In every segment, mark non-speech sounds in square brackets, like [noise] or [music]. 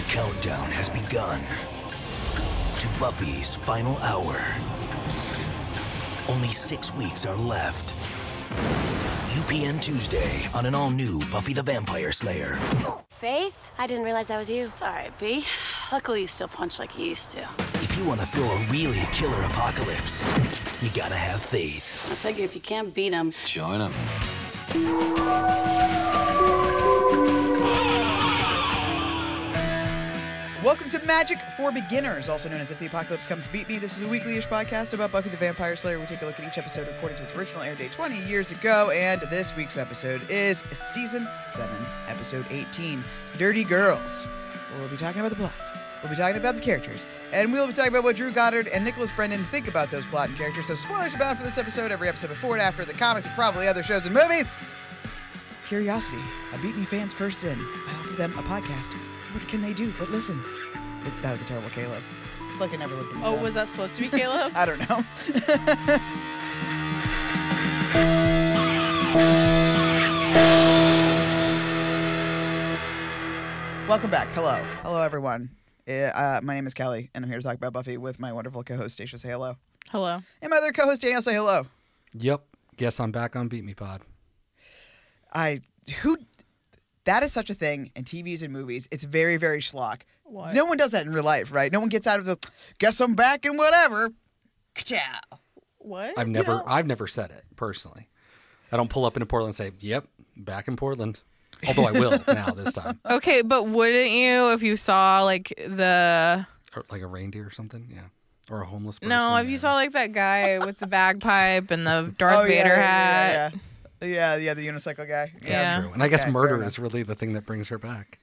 The countdown has begun to Buffy's final hour. Only six weeks are left. UPN Tuesday on an all new Buffy the Vampire Slayer. Faith? I didn't realize that was you. It's all right, B. Luckily, you still punch like you used to. If you want to throw a really killer apocalypse, you gotta have faith. I figure if you can't beat him, Join them. Welcome to Magic for Beginners, also known as If the Apocalypse Comes Beep Me. This is a weekly-ish podcast about Buffy the Vampire Slayer. We take a look at each episode according to its original air date 20 years ago, and this week's episode is Season 7, Episode 18, Dirty Girls. We'll be talking about the plot. We'll be talking about the characters, and we'll be talking about what Drew Goddard and Nicholas Brendon think about those plot and characters. So spoilers abound for this episode, every episode before and after the comics and probably other shows and movies. Curiosity, a Beep Me fan's first sin. I offer them a podcast. What can they do but listen? It- that was a terrible Caleb. It's like I never lived in Oh, was that supposed to be Caleb? [laughs] I don't know. [laughs] Welcome back. Hello. Hello, everyone. Uh, Uh, my name is Kelly, and I'm here to talk about Buffy with my wonderful co-host, Stacia. Say hello. Hello. And my other co-host, Daniel. Say hello. Yep. Guess I'm back on Beep Me Pod. I who that is such a thing in TVs and movies. It's very very schlock. What? No one does that in real life, right? No one gets out of the guess I'm back and whatever. Ciao. What? I've never know- I've never said it personally. I don't pull up into Portland and say, "Yep, back in Portland." Although I will [laughs] now this time, okay, but wouldn't you if you saw like the or like a reindeer or something, yeah, or a homeless person. no, if you yeah. saw like that guy with the bagpipe and the Darth Oh, Vader yeah, hat? Yeah, yeah, yeah, yeah, the unicycle guy. That's Yeah. true. And I guess Okay, fair murder enough. is really the thing that brings her back.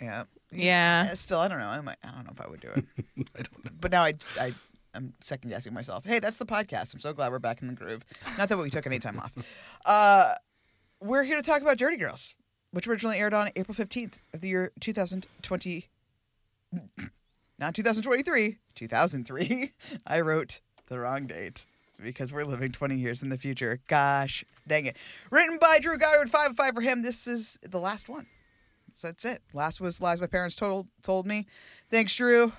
Yeah. Yeah. Yeah, Still, I don't know. I might. I don't know if I would do it. [laughs] I don't know. but now I, I, I'm second guessing myself. Hey, that's the podcast. I'm so glad we're back in the groove. Not that we took any time off. [laughs] Uh, we're here to talk about Dirty Girls, which originally aired on April 15th of the year 2020. [coughs] Not 2023, 2003. [laughs] I wrote the wrong date because we're living 20 years in the future. Gosh, dang it. Written by Drew Goddard, 5 5 for him. This is the last one. So that's it. Last was lies my parents told told me. Thanks, Drew.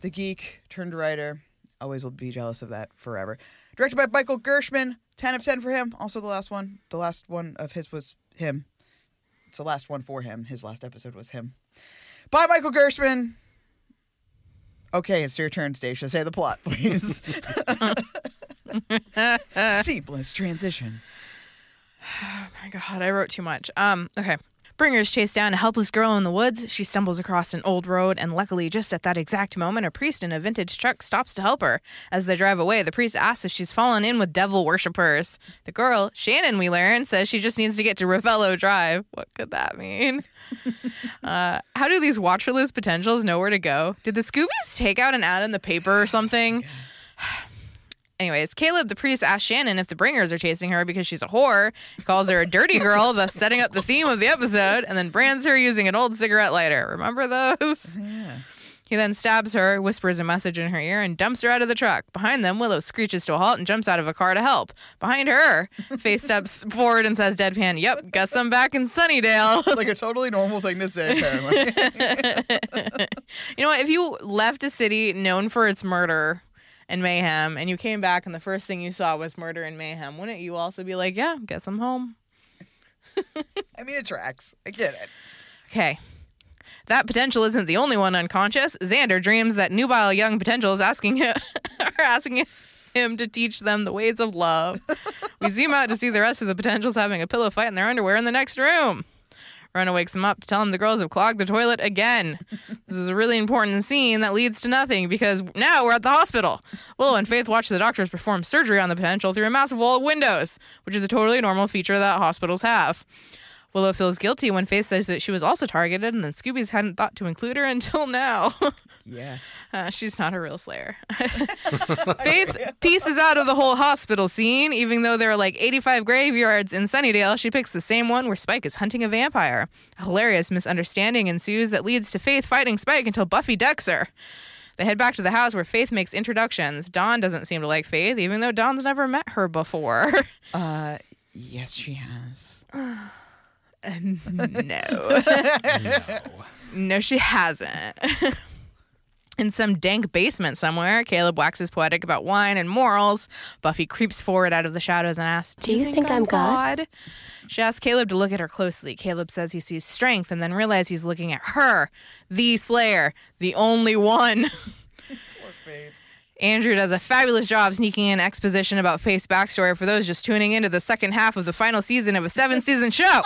The geek turned writer. Always will be jealous of that forever. Directed by Michael Gershman. 10 of 10 for him. Also the last one. The last one of his was him. It's the last one for him. His last episode was him. By Michael Gershman. Okay, it's your turn, Stacia. Say the plot, please. [laughs] [laughs] [laughs] Seamless transition. Oh my god, I wrote too much. Um, okay. Bringers chase down a helpless girl in the woods. She stumbles across an old road, and luckily, just at that exact moment, a priest in a vintage truck stops to help her. As they drive away, the priest asks if she's fallen in with devil worshippers. The girl, Shannon, we learn, says she just needs to get to Revello Drive. What could that mean? [laughs] uh, how do these watcherless potentials know where to go? Did the Scoobies take out an ad in the paper or something? [sighs] [sighs] [sighs] Anyways, Caleb, the priest, asks Shannon if the bringers are chasing her because she's a whore, calls her a dirty girl, thus setting up the theme of the episode, and then brands her using an old cigarette lighter. Remember those? Yeah. He then stabs her, whispers a message in her ear, and dumps her out of the truck. Behind them, Willow screeches to a halt and jumps out of a car to help. Behind her, [laughs] Faith steps forward and says, deadpan, Yep, guess I'm back in Sunnydale. [laughs] like a totally normal thing to say, apparently. [laughs] you know what? If you left a city known for its murder and mayhem and you came back and the first thing you saw was murder and mayhem, wouldn't you also be like, yeah, guess I'm home? I mean, it tracks. I get it. Okay. That potential isn't the only one unconscious. Xander dreams that nubile young potential is asking him, [laughs] are asking him to teach them the ways of love. we zoom out to see the rest of the potentials having a pillow fight in their underwear in the next room. Rona wakes him up to tell him the girls have clogged the toilet again. [laughs] This is a really important scene that leads to nothing because now we're at the hospital. Willow and Faith watch the doctors perform surgery on the potential through a massive wall of windows, which is a totally normal feature that hospitals have. Willow feels guilty when Faith says that she was also targeted, and then Scoobies hadn't thought to include her [laughs] until now. Yeah. Uh, she's not a real Slayer. [laughs] Faith pieces out of the whole hospital scene, even though there are like 85 graveyards in Sunnydale. She picks the same one where Spike is hunting a vampire. A hilarious misunderstanding ensues that leads to Faith fighting Spike until Buffy decks her. They head back to the house where Faith makes introductions. Dawn doesn't seem to like Faith, even though Dawn's never met her before. [laughs] Uh, yes, she has. [sighs] [sighs] [sighs] No. [laughs] [laughs] no, she hasn't. [laughs] In some dank basement somewhere, Caleb waxes poetic about wine and morals. Buffy creeps forward out of the shadows and asks, Do you think I'm God?" She asks Caleb to look at her closely. Caleb says he sees strength and then realizes he's looking at her, the Slayer, the only one. Poor Faith. Andrew does a fabulous job sneaking in exposition about Faith's backstory for those just tuning into the second half of the final season of a seven season show.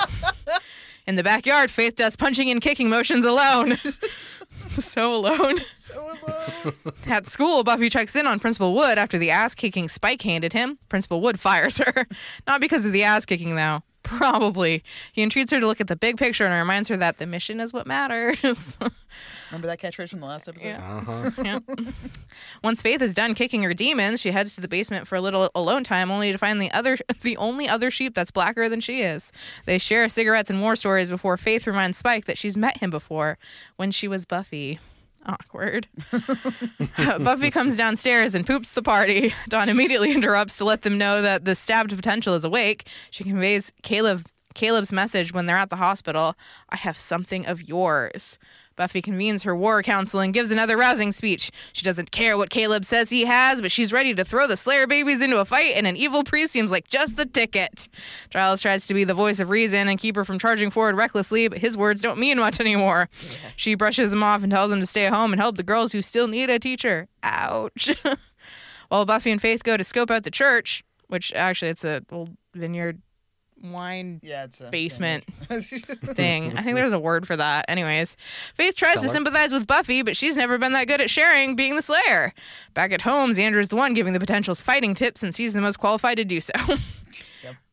[laughs] In the backyard, Faith does punching and kicking motions alone. [laughs] so alone. So alone. [laughs] At school, Buffy checks in on Principal Wood after the ass kicking Spike handed him. Principal Wood fires her. Not because of the ass kicking, though. Probably. He entreats her to look at the big picture and reminds her that the mission is what matters. [laughs] Remember that catchphrase from the last episode? Yeah. Uh-huh. [laughs] Yeah. Once Faith is done kicking her demons, she heads to the basement for a little alone time, only to find the other, [laughs] the only other sheep that's blacker than she is. They share cigarettes and war stories before Faith reminds Spike that she's met him before when she was Buffy. Awkward. Uh, Buffy comes downstairs and poops the party. Dawn immediately [laughs] interrupts to let them know that the stabbed potential is awake. She conveys Caleb Caleb's message when they're at the hospital. I have something of yours. Buffy convenes her war council and gives another rousing speech. She doesn't care what Caleb says he has, but she's ready to throw the Slayer babies into a fight, and an evil priest seems like just the ticket. Giles tries to be the voice of reason and keep her from charging forward recklessly, but his words don't mean much anymore. She brushes him off and tells him to stay home and help the girls who still need a teacher. Ouch. [laughs] While Buffy and Faith go to scope out the church, which actually it's a old vineyard wine Yeah, it's a basement [laughs] thing. I think there's a word for that. Anyways, Faith tries to sympathize with Buffy, but she's never been that good at sharing being the Slayer. Back at home, Xander's the one giving the potentials fighting tips since he's the most qualified to do so. [laughs]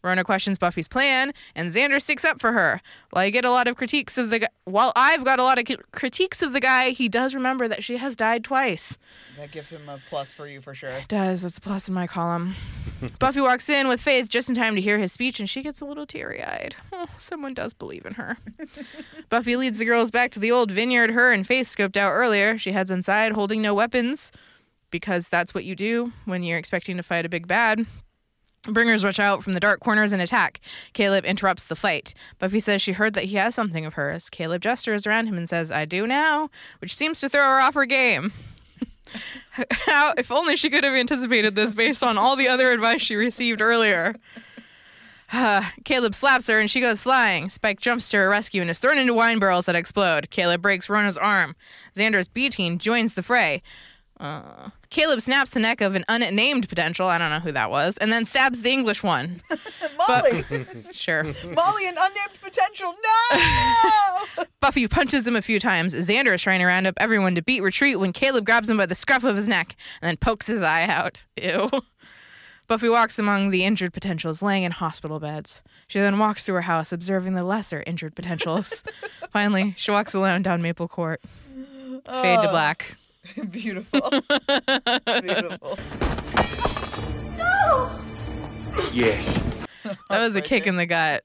Rona questions Buffy's plan, and Xander sticks up for her. While I get a lot of critiques of the gu- while I've got a lot of critiques of the guy, he does remember that she has died twice. that gives him a plus for you for sure. It does that's a plus in my column. [laughs] Buffy walks in with Faith just in time to hear his speech, and she gets a little teary eyed. Oh, someone does believe in her. [laughs] Buffy leads the girls back to the old vineyard her and Faith scoped out earlier. She heads inside holding no weapons because that's what you do when you're expecting to fight a big bad. Bringers rush out from the dark corners and attack. Caleb interrupts the fight. Buffy says she heard that he has something of hers. Caleb gestures around him and says, I do now, which seems to throw her off her game. [laughs] How, if only she could have anticipated this based on all the other advice she received earlier. [sighs] Caleb slaps her and she goes flying. Spike jumps to her rescue and is thrown into wine barrels that explode. Caleb breaks Rona's arm. Xander's B team joins the fray. Uh, Caleb snaps the neck of an unnamed potential, I don't know who that was, and then stabs the English one. [laughs] Molly, [laughs] Sure. Molly, an unnamed potential. No. [laughs] Buffy punches him a few times. Xander is trying to round up everyone to beat retreat when Caleb grabs him by the scruff of his neck and then pokes his eye out. Ew. Buffy walks among the injured potentials laying in hospital beds. She then walks through her house, observing the lesser injured potentials. Finally, she walks alone down Maple Court. Fade to black. [laughs] Beautiful. [laughs] Beautiful. No! Yes. [laughs] That was a kick in the gut.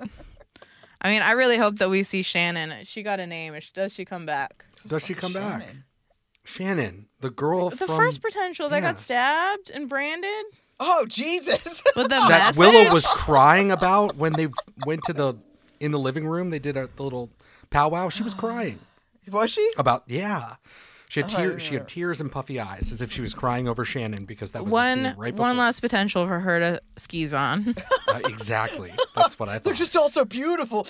I mean, I really hope that we see Shannon. She got a name. Does she come back? Does she come back? Shannon, the girl The from first potential that yeah. got stabbed and branded Oh Jesus. with the that message. Willow was crying about when they went to the in the living room. They did a the little powwow. She was [gasps] crying was she? about yeah. She had Oh, tears. She had tears and puffy eyes, as if she was crying over Shannon because that was one scene right before. one last potential for her to skis on. [laughs] Uh, exactly. That's what I [laughs] thought. They're just all so beautiful.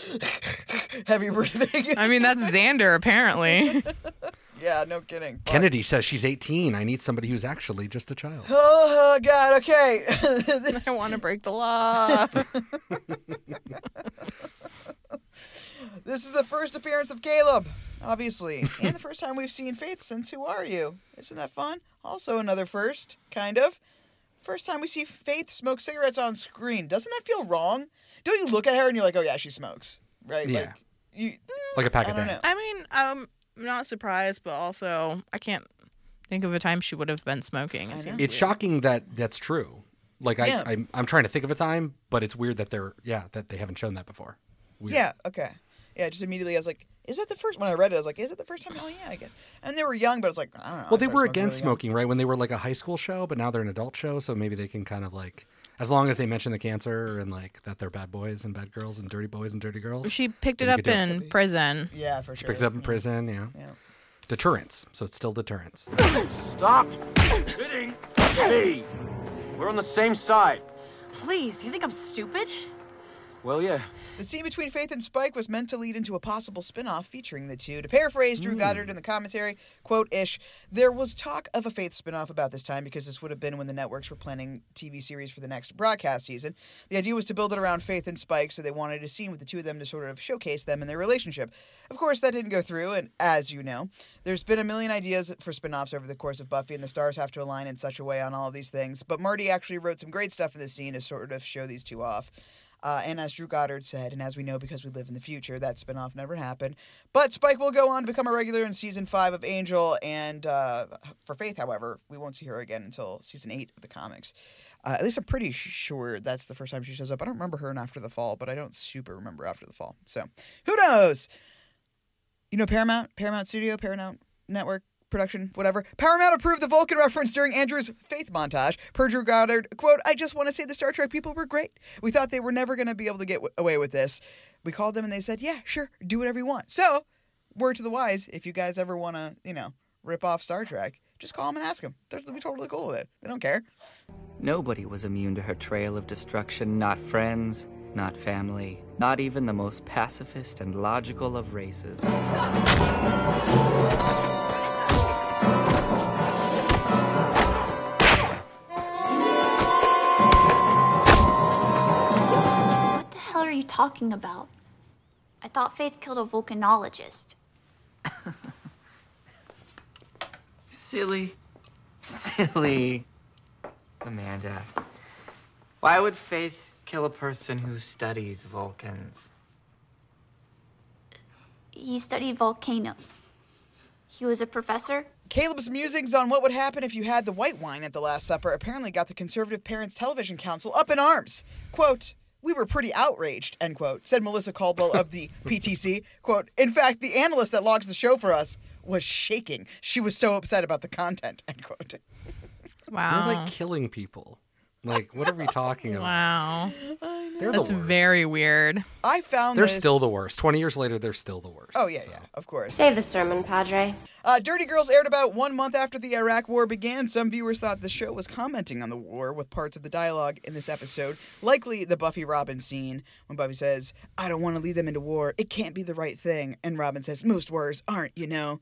[laughs] Heavy breathing. I mean, that's Xander apparently. yeah, no kidding. Fuck. Kennedy says she's 18. I need somebody who's actually just a child. Oh God. Okay. I want to break the law. this is the first appearance of Caleb, obviously, and the first time we've seen Faith since Who Are You? Isn't that fun? Also another first, kind of. First time we see Faith smoke cigarettes on screen. Doesn't that feel wrong? Don't you look at her and you're like, oh yeah, she smokes, right? Yeah. Like, you, Like a pack I of don't know. I mean, um, I'm not surprised, but also I can't think of a time she would have been smoking. It I seems know. It's weird. shocking that that's true. Like I, Yeah. I'm, I'm trying to think of a time, but it's weird that they're, yeah, that they haven't shown that before. Weird. Yeah, okay. Yeah, just immediately I was like, is that the first when I read it, I was like, is it the first time? Oh yeah, I guess. And they were young, but it's like, I don't know. Well, they were against really young. smoking, right? When they were like a high school show, but now they're an adult show, so maybe they can kind of like, As long as they mention the cancer and like that they're bad boys and bad girls and dirty boys and dirty girls. She picked it up you could do it. in prison. Yeah, for sure. Picked it up in prison, yeah. Yeah. Deterrence. So it's still deterrence. Stop hitting me. We're on the same side. Please, you think I'm stupid? Well, yeah. The scene between Faith and Spike was meant to lead into a possible spin-off featuring the two. To paraphrase Drew hmm. Goddard in the commentary, quote ish, there was talk of a Faith spin-off about this time because this would have been when the networks were planning TV series for the next broadcast season. The idea was to build it around Faith and Spike, so they wanted a scene with the two of them to sort of showcase them and their relationship. Of course, that didn't go through, and as you know, there's been a million ideas for spin-offs over the course of Buffy, and the stars have to align in such a way on all of these things. But Marti actually wrote some great stuff for this scene to sort of show these two off. Uh, and as Drew Goddard said, and as we know because we live in the future, that spinoff never happened. But Spike will go on to become a regular in season five of Angel, and uh, for Faith, however, we won't see her again until season eight of the comics. Uh, at least I'm pretty sure that's the first time she shows up. I don't remember her in After the Fall, but I don't super remember After the Fall. So who knows? You know Paramount, Paramount Studio, Paramount Network production, whatever. Paramount approved the Vulcan reference during Andrew's faith montage. Per Drew Goddard, quote, I just want to say the Star Trek people were great. We thought they were never going to be able to get w- away with this. We called them and they said, yeah, sure, do whatever you want. So, word to the wise, if you guys ever want to, you know, rip off Star Trek, just call them and ask them. They'll be totally cool with it. They don't care. Nobody was immune to her trail of destruction, not friends, not family, not even the most pacifist and logical of races. You talking about? I thought Faith killed a volcanologist. [laughs] Silly. Silly. Amanda. Why would Faith kill a person who studies Vulcans? He studied volcanoes. He was a professor. Caleb's musings on what would happen if you had the white wine at the Last Supper apparently got the Conservative Parents Television Council up in arms. Quote, we were pretty outraged, end quote, said Melissa Caldwell of the [laughs] PTC. Quote, in fact, the analyst that logs the show for us was shaking. She was so upset about the content, end quote. Wow. [laughs] They're like killing people. Like, what are we talking about? wow. They're That's the worst. very weird. I found They're this- still the worst. 20 years later, they're still the worst. Oh, yeah, yeah, of course. Save the sermon, Padre. Uh, Dirty Girls aired about one month after the Iraq War began. Some viewers thought the show was commenting on the war with parts of the dialogue in this episode, likely the Buffy Robin scene when Buffy says, I don't want to lead them into war. It can't be the right thing. And Robin says, Most wars aren't, you know.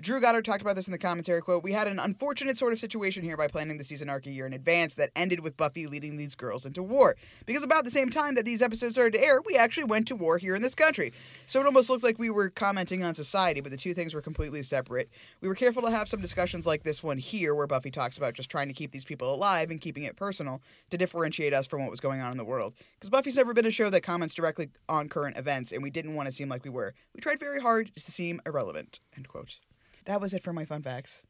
Drew Goddard talked about this in the commentary quote. We had an unfortunate sort of situation here by planning the season arc a year in advance that ended with Buffy leading these girls into war. Because about the same time that these episodes started to air, we actually went to war here in this country. So it almost looked like we were commenting on society, but the two things were completely separate. We were careful to have some discussions like this one here, where Buffy talks about just trying to keep these people alive and keeping it personal to differentiate us from what was going on in the world. Because Buffy's never been a show that comments directly on current events, and we didn't want to seem like we were. We tried very hard to seem irrelevant. End quote. That was it for my fun facts.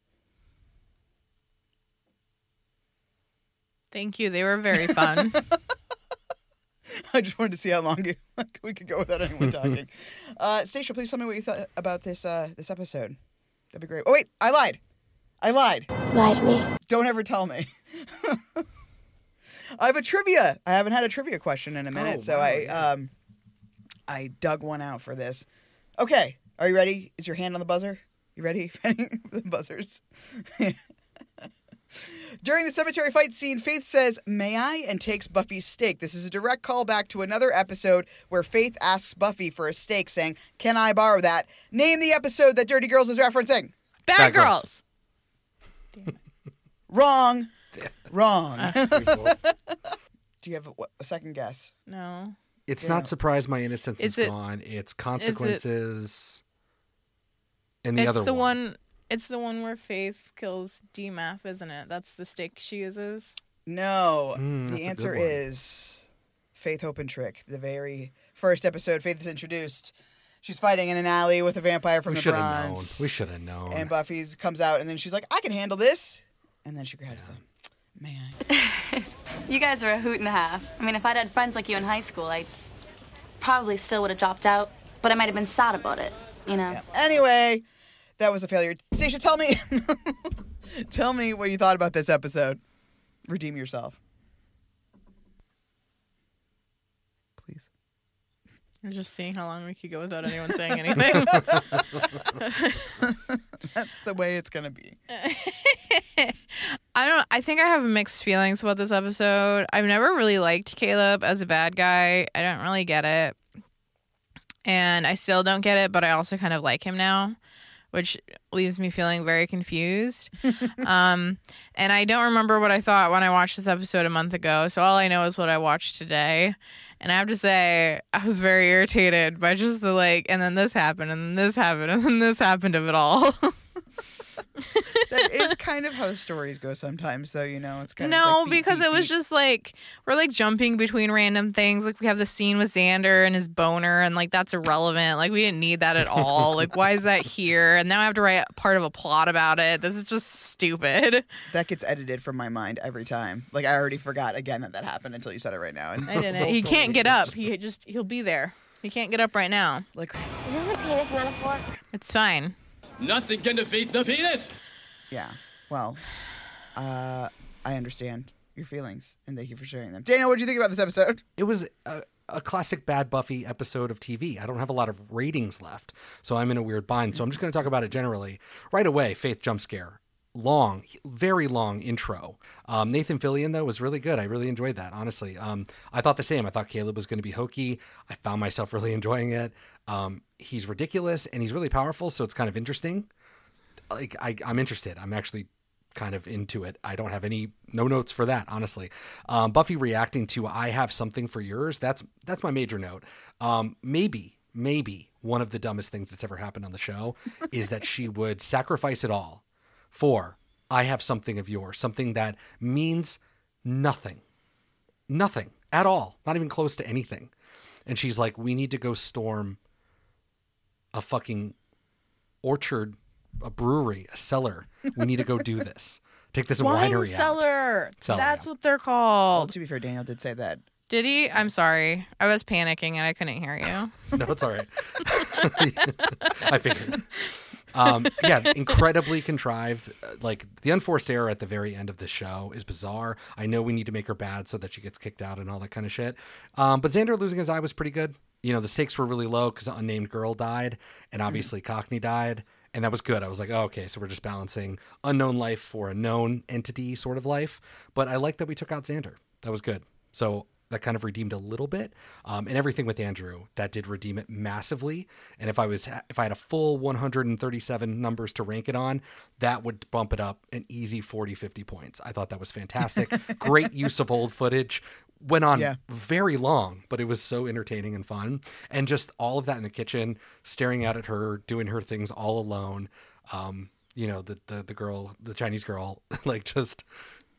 Thank you. They were very fun. [laughs] I just wanted to see how long you, [laughs] like, we could go without anyone talking. [laughs] uh, Stacia, please tell me what you thought about this uh, this episode. That'd be great. Oh wait, I lied. I lied. Lie to me. Don't ever tell me. I have a trivia. I haven't had a trivia question in a minute, Oh, so wow, I um I dug one out for this. Okay, are you ready? Is your hand on the buzzer? You [laughs] ready for the buzzers? During the cemetery fight scene, Faith says, May I? and takes Buffy's steak. This is a direct callback to another episode where Faith asks Buffy for a steak, saying, Can I borrow that? Name the episode that Dirty Girls is referencing. Bad, Bad girls. Girls. [laughs] Wrong. Wrong. Pretty. Uh. [laughs] Do you have a, a second guess? No. It's Yeah. not surprise my innocence Is is it- gone. It's consequences. And the it's other the one. one. It's the one where Faith kills DMAF, isn't it? That's the stick she uses. No. Mm, the answer is Faith, Hope, and Trick. The very first episode, Faith is introduced. She's fighting in an alley with a vampire from We the should have known. bronze. We should have known. And Buffy's comes out, and then she's like, I can handle this. And then she grabs them. Man. [laughs] [laughs] You guys are a hoot and a half. I mean, if I'd had friends like you in high school, I probably still would have dropped out, but I might have been sad about it, you know? Yeah. Anyway, that was a failure. Stacia, tell me, [laughs] tell me what you thought about this episode. Redeem yourself, please. I was just seeing how long we could go without anyone saying anything. [laughs] That's the way it's gonna be. [laughs] I don't. I think I have mixed feelings about this episode. I've never really liked Caleb as a bad guy. I don't really get it, and I still don't get it. But I also kind of like him now which leaves me feeling very confused. [laughs] um, and I don't remember what I thought when I watched this episode a month ago. So all I know is what I watched today. And I have to say, I was very irritated by just the like, and then this happened, and then this happened, and then this happened of it all. [laughs] [laughs] That is kind of how stories go sometimes, though. You know, it's kind of no, like because beat, it was beat. just like we're like jumping between random things. Like we have the scene with Xander and his boner, and like that's irrelevant. Like we didn't need that at all. like why is that here? And now I have to write part of a plot about it. This is just stupid. that gets edited from my mind every time. Like I already forgot again that that happened until you said it right now. And I didn't. [laughs] He can't get up. He just he'll be there. He can't get up right now. Like Is this a penis metaphor? It's fine. Nothing can defeat the penis. yeah. Well, uh, I understand your feelings and thank you for sharing them. Daniel, what do you think about this episode? it was a, a classic Bad Buffy episode of TV. I don't have a lot of ratings left, so I'm in a weird bind. So I'm just going to talk about it generally. Right away, Faith jump scare. Long, very long intro. Um, Nathan Fillion though was really good. I really enjoyed that. Honestly, um, I thought the same. I thought Caleb was going to be hokey. I found myself [laughs] really enjoying it. Um, he's ridiculous and he's really powerful, so it's kind of interesting. Like I, I'm interested. I'm actually kind of into it. I don't have any no notes for that, honestly. Um, Buffy reacting to "I have something for yours." That's that's my major note. Um, maybe, maybe one of the dumbest things that's ever happened on the show is that she would sacrifice it all for "I have something of yours," something that means nothing, nothing at all, not even close to anything. And she's like, "We need to go storm a fucking orchard, a brewery, a cellar. We need to go do this. [laughs] Take this Wine winery out." cellar. Cellar, That's yeah. what they're Well, called. to be fair, Daniel did say that. Did he? I'm sorry. I was panicking and I couldn't hear you. [laughs] No, it's all right. [laughs] I figured. Um, [laughs] yeah, incredibly contrived. Uh, Like the unforced error at the very end of the show is bizarre. I know we need to make her bad so that she gets kicked out and all that kind of shit. Um, but Xander losing his eye was pretty good. You know, the stakes were really low because an unnamed girl died, and obviously Cockney died, and that was good. I was like, oh, okay, so we're just balancing unknown life for a known entity sort of life. But I like that we took out Xander. That was good. So that kind of redeemed a little bit. Um, and everything with andrew that did redeem it massively. And if i was if i had a full 137 numbers to rank it on that would bump it up an easy 40 50 points. I thought that was fantastic. [laughs] Great use of old footage. Went on Yeah. very long but it was so entertaining and fun. And just all of that in the kitchen staring out at her doing her things all alone. Um, you know the, the the girl the chinese girl [laughs] like just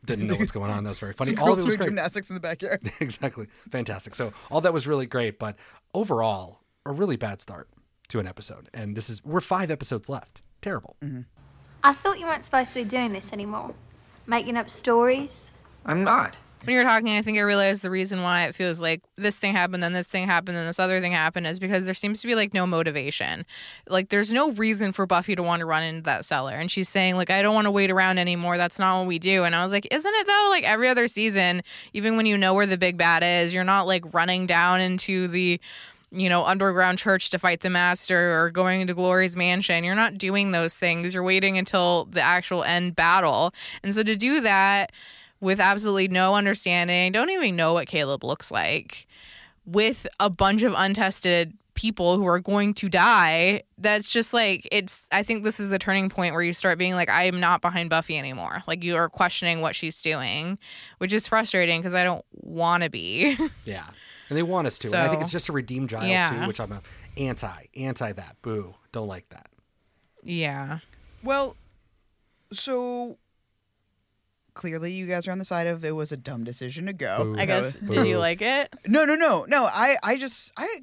didn't know what's going on that was very funny Some all of it was great gymnastics in the backyard. [laughs] exactly. Fantastic. So all that was really great, but overall, a really bad start to an episode. And this is we're five episodes left. Terrible. Mm-hmm. I thought you weren't supposed to be doing this anymore. Making up stories. I'm not. When you were talking, I think I realized the reason why it feels like this thing happened, then this thing happened, then this other thing happened is because there seems to be like no motivation. Like there's no reason for Buffy to want to run into that cellar. And she's saying, like, I don't want to wait around anymore. That's not what we do. And I was like, isn't it though? Like every other season, even when you know where the big bad is, you're not like running down into the you know, underground church to fight the master or going into Glory's mansion. You're not doing those things. You're waiting until the actual end battle. And so to do that with absolutely no understanding, don't even know what Caleb looks like, with a bunch of untested people who are going to die, that's just like it's I think this is a turning point where you start being like I am not behind Buffy anymore. Like you are questioning what she's doing, which is frustrating because I don't want to be. [laughs] Yeah. And they want us to. and I think it's just to redeem Giles yeah. too, which I'm a anti, anti that. Boo. Don't like that. yeah. Well, so clearly you guys are on the side of it was a dumb decision to go. Boo. I guess did you like it? No, no, no, no. I, I just, I,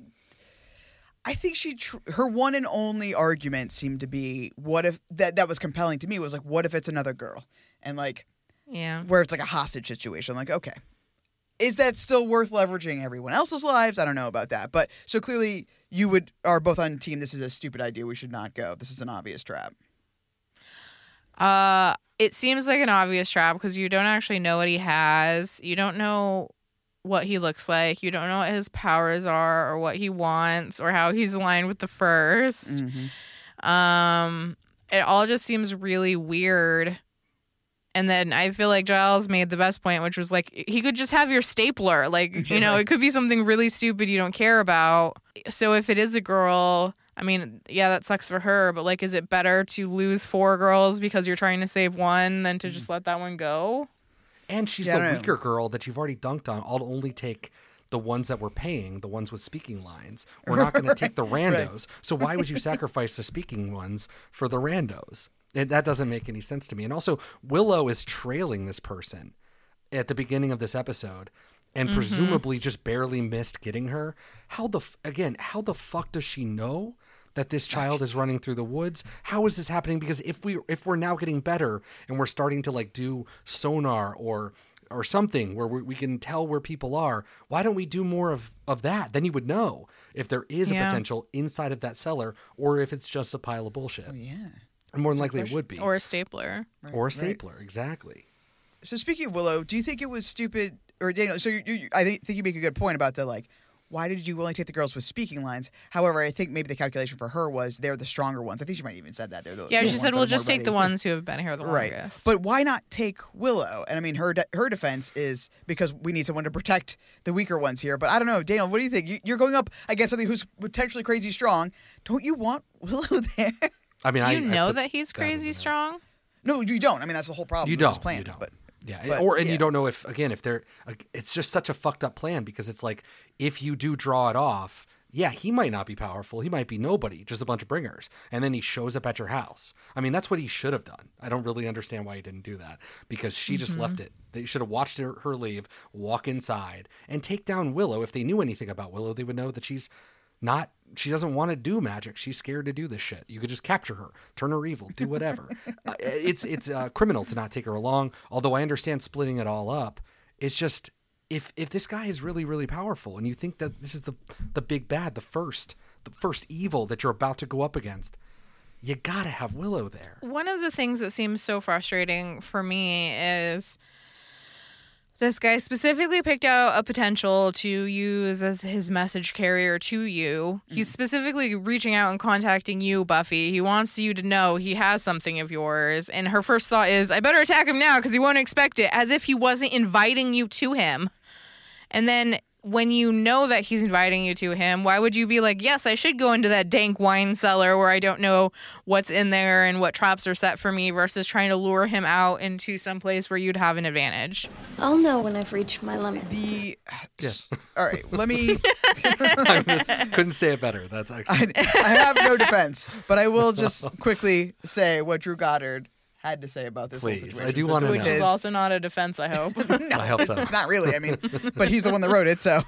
I think she, tr- her one and only argument seemed to be, what if that that was compelling to me was like, what if it's another girl, and like Yeah. where it's like a hostage situation. Like, okay, is that still worth leveraging everyone else's lives? I don't know about that, but so clearly you would are both on team. This is a stupid idea. We should not go. This is an obvious trap. Uh, it seems like an obvious trap because you don't actually know what he has. You don't know what he looks like. You don't know what his powers are or what he wants or how he's aligned with the 1st Um, it all just seems really weird. And then I feel like Giles made the best point, which was like he could just have your stapler. Like, [laughs] you know, it could be something really stupid you don't care about. So if it is a girl, I mean, yeah, that sucks for her, but like, is it better to lose four girls because you're trying to save one than to just let that one go? And she's Yeah, the don't weaker girl that you've already dunked on. I'll only take the ones that we're paying, the ones with speaking lines. We're not going to take the [laughs] randos. So why would you sacrifice the speaking ones for the randos? And that doesn't make any sense to me. And also, Willow is trailing this person at the beginning of this episode and Mm-hmm. presumably just barely missed getting her. How the f- again, how the fuck does she know that this child is running through the woods? How is this happening? Because if we if we're now getting better and we're starting to like do sonar or or something where we, we can tell where people are, why don't we do more of of that? Then you would know if there is a potential inside of that cellar or if it's just a pile of bullshit. Oh, yeah. And more than likely it would be. Or a stapler. Or a stapler, exactly. So speaking of Willow, do you think it was stupid or Daniel? So you, you, I think think you make a good point about the like. Why did you only take the girls with speaking lines? However, I think maybe the calculation for her was they're the stronger ones. I think she might have even said that. They're the Yeah, the she ones said that we'll just take the ones who have been here the Right, longest. but why not take Willow? And I mean, her de- her defense is because we need someone to protect the weaker ones here. But I don't know, Daniel. What do you think? You, you're going up against something who's potentially crazy strong. Don't you want [laughs] Willow there? I mean, Do you I know put that he's crazy there. strong? no, you don't. I mean, that's the whole problem. You with don't. This plan, you don't. But yeah, but, or and yeah. you don't know if again if they're it's just such a fucked up plan because it's like if you do draw it off, yeah, he might not be powerful. He might be nobody, just a bunch of bringers, and then he shows up at your house. I mean, that's what he should have done. I don't really understand why he didn't do that because she just left mm-hmm. it. They should have watched her, her leave, walk inside, and take down Willow. If they knew anything about Willow, they would know that she's not she doesn't want to do magic. She's scared to do this shit. You could just capture her turn her evil do whatever. [laughs] Uh, it's it's uh, criminal to not take her along although i understand splitting it all up. It's just if if this guy is really really powerful and you think that this is the the big bad the first the first evil that you're about to go up against you gotta have willow there. One of the things that seems so frustrating for me is this guy specifically picked out a potential to use as his message carrier to you. He's mm. specifically reaching out and contacting you, Buffy. He wants you to know he has something of yours. And her first thought is, I better attack him now because he won't expect it, as if he wasn't inviting you to him. And then when you know that he's inviting you to him, why would you be like, yes, I should go into that dank wine cellar where I don't know what's in there and what traps are set for me versus trying to lure him out into some place where you'd have an advantage? I'll know when I've reached my limit. the all right, let me. [laughs] [laughs] couldn't say it better that's actually I, I have no defense, but I will just quickly say what Drew Goddard had to say about this Please, whole I situation. do since wanna it was Which is also not a defense, I hope. i hope so It's not really. I mean, but he's the one that wrote it. So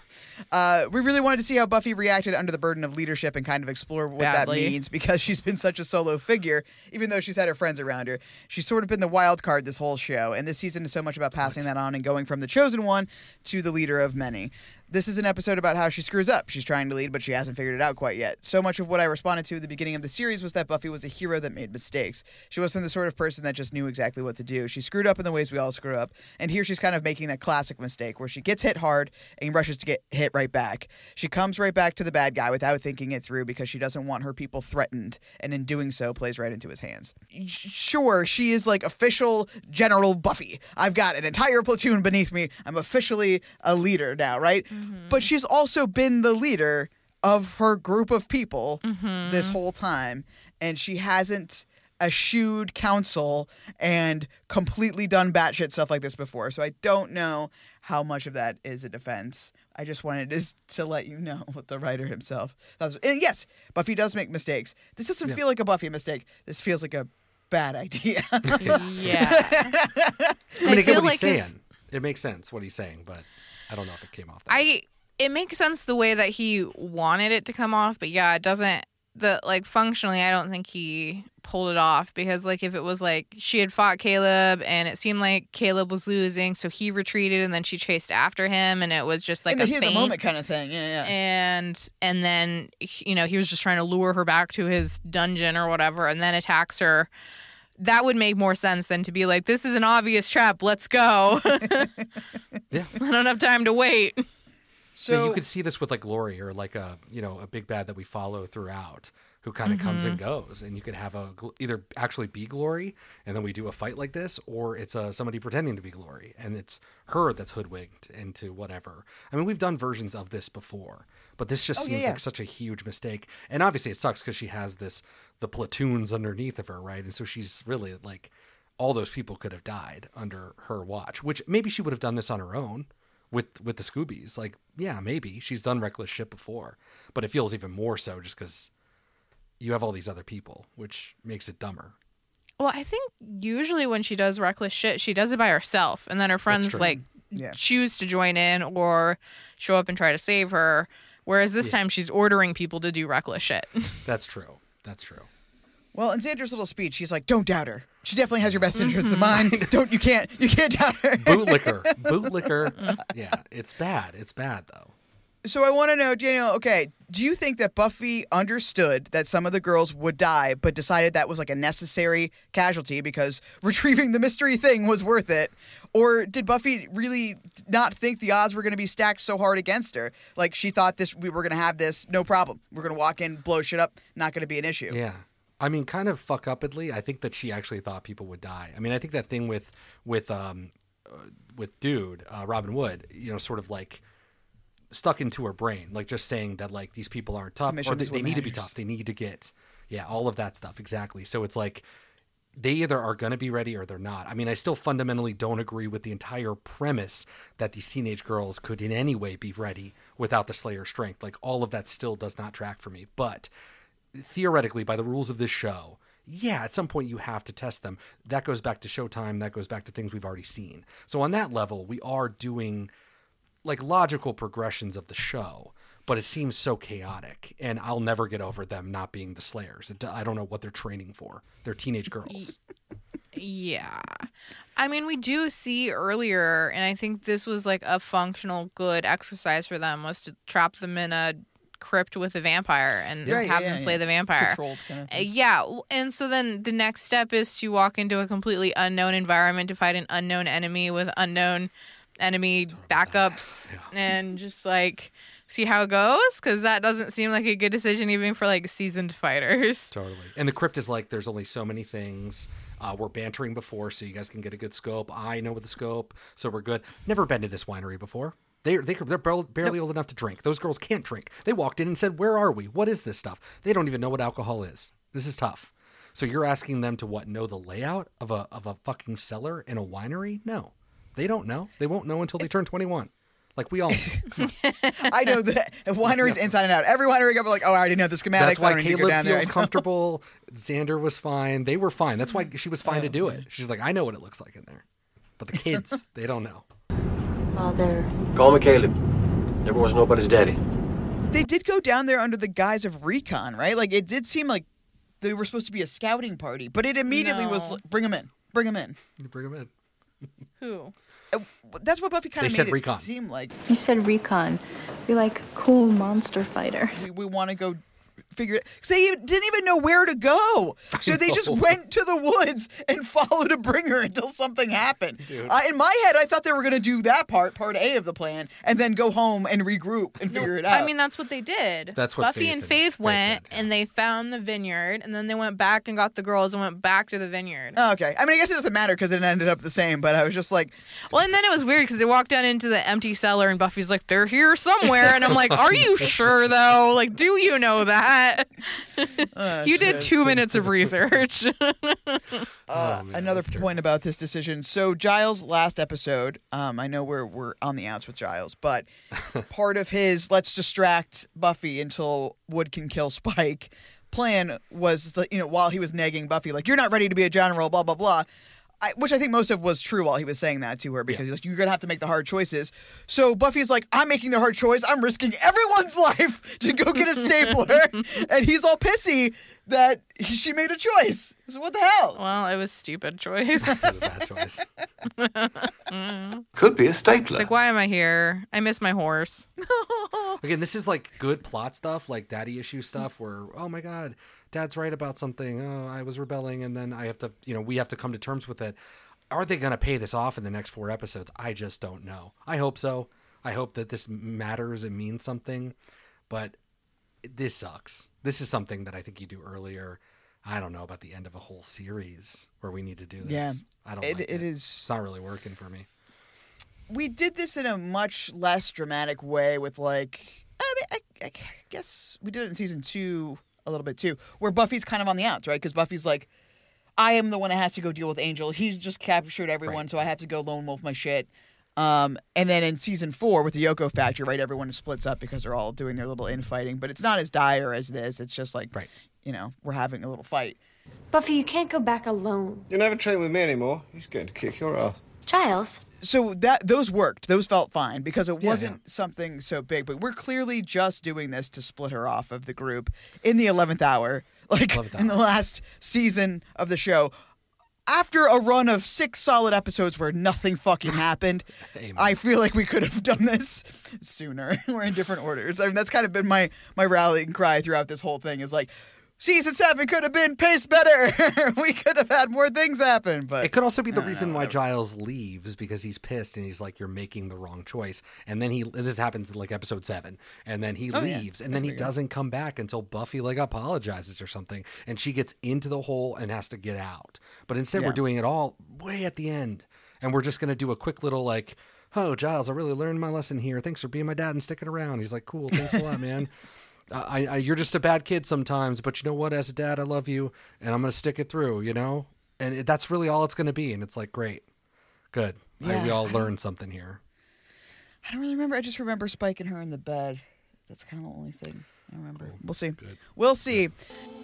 uh, we really wanted to see how Buffy reacted under the burden of leadership and kind of explore what Badly. that means because she's been such a solo figure, even though she's had her friends around her. She's sort of been the wild card this whole show. And this season is so much about passing that on and going from the chosen one to the leader of many. This is an episode about how she screws up. She's trying to lead, but she hasn't figured it out quite yet. So much of what I responded to at the beginning of the series was that Buffy was a hero that made mistakes. She wasn't the sort of person that just knew exactly what to do. She screwed up in the ways we all screw up. And here she's kind of making that classic mistake where she gets hit hard and rushes to get hit right back. She comes right back to the bad guy without thinking it through because she doesn't want her people threatened. And in doing so, plays right into his hands. Sure, she is like official General Buffy. I've got an entire platoon beneath me. I'm officially a leader now, right? Mm-hmm. But she's also been the leader of her group of people mm-hmm. this whole time. And she hasn't eschewed counsel and completely done batshit stuff like this before. So I don't know how much of that is a defense. I just wanted to, to let you know [laughs] what the writer himself. Thought. And yes, Buffy does make mistakes. This doesn't feel like a Buffy mistake. This feels like a bad idea. [laughs] yeah. [laughs] i mean i, get feel what like he's if- saying it makes sense what he's saying but i don't know if it came off that I it makes sense the way that he wanted it to come off, but yeah, it doesn't the like functionally I don't think he pulled it off because like if it was like she had fought Caleb and it seemed like Caleb was losing, so he retreated and then she chased after him and it was just like In the a heat of the moment kind of thing. Yeah, yeah. and and then you know he was just trying to lure her back to his dungeon or whatever and then attacks her that would make more sense than to be like, this is an obvious trap. Let's go. [laughs] Yeah. I don't have time to wait. So yeah, you could see this with like Glory or like a you know a big bad that we follow throughout, who kind of comes and goes, and you could have a either actually be Glory, and then we do a fight like this, or it's uh, somebody pretending to be Glory, and it's her that's hoodwinked into whatever. I mean, we've done versions of this before, but this just Oh, yeah, seems yeah. like such a huge mistake, and obviously it sucks because she has this the platoons underneath of her, right, and so she's really like all those people could have died under her watch, which maybe she would have done this on her own with with the Scoobies. Like, yeah, maybe she's done reckless shit before, but it feels even more so just because you have all these other people, which makes it dumber. Well, I think usually when she does reckless shit, she does it by herself, and then her friends like Yeah. choose to join in or show up and try to save her. Whereas this time she's ordering people to do reckless shit. [laughs] That's true. That's true. Well, in Xander's little speech, she's like, "Don't doubt her. She definitely has your best interests in mind. [laughs] Don't you can't you can't doubt her." Bootlicker, [laughs] bootlicker. [laughs] Yeah, it's bad. It's bad though. So I want to know, Daniel. Okay, do you think that Buffy understood that some of the girls would die, but decided that was like a necessary casualty because retrieving the mystery thing was worth it, or did Buffy really not think the odds were going to be stacked so hard against her? Like she thought this, we were going to have this, no problem. We're going to walk in, blow shit up, not going to be an issue. Yeah. I mean, kind of fuck upedly. I think that she actually thought people would die. I mean, I think that thing with with um uh, with dude uh, Robin Wood, you know, sort of like stuck into her brain, like just saying that like these people aren't tough or they, they need to be tough. They need to get yeah, all of that stuff exactly. So it's like they either are going to be ready or they're not. I mean, I still fundamentally don't agree with the entire premise that these teenage girls could in any way be ready without the Slayer strength. Like all of that still does not track for me. But theoretically, by the rules of this show, yeah, at some point you have to test them. That goes back to Showtime. That goes back to things we've already seen. So on that level, we are doing like logical progressions of the show, but it seems so chaotic, and I'll never get over them not being the Slayers. I don't know what they're training for. They're teenage girls. Yeah. I mean, we do see earlier, and I think this was like a functional, good exercise for them was to trap them in a crypt with a vampire and Right, have yeah, them yeah, slay yeah. the vampire. Kind of Uh, yeah. And so then the next step is to walk into a completely unknown environment to fight an unknown enemy with unknown enemy backups and just like see how it goes because that doesn't seem like a good decision even for like seasoned fighters. [laughs] Totally. And the crypt is like, there's only so many things. Uh, we're bantering before, so you guys can get a good scope. I know with the scope, so we're good. Never been to this winery before. They, they, they're barely, old enough to drink. Those girls can't drink. They walked in and said, Where are we? What is this stuff? They don't even know what alcohol is. This is tough. So you're asking them to what? Know the layout of a, of a fucking cellar in a winery? No. They don't know. They won't know until they turn 21. Like we all. [laughs] I know that wineries inside and out. Every winery got like, oh, I already know the schematics. That's why don't need to go Caleb down there. feels comfortable. Xander was fine. They were fine. That's why she was fine Oh, to do it. [laughs] She's like, I know what it looks like in there. But the kids, [laughs] they don't know. Father. Call me Caleb. Everyone's nobody's daddy. They did go down there under the guise of recon, right? Like it did seem like they were supposed to be a scouting party, but it immediately was like, bring them in, bring them in. You bring them in. Who? Uh, That's what Buffy kind They of said made recon. it seem like. You said recon. You're like cool monster fighter. We, we want to go figure it because they didn't even know where to go, so they just went to the woods and [laughs] followed a bringer until something happened. Uh, in my head, I thought they were going to do that part, part A of the plan, and then go home and regroup and figure it out. I mean, that's what they did. That's what Buffy Faith and and- Faith Faith went did, yeah. and they found the vineyard, and then they went back and got the girls and went back to the vineyard. Oh, okay. I mean, I guess it doesn't matter because it ended up the same. But I was just like, Well, and then it was weird because they walked down into the empty cellar, and Buffy's like, "They're here somewhere," and I'm like, "Are you [laughs] sure though? Like, do you know that? Uh, [laughs] you did two minutes of research." [laughs] Uh, Oh, another that's point about this decision. So Giles' last episode, um, I know we're we're on the outs with Giles, but [laughs] part of his let's distract Buffy until Wood can kill Spike plan was you know while he was nagging Buffy like you're not ready to be a general, blah blah blah. I, which I think most of was true while he was saying that to her because he's like, you're gonna have to make the hard choices. So Buffy's like, I'm making the hard choice. I'm risking everyone's [laughs] life to go get a [laughs] stapler, and he's all pissy that he, she made a choice. So what the hell? well, it was stupid [laughs] choice. It was a bad choice. Could be a stapler. like, why am I here? I miss my horse. Again, this is like good plot stuff, like daddy issue stuff, where oh my god, Dad's right about something. Oh, I was rebelling, and then I have to, you know, we have to come to terms with it. Are they going to pay this off in the next four episodes? I just don't know. I hope so. I hope that this matters and means something, but this sucks. This is something that I think you do earlier. I don't know about the end of a whole series where we need to do this. Yeah. I don't. It- like it it is- It's not really working for me. we did this in a much less dramatic way with like I mean I, I guess we did it in season two a little bit too, where Buffy's kind of on the outs, right? Because Buffy's like, I am the one that has to go deal with Angel. He's just captured everyone, Right. so I have to go lone wolf my shit. Um, and then in season four with the Yoko factor, right, everyone splits up because they're all doing their little infighting, but it's not as dire as this. It's just like, Right. you know, we're having a little fight. Buffy, you can't go back alone. You'll never train with me anymore. He's going to kick your ass. Giles. So that those worked. Those felt fine because it Yeah, wasn't something so big but we're clearly just doing this to split her off of the group in the 11th hour [laughs] like 11th in the last season of the show. After a run of six solid episodes where nothing fucking happened [laughs] Amen. i feel like we could have done this sooner. [laughs] We're in different orders. I mean that's kind of been my my rallying cry throughout this whole thing is like season seven could have been paced better [laughs] we could have had more things happen but It could also be the reason know, why. Giles leaves because he's pissed and he's like, "You're making the wrong choice." And then he this happens in like episode seven, and then he Oh, yeah. leaves, and then he doesn't come back until Buffy like apologizes or something, and she gets into the hole and has to get out. But instead, Yeah. we're doing it all way at the end, and we're just gonna do a quick little like. Oh, Giles, I really learned my lesson here. Thanks for being my dad and sticking around. He's like, cool. Thanks a lot, man. [laughs] I, I, you're just a bad kid sometimes, but you know what? As a dad, I love you, and I'm gonna stick it through. You know, and it, that's really all it's gonna be. And it's like, great, good. Like, we all I learned something here. I don't really remember. I just remember spiking her in the bed. That's kind of the only thing I remember. We'll see. We'll see.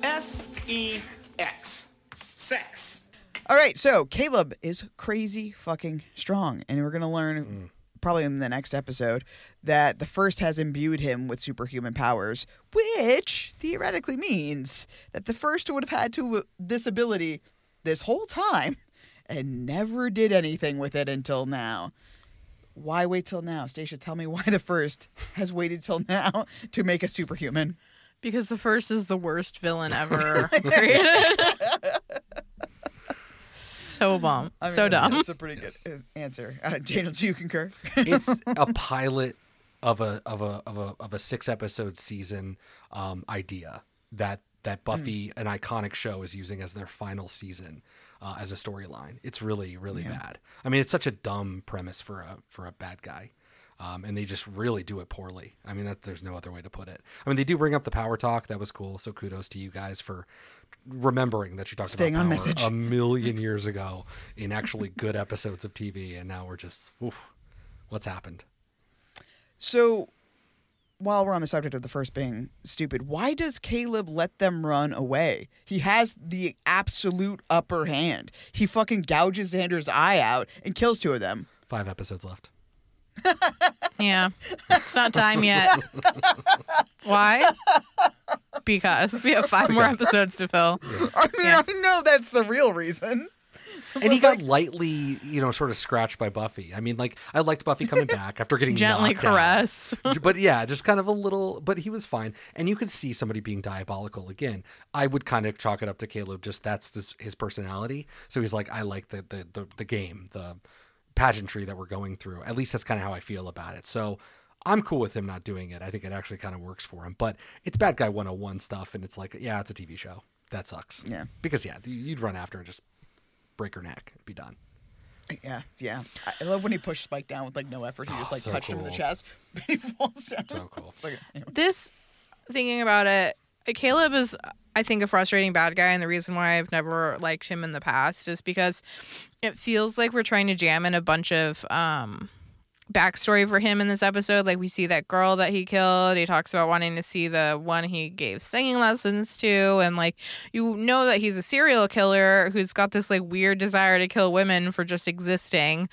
S E X. Sex. All right, so Caleb is crazy fucking strong, and we're gonna learn Mm. Probably in the next episode that the first has imbued him with superhuman powers, which theoretically means that the first would have had to this ability this whole time [laughs] and never did anything with it until now. Why wait till now, Stacia? Tell me why the first has waited till now [laughs] to make a superhuman. Because the first is the worst villain ever [laughs] created. So bum. [laughs] I mean, so that's- dumb. That's a pretty good uh, answer. [laughs] Uh, Daniel, do you concur? It's [laughs] a pilot of a of a of a of a six episode season um, idea that that Buffy, an iconic show, is using as their final season uh, as a storyline. It's really really bad. I mean, it's such a dumb premise for a for a bad guy. Um, and they just really do it poorly. I mean, that, there's no other way to put it. I mean, they do bring up the power talk. That was cool. So kudos to you guys for remembering that you talked Staying about on message. a million [laughs] years ago in actually good episodes of TV, and now we're just, oof, what's happened? So, while we're on the subject of the first being stupid, why does Caleb let them run away? He has the absolute upper hand. He fucking gouges Xander's eye out and kills two of them. Five episodes left. [laughs] Yeah. It's not time [laughs] yet. Why? Because we have five more episodes to fill. I mean, Yeah. I know that's the real reason. And he [laughs] got lightly, you know, sort of scratched by Buffy. I mean, like I liked Buffy coming [laughs] back after getting Gently knocked out. caressed. but yeah, just kind of a little. But he was fine, and you could see somebody being diabolical again. I would kind of chalk it up to Caleb. Just that's this, his personality. So he's like, I like the the the, the game, the pageantry that we're going through. At least that's kind of how I feel about it. So. I'm cool with him not doing it. I think it actually kind of works for him. But it's bad guy 101 stuff, and it's like, yeah, it's a TV show. That sucks. Yeah. Because yeah, you'd run after and just break her neck and be done. Yeah, yeah. I- I love when he pushed Spike down with like no effort. He ah, just Oh, like so touched him in the cool. chest. [laughs] he falls down. So cool. [laughs] It's like, anyway. This, thinking about it, Caleb is, I think, a frustrating bad guy. And the reason why I've never liked him in the past is because it feels like we're trying to jam in a bunch of, um, backstory for him in this episode. Like we see that girl that he killed. He talks about wanting to see the one he gave singing lessons to, and like you know that he's a serial killer who's got this like weird desire to kill women for just existing.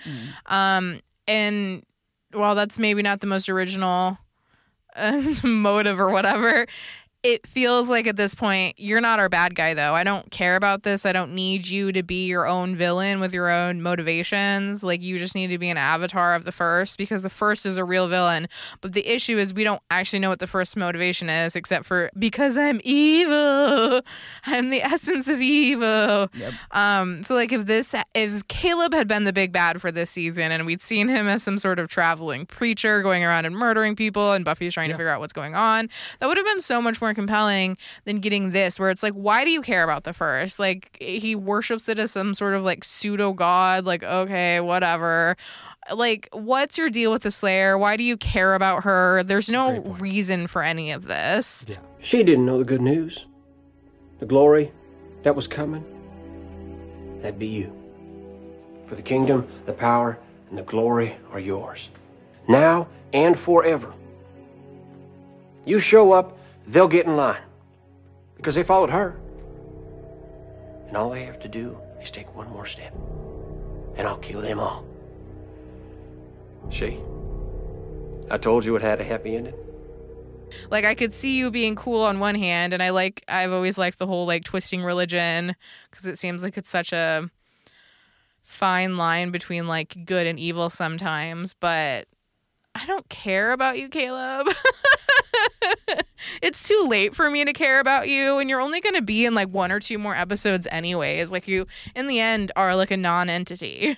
Um, and while that's maybe not the most original [laughs] uh, motive or whatever, it feels like at this point you're not our bad guy though. I don't care about this. I don't need you to be your own villain with your own motivations. Like you just need to be an avatar of the first because the first is a real villain. But the issue is we don't actually know what the first motivation is except for because I'm evil. I'm the essence of evil. Um so like if this if Caleb had been the big bad for this season and we'd seen him as some sort of traveling preacher going around and murdering people and Buffy's trying to figure out what's going on, that would have been so much more compelling than getting this where it's like why do you care about the first like he worships it as some sort of like pseudo god like okay whatever like what's your deal with the slayer why do you care about her there's no reason for any of this yeah She didn't know the good news. The glory that was coming. That'd be you. For the kingdom, the power, and the glory are yours. Now and forever. You show up, they'll get in line. Because they followed her. And all they have to do is take one more step. And I'll kill them all. See? I told you it had a happy ending. like i could see you being cool on one hand and i like i've always liked the whole like twisting religion because it seems like it's such a fine line between like good and evil sometimes but i don't care about you caleb. [laughs] It's too late for me to care about you and you're only going to be in like one or two more episodes anyways. Like you in the end are like a non-entity.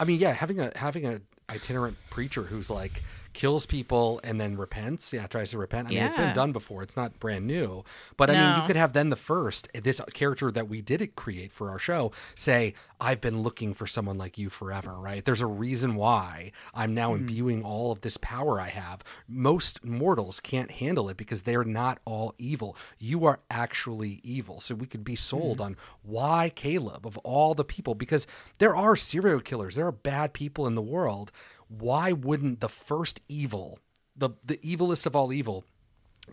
I mean, yeah, having a having a itinerant preacher who's like kills people and then repents. Yeah, tries to repent. I mean, it's been done before. It's not brand new. But I mean, you could have then the first this character that we did create for our show say, "I've been looking for someone like you forever." Right? There's a reason why I'm now mm-hmm. imbuing all of this power I have. Most mortals can't handle it because they're not all evil. You are actually evil. So we could be sold mm-hmm. on why Caleb of all the people because there are serial killers. There are bad people in the world why wouldn't the first evil, the the evilest of all evil,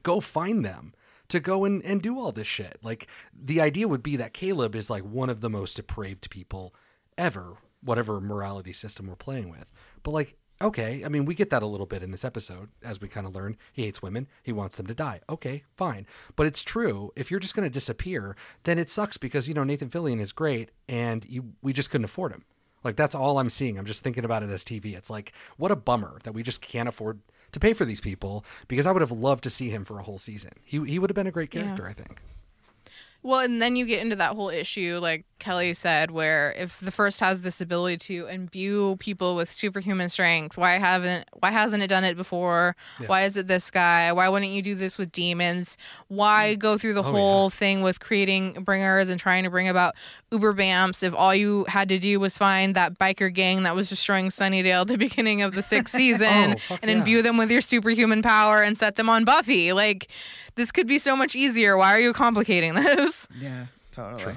go find them to go and, and do all this shit? Like the idea would be that Caleb is like one of the most depraved people ever, whatever morality system we're playing with. But like, okay, I mean, we get that a little bit in this episode, as we kind of learn. He hates women, he wants them to die. Okay, fine. But it's true, if you're just gonna disappear, then it sucks because, you know, Nathan Fillion is great and you we just couldn't afford him. Like that's all I'm seeing. I'm just thinking about it as TV. It's like what a bummer that we just can't afford to pay for these people because I would have loved to see him for a whole season. He he would have been a great Yeah. character, I think. Well, and then you get into that whole issue, like Kelly said, where if the first has this ability to imbue people with superhuman strength, why haven't why hasn't it done it before? Yeah. Why is it this guy? Why wouldn't you do this with demons? Why mm. go through the Oh, whole thing with creating bringers and trying to bring about Ubervamps if all you had to do was find that biker gang that was destroying Sunnydale at the beginning of the sixth [laughs] season Oh, and yeah. imbue them with your superhuman power and set them on Buffy? Like this could be so much easier. Why are you complicating this? [laughs] Yeah, totally.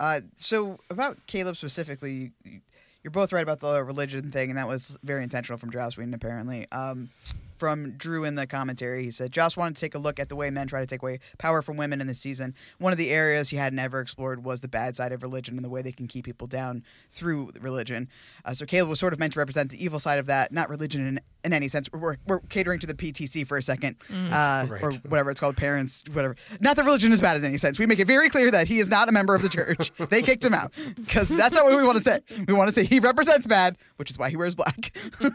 Uh, so about Caleb specifically, you- you're both right about the religion thing, and that was very intentional from Joss Whedon, apparently. Um, from Drew in the commentary, he said Joss wanted to take a look at the way men try to take away power from women in this season. One of the areas he hadn't ever explored was the bad side of religion and the way they can keep people down through religion. Uh, so Caleb was sort of meant to represent the evil side of that, not religion in, in any sense. We're, we're catering to the PTC for a second, Mm. uh, Right. or whatever it's called, parents, whatever. Not that religion is bad in any sense. We make it very clear that he is not a member of the church. [laughs] they kicked him out because that's not what we want to say. We want to say he represents bad, which is why he wears black. [laughs]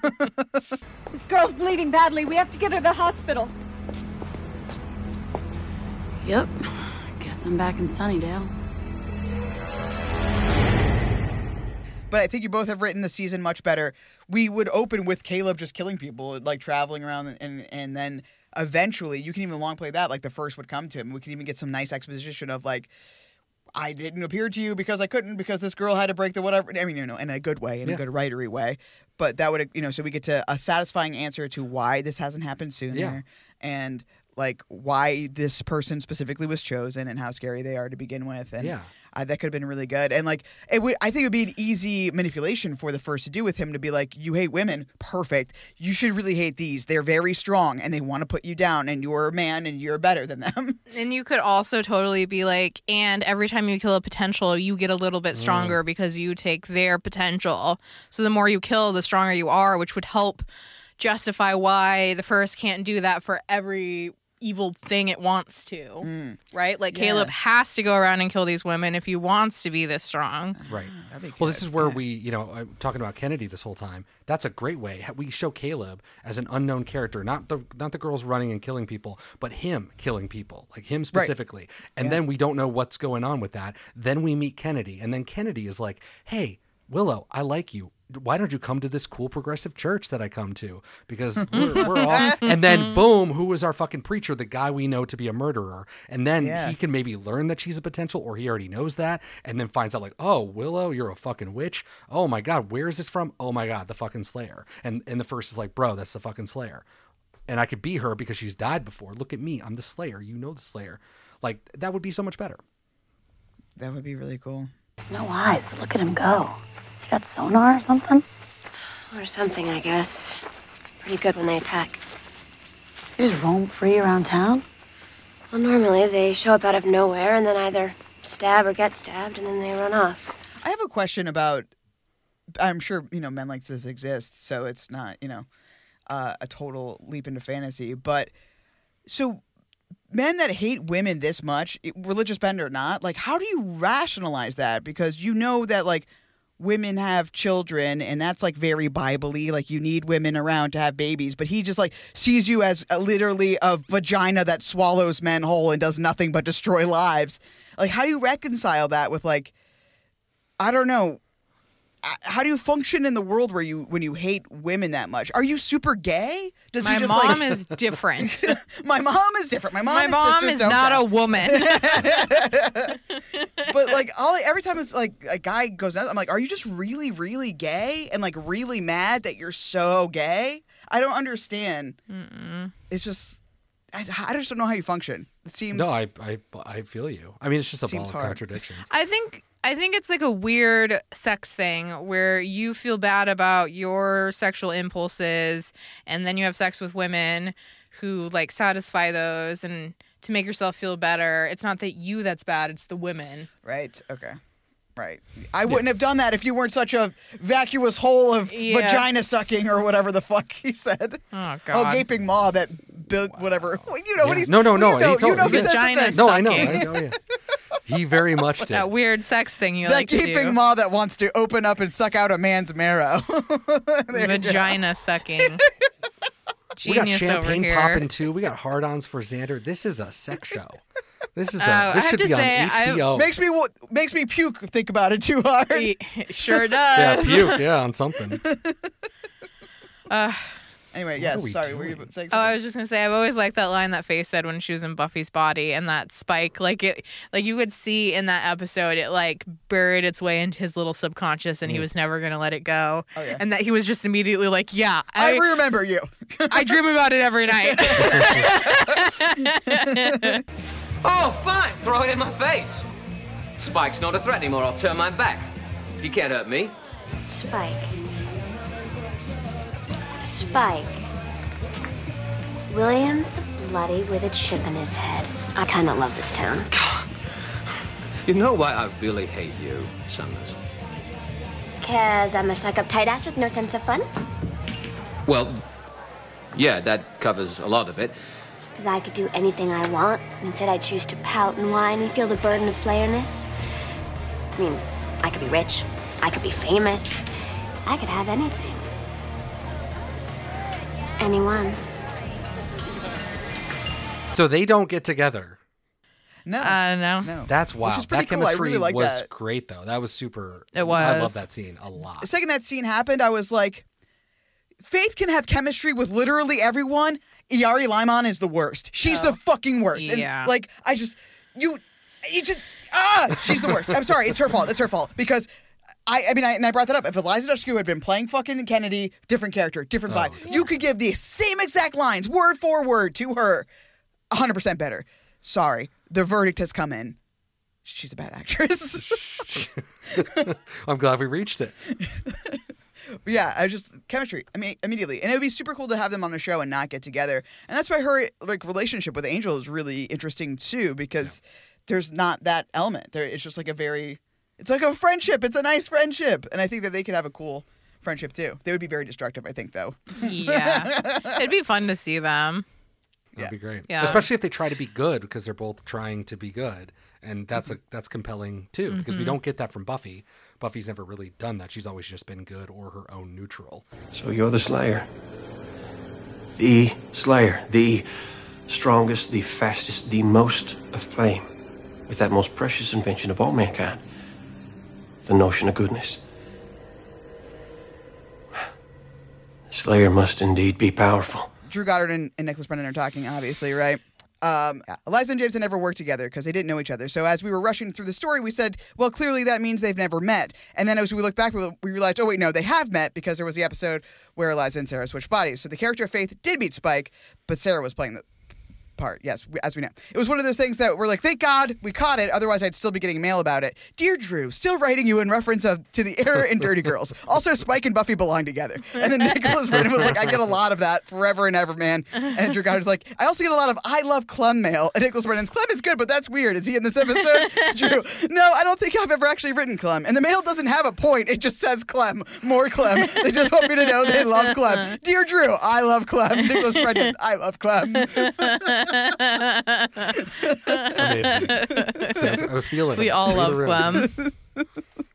This girl's bleeding badly. We have to get her to the hospital. Yep. Guess I'm back in Sunnydale. but I think you both have written the season much better. We would open with Caleb just killing people, like traveling around, and and then eventually you can even long play that. Like the first would come to him. We could even get some nice exposition of like. I didn't appear to you because I couldn't because this girl had to break the whatever. I mean, you know, in a good way, in Yeah. a good writery way. But that would, you know, so we get to a satisfying answer to why this hasn't happened sooner, Yeah. and like why this person specifically was chosen and how scary they are to begin with. And Yeah. Uh, that could have been really good. And like, it would, I think it would be an easy manipulation for the first to do with him to be like, you hate women, perfect. You should really hate these. They're very strong and they want to put you down, and you're a man and you're better than them. [laughs] And you could also totally be like, and every time you kill a potential, you get a little bit stronger because you take their potential. So the more you kill, the stronger you are, which would help justify why the first can't do that for every evil thing it wants to. Mm. Right? Like Yeah. Caleb has to go around and kill these women if he wants to be this strong. Right. Well, this is where we, you know, I'm talking about Kennedy this whole time. That's a great way. We show Caleb as an unknown character, not the not the girls running and killing people, but him killing people, like him specifically. And then we don't know what's going on with that. Then we meet Kennedy, and then Kennedy is like, "Hey, Willow, I like you. Why don't you come to this cool progressive church that I come to? Because [laughs] we're, we're all." [laughs] And then boom, who is our fucking preacher? The guy we know to be a murderer. And then Yeah. he can maybe learn that she's a potential, or he already knows that, and then finds out like, oh, Willow, you're a fucking witch. Oh my god, where is this from? Oh my god, the fucking Slayer. And and the first is like, bro, that's the fucking Slayer. And I could be her because she's died before. Look at me, I'm the Slayer. You know the Slayer. Like that would be so much better. That would be really cool. No eyes, but look at him go. You got sonar or something? Or something, I guess. Pretty good when they attack. You just roam free around town? Well, normally they show up out of nowhere and then either stab or get stabbed and then they run off. I have a question about. I'm sure you know men like this exist, so it's not you know uh, a total leap into fantasy. But so men that hate women this much, religious bend or not, like how do you rationalize that? Because you know that like women have children and that's like very biblically like you need women around to have babies but he just like sees you as a, literally a vagina that swallows men whole and does nothing but destroy lives like how do you reconcile that with like I don't know. Uh, How do you function in the world where you when you hate women that much? Are you super gay? Does My just mom like... is different. [laughs] My mom is different. My mom. My mom is don't know. a woman. [laughs] but like all every time it's like a guy goes nuts, I'm like, are you just really, really gay and like really mad that you're so gay? I don't understand. Mm-mm. It's just I, I just don't know how you function. It seems No, I, I I feel you. I mean, it's just a ball of contradictions. I think I think it's like a weird sex thing where you feel bad about your sexual impulses and then you have sex with women who like satisfy those and to make yourself feel better. It's not that you that's bad, it's the women. Right. Okay. Right. I wouldn't have done that if you weren't such a vacuous hole of Yeah. vagina sucking or whatever the fuck he said. Oh Oh, god. gaping maw that built whatever. Well, [laughs] you know what Yeah. he's no, no, no. You know, he told you know he he says the Vagina thing. No, I know. I know. Yeah. He very much did. that weird sex thing you that like to gaping do. maw that wants to open up and suck out a man's marrow. [laughs] There you go. Vagina sucking. [laughs] we got Genius over champagne here. popping too. We got hard-ons for Xander. This is a sex show. This is a. I this have should be say, on I- HBO. Makes me makes me puke. Think about it too hard. It sure does. yeah, puke. Yeah, on something. [laughs] Uh, Anyway, What yes. we Sorry, were you doing? saying Oh, I was just gonna say I've always liked that line that Faith said when she was in Buffy's body and that spike, like it, like you could see in that episode, it like buried its way into his little subconscious, and he mm-hmm. was never gonna let it go, Oh, yeah. and that he was just immediately like, yeah, I I, remember you. [laughs] I dream about it every night. [laughs] Oh, fine. Throw it in my face. Spike's not a threat anymore. I'll turn my back. You can't hurt me. Spike. Spike. William the Bloody with a chip in his head. I kind of love this town. You know why I really hate you, Summers? Cause I'm a stuck up tight ass with no sense of fun. Well, yeah, that covers a lot of it. Cause I could do anything I want. and Instead, I choose to pout and whine and feel the burden of slayerness. I mean, I could be rich. I could be famous. I could have anything. Anyone. So they don't get together. No. uh, no, no. That's Which is pretty That cool. I chemistry really like was that. great though. That was super. It was. I love that scene a lot. The second that scene happened, I was like, Faith can have chemistry with literally everyone. Iyari Limon is the worst. She's the fucking worst. And, Yeah. like, I just, you, you just, ah, she's the worst. I'm sorry. It's her fault. It's her fault. Because I, I mean, I, and I brought that up. If Eliza Dushku had been playing fucking Kennedy, different character, different vibe, oh, you could give the same exact lines, word for word, to her, 100% better. Sorry. The verdict has come in. She's a bad actress. [laughs] [laughs] I'm glad we reached it. [laughs] Yeah, I just chemistry. I mean, immediately, and it would be super cool to have them on the show and not get together. And that's why her like relationship with Angel is really interesting too, because there's not that element. There, it's just like a very, it's like a friendship. It's a nice friendship, and I think that they could have a cool friendship too. They would be very destructive, I think, though. yeah, [laughs] it'd be fun to see them. That'd be great. Yeah. Especially if they try to be good because they're both trying to be good. And that's a that's compelling too because we Mhm. don't get that from Buffy. Buffy's never really done that. She's always just been good or her own neutral. So you're the Slayer. The Slayer. The strongest, the fastest, the most of flame. With that most precious invention of all mankind. The notion of goodness. Slayer must indeed be powerful. Drew Goddard and, and Nicholas Brendon are talking, obviously, right? Um. Eliza and James had never worked together because they didn't know each other. So as we were rushing through the story, we said, well, clearly that means they've never met. And then as we looked back, we we realized, oh, wait, no, they have met because there was the episode where Eliza and Sarah switched bodies. So the character of Faith did meet Spike, but Sarah was playing the part. Yes, as we know. It was one of those things that we're like, thank God we caught it. Otherwise, I'd still be getting mail about it. Dear Drew, still writing you in reference of to the error in Dirty Girls. [laughs] Also, Spike and Buffy belong together. And then Nicholas Brendon was like, I get a lot of that forever and ever, man. And Drew Goddard's like, I also get a lot of I love Clem mail. And Nicholas Brendon's Clem is good, but that's weird. Is he in this episode? [laughs] Drew, no, I don't think I've ever actually written Clem. And the mail doesn't have a point. It just says Clem, more Clem. They just want me to know they love Clem. [laughs] Dear Drew, I love Clem. Nicholas Brendon, I love Clem. Amazing. See, I, was, I was feeling We it. all Through the love room. Clem.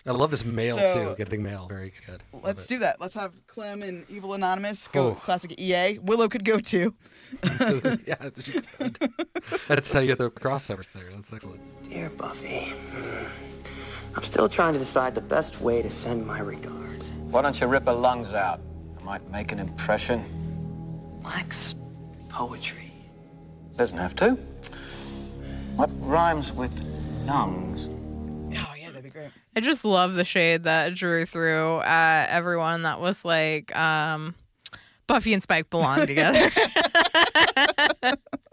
I love this mail So- too. Getting mail, very good. Love Let's it. do that. Let's have Clem and Evil Anonymous go Oh. classic EA. Willow could go too. [laughs] yeah, you could. that's how you get the crossovers there. That's excellent. Dear Buffy, hmm, I'm still trying to decide the best way to send my regards. Why don't you rip her lungs out? It might make an impression. Lacks poetry. Doesn't have to. What rhymes with lungs? Oh yeah, that'd be great. I just love the shade that Drew threw at everyone that was like, um, Buffy and Spike belong [laughs] together. [laughs]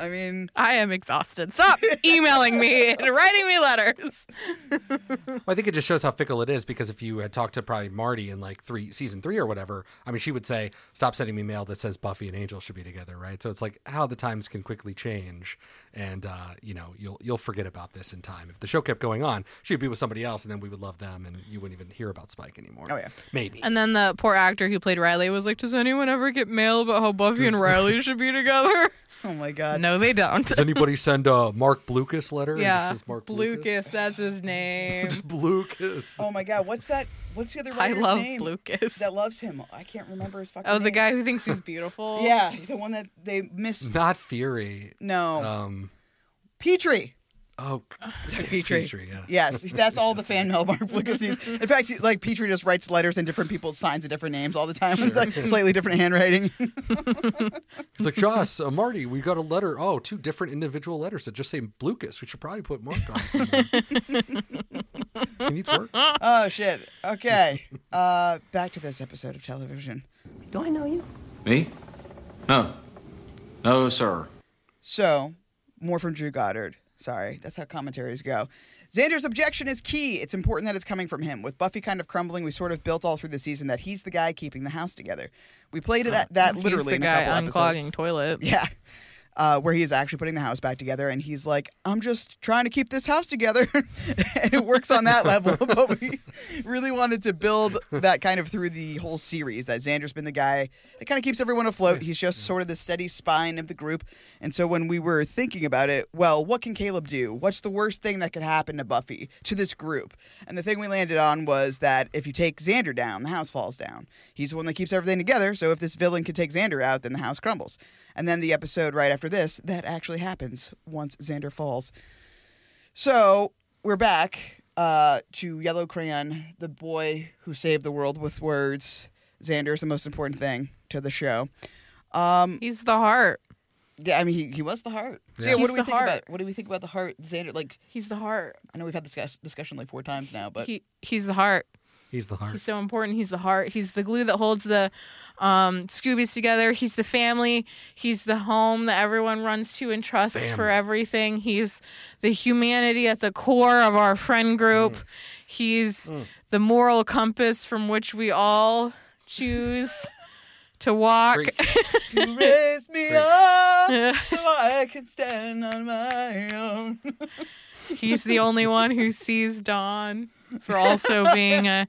I mean, I am exhausted. Stop [laughs] emailing me and writing me letters. [laughs] Well, I think it just shows how fickle it is because if you had talked to probably Marti in like three season three or whatever, I mean, she would say, "Stop sending me mail that says Buffy and Angel should be together," right? So it's like how the times can quickly change, and uh, you know, you'll you'll forget about this in time. If the show kept going on, she'd be with somebody else, and then we would love them, and you wouldn't even hear about Spike anymore. Oh yeah, maybe. And then the poor actor who played Riley was like, Does anyone ever get mail about how Buffy and Riley should be together? [laughs] Oh my god. No, they don't. Does anybody send a Marc Blucas letter? and yeah. this is Marc Blucas. Lucas, that's his [laughs] name. Blucas. Oh my god, what's that? What's the other writer's I love name Lucas. that loves him? I can't remember his fucking Oh, the guy who thinks he's beautiful. [laughs] Yeah, the one that they miss. Not Fury. No, Um. Petrie. Oh, [laughs] Doug Petrie. Petrie, yeah. Yes, that's all the fan [laughs] mail Mark Lucas needs. In fact, he- like Petrie just writes letters in different people's signs of different names all the time. It's like slightly different handwriting. [laughs] He's like, Joss, uh, Marti, we got a letter. Oh, two different individual letters that just say Blucas. We should probably put Mark on. he needs work. oh shit. Okay. Uh, back to this episode of television. Do I know you? Me? No. No, sir. So, more from Drew Goddard. Sorry, that's how commentaries go. Xander's objection is key. It's important that it's coming from him. With Buffy kind of crumbling, we sort of built all through the season that he's the guy keeping the house together. We played that that He's literally the in a guy couple unclogging episodes. toilets. [laughs] Yeah. Uh, where he is actually putting the house back together, and he's like, "I'm just trying to keep this house together," [laughs] and it works on that level. [laughs] But we really wanted to build that kind of through the whole series. That Xander's been the guy that kind of keeps everyone afloat. He's just sort of the steady spine of the group. And so when we were thinking about it, well, what can Caleb do? What's the worst thing that could happen to Buffy to this group? And the thing we landed on was that if you take Xander down, the house falls down. He's the one that keeps everything together. So if this villain could take Xander out, then the house crumbles. And then the episode right after this, that actually happens once Xander falls. So we're back uh, to Yellow Crayon, the boy who saved the world with words. Xander is the most important thing to the show. Um, He's the heart. Yeah, I mean, he, he was the heart. So, Yeah. yeah, what He's do we think heart. about what do we think about the heart, Xander? Like he's the heart. I know we've had this discussion like four times now, but He he's the heart. He's the heart. He's so important. He's the heart. He's the glue that holds the um, Scoobies together. He's the family. He's the home that everyone runs to and trusts for everything. He's the humanity at the core of our friend group. Mm. He's the moral compass from which we all choose to walk. [laughs] you raise me up [laughs] so I can stand on my own. [laughs] He's the only one who sees Dawn for also being a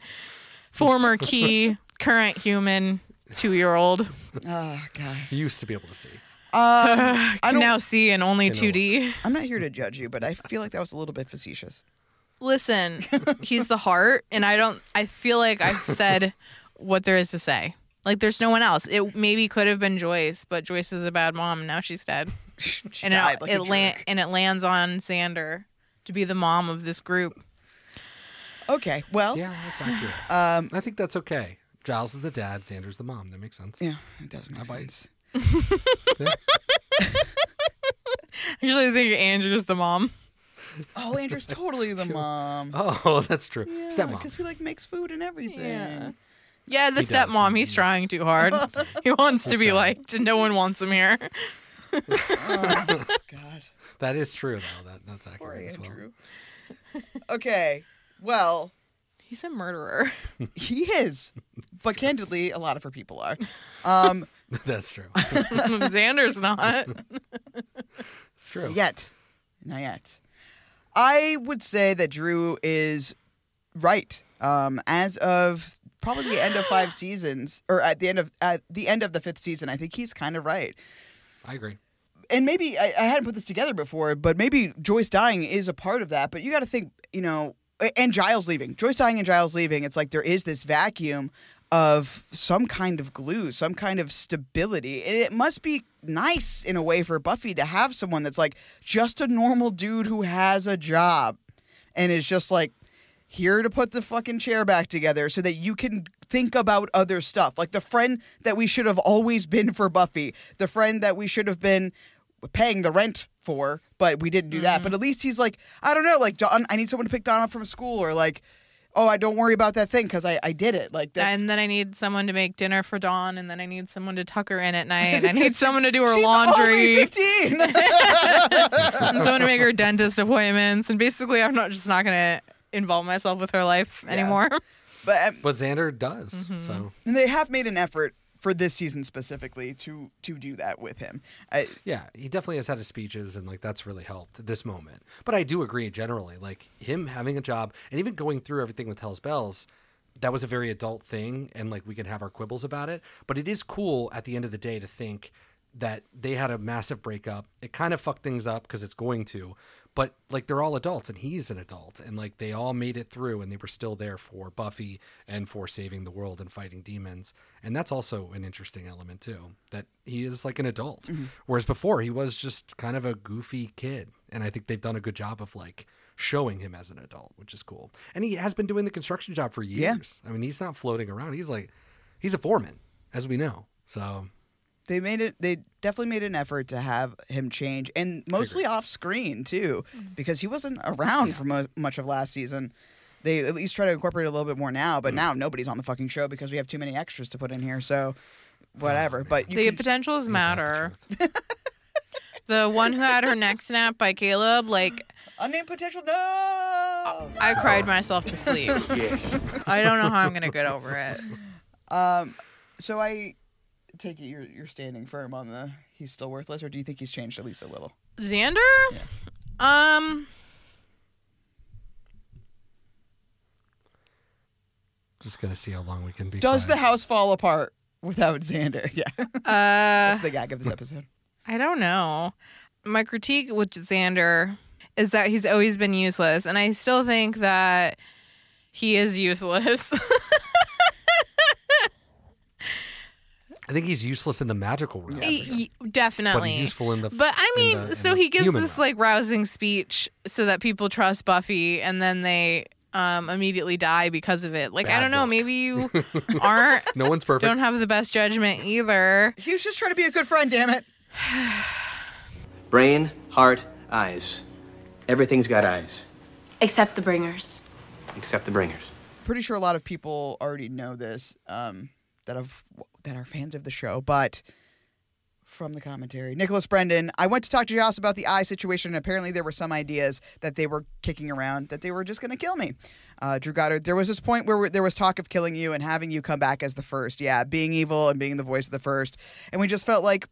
former key, current human two year old. Oh ah, god. He used to be able to see. Um, I can don't- now see in only 2D. I'm not here to judge you, but I feel like that was a little bit facetious. Listen, he's the heart, and I don't. I feel like I've said what there is to say. Like, there's no one else. It maybe could have been Joyce, but Joyce is a bad mom, and now she's dead. [laughs] and died it, like a it lan- and it lands on Xander to be the mom of this group. Okay, well, yeah, that's accurate. [sighs] Um, I think that's okay. Giles is the dad, Xander's the mom. That makes sense. Yeah, it does make [laughs] I buy sense. Usually, I think Andrew's the mom. Oh, Andrew's [laughs] totally the mom. Oh, [laughs] that's true. Yeah, Stepmom. because he like makes food and everything. Yeah. Yeah, the He does, stepmom, he's trying too hard. he wants to be liked, and no one wants him here. Oh, God. That is true, though. That that's Poor accurate as well. Andrew. [laughs] Okay, well, He's a murderer. [laughs] he is, [laughs] but candidly, a lot of her people are. Um, that's true. Xander's not. It's true. Yet, not yet. I would say that Drew is right. Um, as of probably the end of five [gasps] seasons, or at the end of at the end of the fifth season, I think he's kind of right. I agree. And maybe I, I hadn't put this together before, but maybe Joyce dying is a part of that. But you got to think, you know, and Giles leaving, Joyce dying and Giles leaving. It's like there is this vacuum of some kind of glue, some kind of stability, and it must be nice in a way for Buffy to have someone that's like just a normal dude who has a job, and is just like here to put the fucking chair back together so that you can think about other stuff. Like the friend that we should have always been for Buffy, the friend that we should have been paying the rent for, but we didn't do that. But at least he's like, I don't know, like Dawn, I need someone to pick Dawn up from school, or like, oh, I don't worry about that thing because I, I did it. Like that's And then I need someone to make dinner for Dawn, and then I need someone to tuck her in at [laughs] night. And I need someone to do her she's laundry. only 15. [laughs] [laughs] and someone to make her dentist appointments. And basically, I'm not just not going to involve myself with her life anymore. but um, But Xander does. Mm-hmm. So and they have made an effort for this season specifically to to do that with him. I, yeah, he definitely has had his speeches, and like that's really helped this moment. But I do agree generally, like him having a job and even going through everything with Hell's Bells. That was a very adult thing, and like we can have our quibbles about it. But it is cool at the end of the day to think that they had a massive breakup. It kind of fucked things up because it's going to, but like they're all adults and he's an adult and like they all made it through and they were still there for Buffy and for saving the world and fighting demons. And that's also an interesting element too, that he is like an adult. Mm-hmm. Whereas before he was just kind of a goofy kid. And I think they've done a good job of like showing him as an adult, which is cool. And he has been doing the construction job for Yeah. years. I mean, he's not floating around. He's like he's a foreman, as we know. So they made it. They definitely made an effort to have him change, and mostly off screen too, because he wasn't around for mo- much of last season. They at least try to incorporate a little bit more now, Mm. but now nobody's on the fucking show because we have too many extras to put in here. So, Oh, whatever. but you the can, potentials matter. [laughs] the one who had her neck snapped by Caleb, like, unnamed potential. No, I cried myself to sleep. [laughs] I don't know how I'm going to get over it. Um, so I take it you're you're standing firm on the he's still worthless, or do you think he's changed at least a little? Xander? Yeah. Um, just gonna see how long we can be. Does the house fall apart without Xander? [laughs] Yeah, uh, that's the gag of this episode. I don't know. My critique with Xander is that he's always been useless, and I still think that he is useless. [laughs] I think he's useless in the magical realm. Y- y- Definitely. But he's useful in the- But I mean, the- so he gives human this like rousing speech so that people trust Buffy, and then they um immediately die because of it. Like I don't know, book. maybe you [laughs] aren't No one's perfect. don't have the best judgment either. He was just trying to be a good friend. Damn it. [sighs] Brain, heart, eyes. Everything's got eyes, Except the bringers. except the bringers. Pretty sure a lot of people already know this. Um, that have that are fans of the show, but from the commentary, Nicholas Brendon. I went to talk to Joss about the eye situation, and apparently there were some ideas that they were kicking around that they were just going to kill me. Uh, Drew Goddard. There was this point where there was talk of killing you and having you come back as the first. Yeah, being evil and being the voice of the first, and we just felt like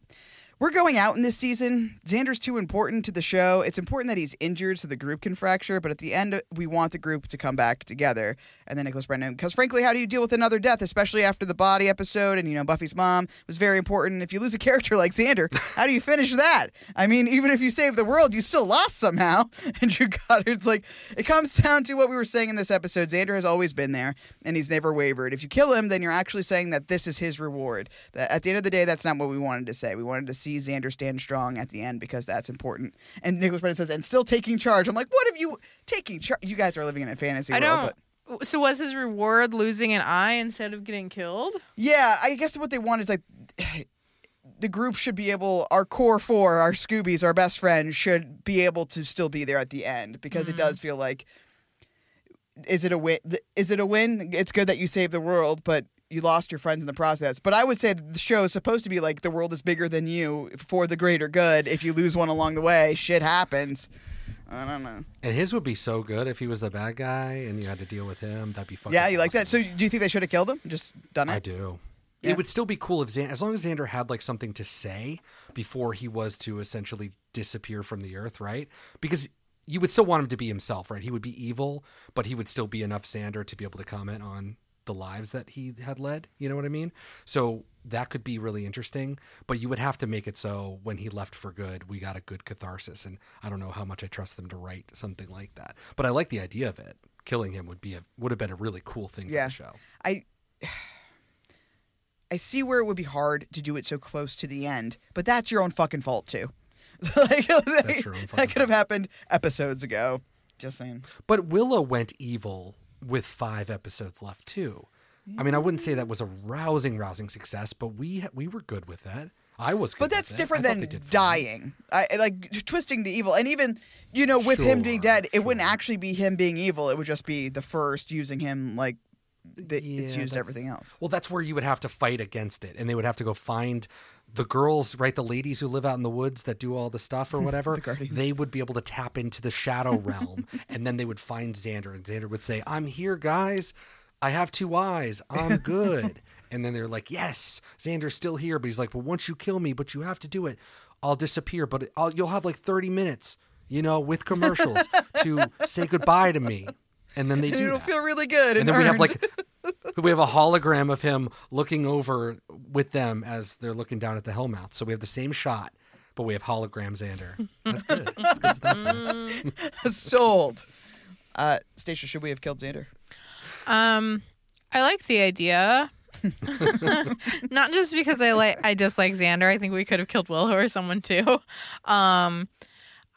we're going out in this season. Xander's too important to the show. It's important that he's injured so the group can fracture, but at the end, we want the group to come back together. And then Nicholas Brendon, because frankly, how do you deal with another death, especially after the body episode? And, you know, Buffy's mom was very important. If you lose a character like Xander, [laughs] how do you finish that? I mean, even if you save the world, you still lost somehow. [laughs] And Drew Goddard's like, it comes down to what we were saying in this episode. Xander has always been there, and he's never wavered. If you kill him, then you're actually saying that this is his reward. That at the end of the day, that's not what we wanted to say. We wanted to see Xander stand strong at the end because that's important. And Nicholas Brendon says, and still taking charge. I'm like, what have you taking charge? You guys are living in a fantasy I world, but So was his reward losing an eye instead of getting killed? yeah, I guess what they want is like. [sighs] The group should be able, our core four, our Scoobies, our best friends, should be able to still be there at the end because it mm-hmm. does feel like, is it a win? Is it a win? It's good that you saved the world, but you lost your friends in the process. But I would say that the show is supposed to be like the world is bigger than you for the greater good. If you lose one along the way, shit happens. I don't know. And his would be so good if he was the bad guy and you had to deal with him. That'd be fucking. yeah, you like that? So do you think they should have killed him? Just done it? I do. Yeah. It would still be cool if Xander, as long as Xander had like something to say before he was to essentially disappear from the earth, right? Because you would still want him to be himself, right? He would be evil, but he would still be enough Xander to be able to comment on the lives that he had led. You know what I mean? So that could be really interesting, but you would have to make it so when he left for good, we got a good catharsis. And I don't know how much I trust them to write something like that, but I like the idea of it. Killing him would be a would have been a really cool thing Yeah. for the show. I [sighs] I see where it would be hard to do it so close to the end, but that's your own fucking fault too. [laughs] like, [laughs] That's your own that could have happened episodes ago. Just saying. But Willow went evil with five episodes left too. I mean, I wouldn't say that was a rousing, rousing success, but we we were good with that. I was, good But that's different than dying. I like twisting to evil, and even you know, with him being Sure, dead, it wouldn't actually be him being evil. It would just be the first using him like the, it's used everything else. Well, that's where you would have to fight against it, and they would have to go find the girls, right? The ladies who live out in the woods that do all the stuff or [laughs] whatever. they would be able to tap into the shadow [laughs] realm, and then they would find Xander, and Xander would say, "I'm here, guys. I have two eyes. I'm [laughs] good." and then they're like, "Yes, Xander's still here," but he's like, "Well, once you kill me, but you have to do it, I'll disappear. But I'll, you'll have like 30 minutes, you know, with commercials to say goodbye to me." And then they And do it'll that. feel really good. and then we have like we have a hologram of him looking over with them as they're looking down at the Hellmouth. So we have the same shot, but we have hologram Xander. That's good. That's good stuff. [laughs] sold. Uh, Stacia, should we have killed Xander? Um, I like the idea. [laughs] Not just because I like I dislike Xander. I think we could have killed Willow or someone too. Um,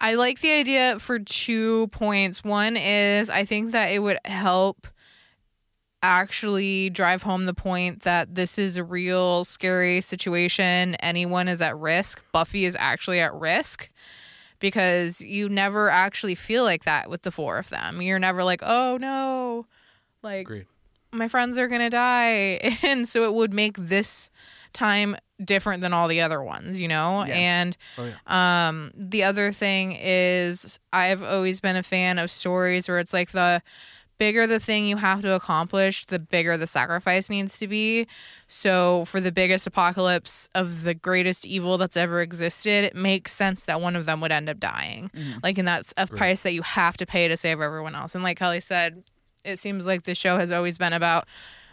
I like the idea for two points. One is I think that it would help actually drive home the point that this is a real scary situation. Anyone is at risk. Buffy is actually at risk because you never actually feel like that with the four of them. You're never like, oh no, like Agreed. my friends are gonna die, [laughs] and so it would make this time different than all the other ones, you know. Yeah. And Oh, um, the other thing is, I've always been a fan of stories where it's like the bigger the thing you have to accomplish, the bigger the sacrifice needs to be. So, for the biggest apocalypse of the greatest evil that's ever existed, it makes sense that one of them would end up dying. Like, and that's a price that you have to pay to save everyone else. And like Kelly said, it seems like the show has always been about,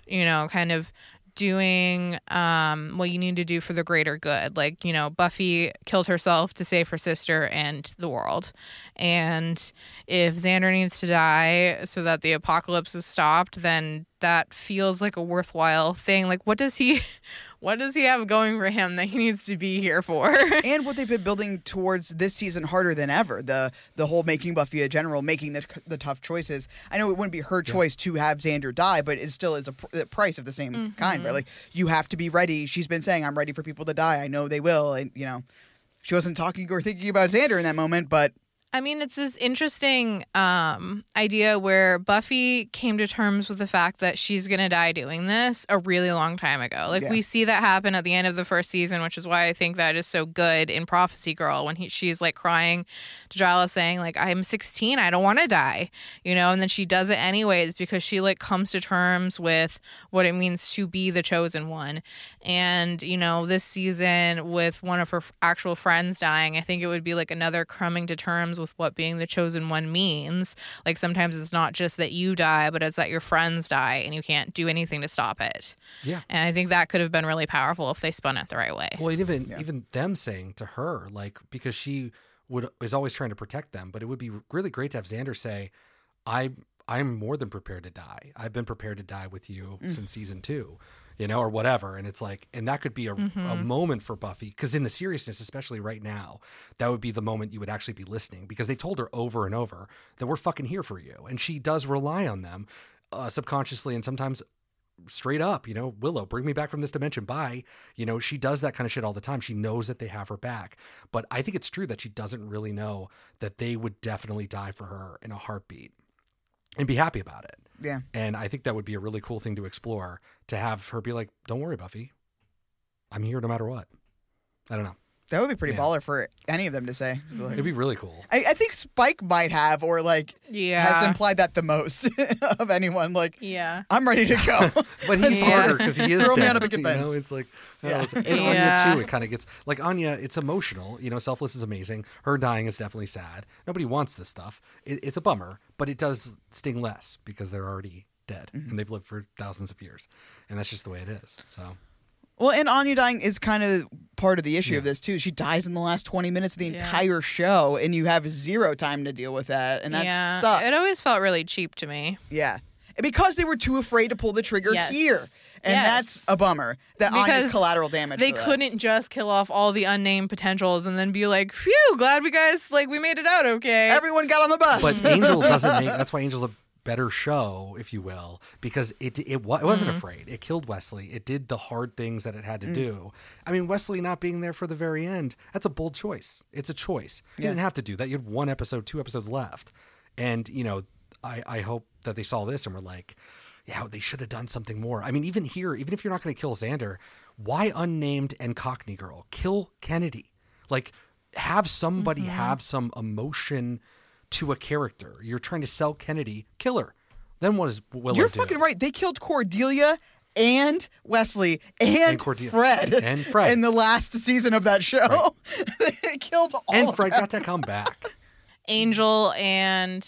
you know, kind of doing um what you need to do for the greater good. Like you know buffy killed herself to save her sister and the world. And if xander needs to die so that the apocalypse is stopped then that feels like a worthwhile thing like what does he [laughs] what does he have going for him that he needs to be here for [laughs] and what they've been building towards this season harder than ever. The the whole making Buffy a general, making the the tough choices. I know it wouldn't be her choice to have Xander die, but it still is a, pr- price of the same mm-hmm. kind. Right? Like you have to be ready. She's been saying, "I'm ready for people to die. I know they will," and you know, she wasn't talking or thinking about Xander in that moment, but I mean, it's this interesting um, idea where Buffy came to terms with the fact that she's going to die doing this a really long time ago. Like, Yeah. we see that happen at the end of the first season, which is why I think that is so good in Prophecy Girl when he, she's like crying to Giles saying, like, I'm 16, I don't want to die, you know? And then she does it anyways because she like comes to terms with what it means to be the chosen one. And, you know, this season with one of her f- actual friends dying, I think it would be like another coming to terms with what being the chosen one means. Like sometimes it's not just that you die, but it's that your friends die and you can't do anything to stop it. Yeah. And I think that could have been really powerful if they spun it the right way. Well, and even even them saying to her, like, because she would is always trying to protect them, but it would be really great to have Xander say, "I I'm more than prepared to die. I've been prepared to die with you Mm. since season two, you know, or whatever." And it's like, and that could be a, a Mhm. moment for Buffy because in the seriousness, especially right now, that would be the moment you would actually be listening because they've told her over and over that we're fucking here for you, and she does rely on them uh, subconsciously and sometimes straight up, you know, Willow, bring me back from this dimension. Bye. You know, she does that kind of shit all the time. She knows that they have her back. But I think it's true that she doesn't really know that they would definitely die for her in a heartbeat and be happy about it. Yeah. And I think that would be a really cool thing to explore to have her be like, don't worry, Buffy. I'm here no matter what. I don't know. That would be pretty Yeah. baller for any of them to say. Like- It'd be really cool. I, I think Spike might have, or like, Yeah. has implied that the most [laughs] of anyone. Like, yeah, I'm ready to go. [laughs] But he's Yeah. harder because he is Throw me on a picket you know? It's like, oh, Yeah. it's, and Yeah. Anya too. It kind of gets like Anya. It's emotional. You know, selfless is amazing. Her dying is definitely sad. Nobody wants this stuff. It, it's a bummer, but it does sting less because they're already dead Mm-hmm. and they've lived for thousands of years, and that's just the way it is. So Well, and Anya dying is kind of part of the issue of this too. She dies in the last 20 minutes of the entire show, and you have zero time to deal with that, and that yeah. sucks. It always felt really cheap to me. yeah, because they were too afraid to pull the trigger Yes. here, and Yes. that's a bummer. That Anya's Because collateral damage. They couldn't just kill off all the unnamed potentials and then be like, "Phew, glad we guys like we made it out okay." Everyone got on the bus. but Angel [laughs] doesn't make. That's why Angel's a better show, if you will, because it it, it wasn't Mhm. afraid. It killed Wesley. It did the hard things that it had to Mm. do. I mean, Wesley not being there for the very end. That's a bold choice. It's a choice. You Yeah. didn't have to do that. You had one episode, two episodes left, and you know, I I hope that they saw this and were like. Yeah, they should have done something more. I mean, even here, even if you're not going to kill Xander, why unnamed and Cockney girl? Kill Kennedy. Like, have somebody Mm-hmm. have some emotion to a character. You're trying to sell Kennedy, kill her. Then what is Willow You're do? fucking right. They killed Cordelia and Wesley and, And Cordelia. Fred And Fred. in the last season of that show. [laughs] they killed all and of Fred them. got to come back. Angel and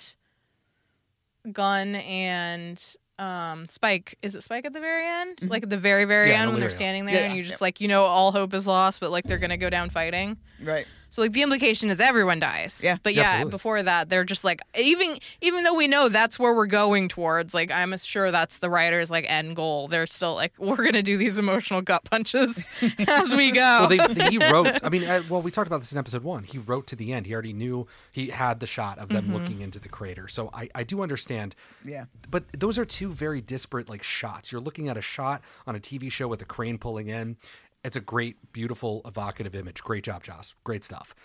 Gunn and um Spike. Is it Spike at the very end? Like at the very, very Yeah, end when they're standing there Yeah, and yeah, you just like you know all hope is lost, but like they're gonna go down fighting. Right. So like the implication is everyone dies. Yeah. But yeah, Absolutely. before that, they're just like even even though we know that's where we're going towards, like I'm sure that's the writer's like end goal. They're still like [laughs] we're gonna do these emotional gut punches [laughs] as we go. well, they, they- he [laughs] wrote. I mean, uh, well, we talked about this in episode one. He wrote to the end. He already knew he had the shot of them Mhm. looking into the crater. So I, I do understand. Yeah. But those are two very disparate like shots. You're looking at a shot on a TV show with a crane pulling in. It's a great, beautiful, evocative image. Great job, Joss. Great stuff.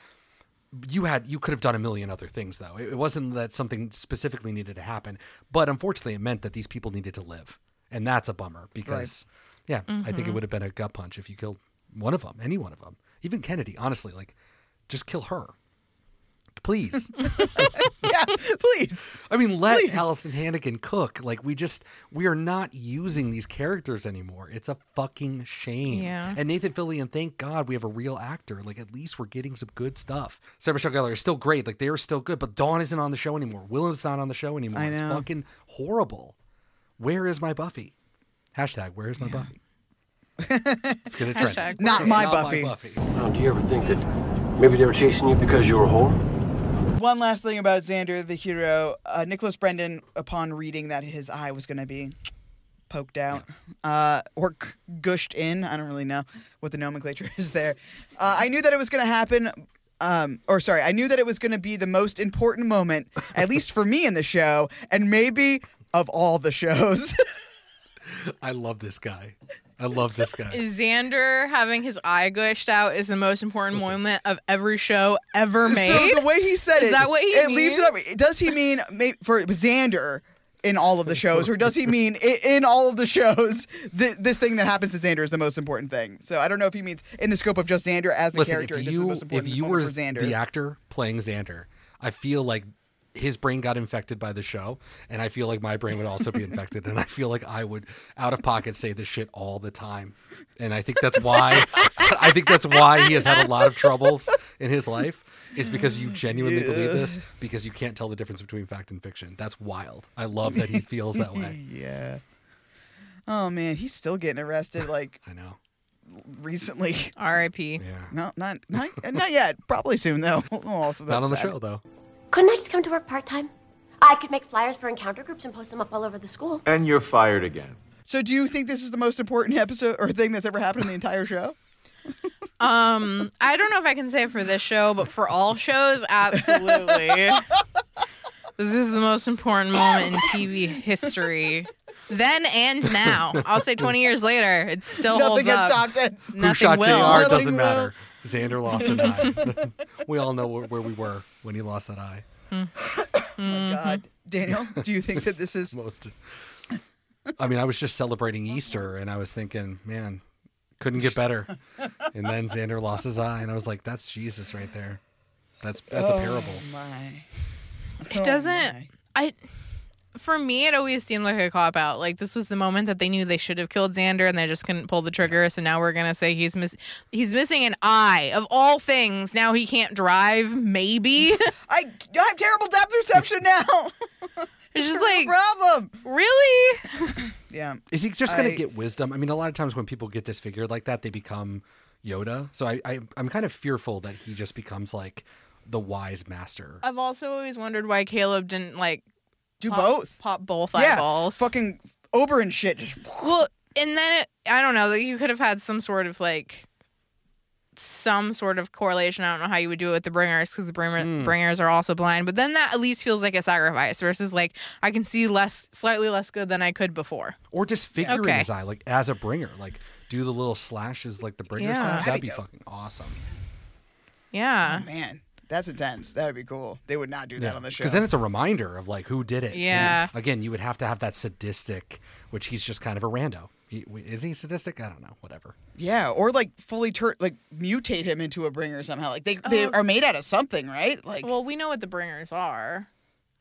You had you could have done a million other things though. It it wasn't that something specifically needed to happen, but unfortunately, it meant that these people needed to live, and that's a bummer because, yeah, I think it Mhm. would have been a gut punch if you killed one of them, any one of them, even Kennedy. Honestly, like, just kill her, please. [laughs] yeah, please. I mean, let Please. Alyson Hannigan cook. Like, we just we are not using these characters anymore. It's a fucking shame. Yeah. And Nathan Fillion, thank God we have a real actor. Like, at least we're getting some good stuff. Sarah Michelle Gellar is still great. Like, they are still good. But Dawn isn't on the show anymore. Willow's not on the show anymore. I It's fucking horrible. Where is my Buffy? Hashtag Where is my Buffy? It's gonna [laughs] trend. Hashtag Not my Buffy. Now, do you ever think that maybe they were chasing you because you were home? One last thing about Xander, the hero. Uh, Nicholas Brendon, upon reading that his eye was going to be poked out uh, or g- gushed in, I don't really know what the nomenclature is there. Uh, I knew that it was going to happen. Um, or sorry, I knew that it was going to be the most important moment, at least for me in the show, and maybe of all the shows. [laughs] I love this guy. I love this guy. Xander having his eye gushed out is the most important moment of every show ever made. So the way he said Is it, that what he it leaves it means? up. Does he mean for Xander in all of the shows, or does he mean in all of the shows th- this thing that happens to Xander is the most important thing? So I don't know if he means in the scope of just Xander as the Listen, character. if this is the you most if you were for Xander. the actor playing Xander, I feel like his brain got infected by the show, and I feel like my brain would also be infected, and I feel like I would out of pocket say this shit all the time, and I think that's why [laughs] I think that's why he has had a lot of troubles in his life. Is because you genuinely believe this because you can't tell the difference between fact and fiction. That's wild. I love that he feels that way. [laughs] yeah. Oh man, he's still getting arrested. [laughs] Like I know. Recently. R.I.P. Yeah. No, not not not yet. Probably soon though. also, Not on the that's show though. Couldn't I just come to work part time? I could make flyers for encounter groups and post them up all over the school. And you're fired again. So, do you think this is the most important episode or thing that's ever happened in the entire show? [laughs] Um, I don't know if I can say for this show, but for all shows, absolutely. this is the most important moment in TV history. Then and now. I'll say 20 years later, it still Nothing holds has up. stopped it. Who shot will. JR doesn't matter. Xander lost an eye. [laughs] we all know where, where we were when he lost that eye. Hmm. [coughs] Oh my hmm. God, Daniel, do you think that this [laughs] is most? I mean, I was just celebrating Easter, and I was thinking, man, couldn't get better. And then Xander lost his eye, and I was like, that's Jesus right there. That's that's a oh parable. Oh my. It doesn't. Oh I. For me, it always seemed like a cop out. Like this was the moment that they knew they should have killed Xander, and they just couldn't pull the trigger. So now we're gonna say he's miss. He's missing an eye of all things. Now he can't drive. Maybe [laughs] I, I have terrible depth perception now. [laughs] it's just like problem. really. [laughs] Yeah. Is he just going I- to get wisdom? I mean, a lot of times when people get disfigured like that, they become Yoda. So I, I I'm kind of fearful that he just becomes like the wise master. I've also always wondered why Caleb didn't like Do pop- both. pop both Yeah, eyeballs. fucking Ober and shit. Well, and then it, I don't know. That you could have had some sort of like some sort of correlation. I don't know how you would do it with the bringers because the bringer, Hmm. bringers are also blind. But then that at least feels like a sacrifice versus like I can see less, slightly less good than I could before. Or disfiguring Okay. his eye, like as a bringer, like do the little slashes like the bringers Yeah. have. That'd That'd be be fucking awesome. Yeah. man, that's intense. That would be cool. They would not do that on the show. Because then it's a reminder of like who did it. So, Yeah. again, you would have to have that sadistic, which he's just kind of a rando. He, is he sadistic? I don't know. Whatever. yeah, or like fully tur- like mutate him into a bringer somehow. Like they they Oh. are made out of something, right? Like Well, we know what the bringers are.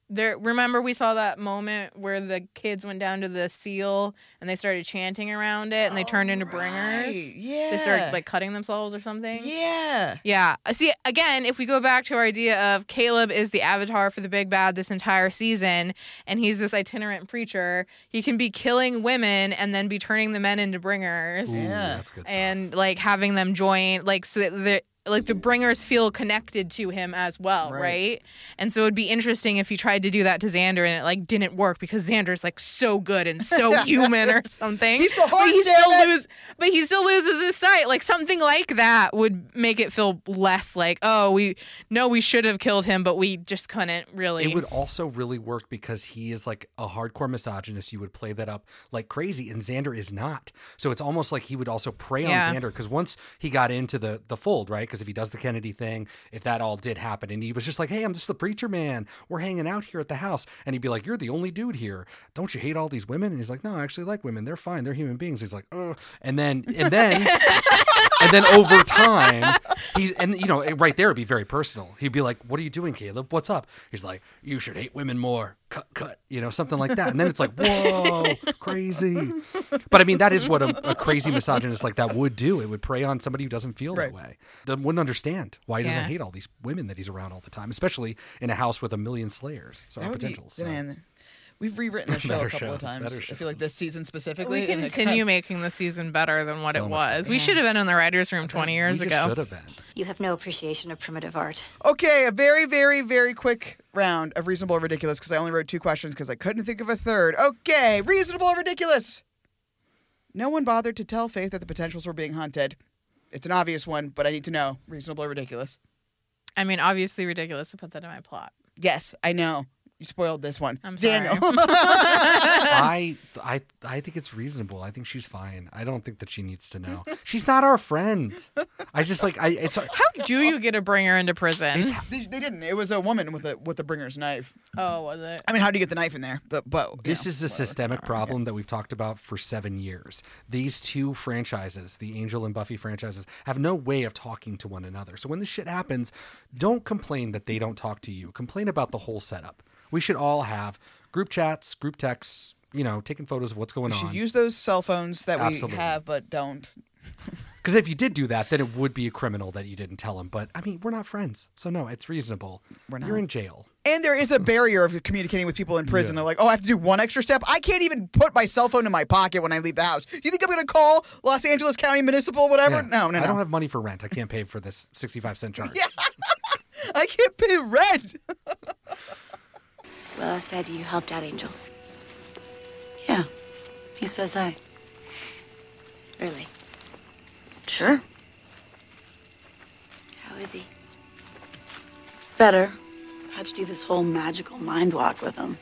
There, remember we saw that moment where the kids went down to the seal and they started chanting around it and they turned into bringers. yeah. They started like cutting themselves or something. yeah. Yeah. Uh, See, again, if we go back to our idea of Caleb is the avatar for the big bad this entire season, and he's this itinerant preacher, he can be killing women and then be turning the men into bringers. Ooh, Yeah. that's good. And like having them join, like, so that the like the bringers feel connected to him as well, Right. right? And so it'd be interesting if he tried to do that to Xander and it like didn't work because Xander's like so good and so [laughs] human or something. He's the but he still it! lose, but he still loses his sight. Like something like that would make it feel less like, oh, we no, we should have killed him, but we just couldn't really. It would also really work because he is like a hardcore misogynist. You would play that up like crazy, and Xander is not. So it's almost like he would also prey Yeah. on Xander because once he got into the the fold, right? Because if he does the Kennedy thing, if that all did happen, and he was just like, "Hey, I'm just the preacher man. We're hanging out here at the house," and he'd be like, "You're the only dude here. Don't you hate all these women?" And he's like, "No, I actually like women. They're fine. They're human beings." He's like, "Oh," and then and then. [laughs] and then over time, he's and you know right there it'd be very personal. He'd be like, "What are you doing, Caleb? What's up?" He's like, "You should hate women more." Cut, cut, you know, something like that. And then it's like, "Whoa, crazy!" But I mean, that is what a, a crazy misogynist like that would do. It would prey on somebody who doesn't feel that way. That wouldn't understand why he doesn't hate all these women that he's around all the time, especially in a house with a million slayers. So That our would be, so. man. We've rewritten the [laughs] show Better a couple of times. better I feel like this season specifically. we continue kind making the season better than what So it was. better. We should have been in the writers' room 20 years we ago. just should have been. You have no appreciation of primitive art. Okay, a very, very, very quick round of reasonable or ridiculous because I only wrote two questions because I couldn't think of a third. Okay, reasonable or ridiculous? No one bothered to tell Faith that the potentials were being hunted. It's an obvious one, but I need to know reasonable or ridiculous. I mean, obviously ridiculous to put that in my plot. Yes, I know. You spoiled this one. I'm Daniel. [laughs] I I I think it's reasonable. I think she's fine. I don't think that she needs to know. She's not our friend. I just like I it's How do you get a bringer into prison? they, they didn't. It was a woman with a with a bringer's knife. oh, was it? I mean, how do you get the knife in there? But but you This know, is a systemic problem that we've talked about for seven years. These two franchises, the Angel and Buffy franchises, have no way of talking to one another. So when this shit happens, don't complain that they don't talk to you. Complain about the whole setup. We should all have group chats, group texts, you know, taking photos of what's going we on. should use those cell phones that Absolutely. we have but don't. [laughs] Because if you did do that, then it would be a criminal that you didn't tell him. But I mean, we're not friends. So no, it's reasonable. We're not. You're in jail. And there is a barrier of communicating with people in prison. Yeah. They're like, oh, I have to do one extra step. I can't even put my cell phone in my pocket when I leave the house. You think I'm going to call Los Angeles County Municipal, whatever? Yeah. No, no, no. I don't have money for rent. I can't pay for this 65 cent [laughs] charge. [laughs] I can't pay rent. Willow said you helped out Angel. Yeah. He says I. Really? Sure. How is he? Better. Had to do this whole magical mind walk with him.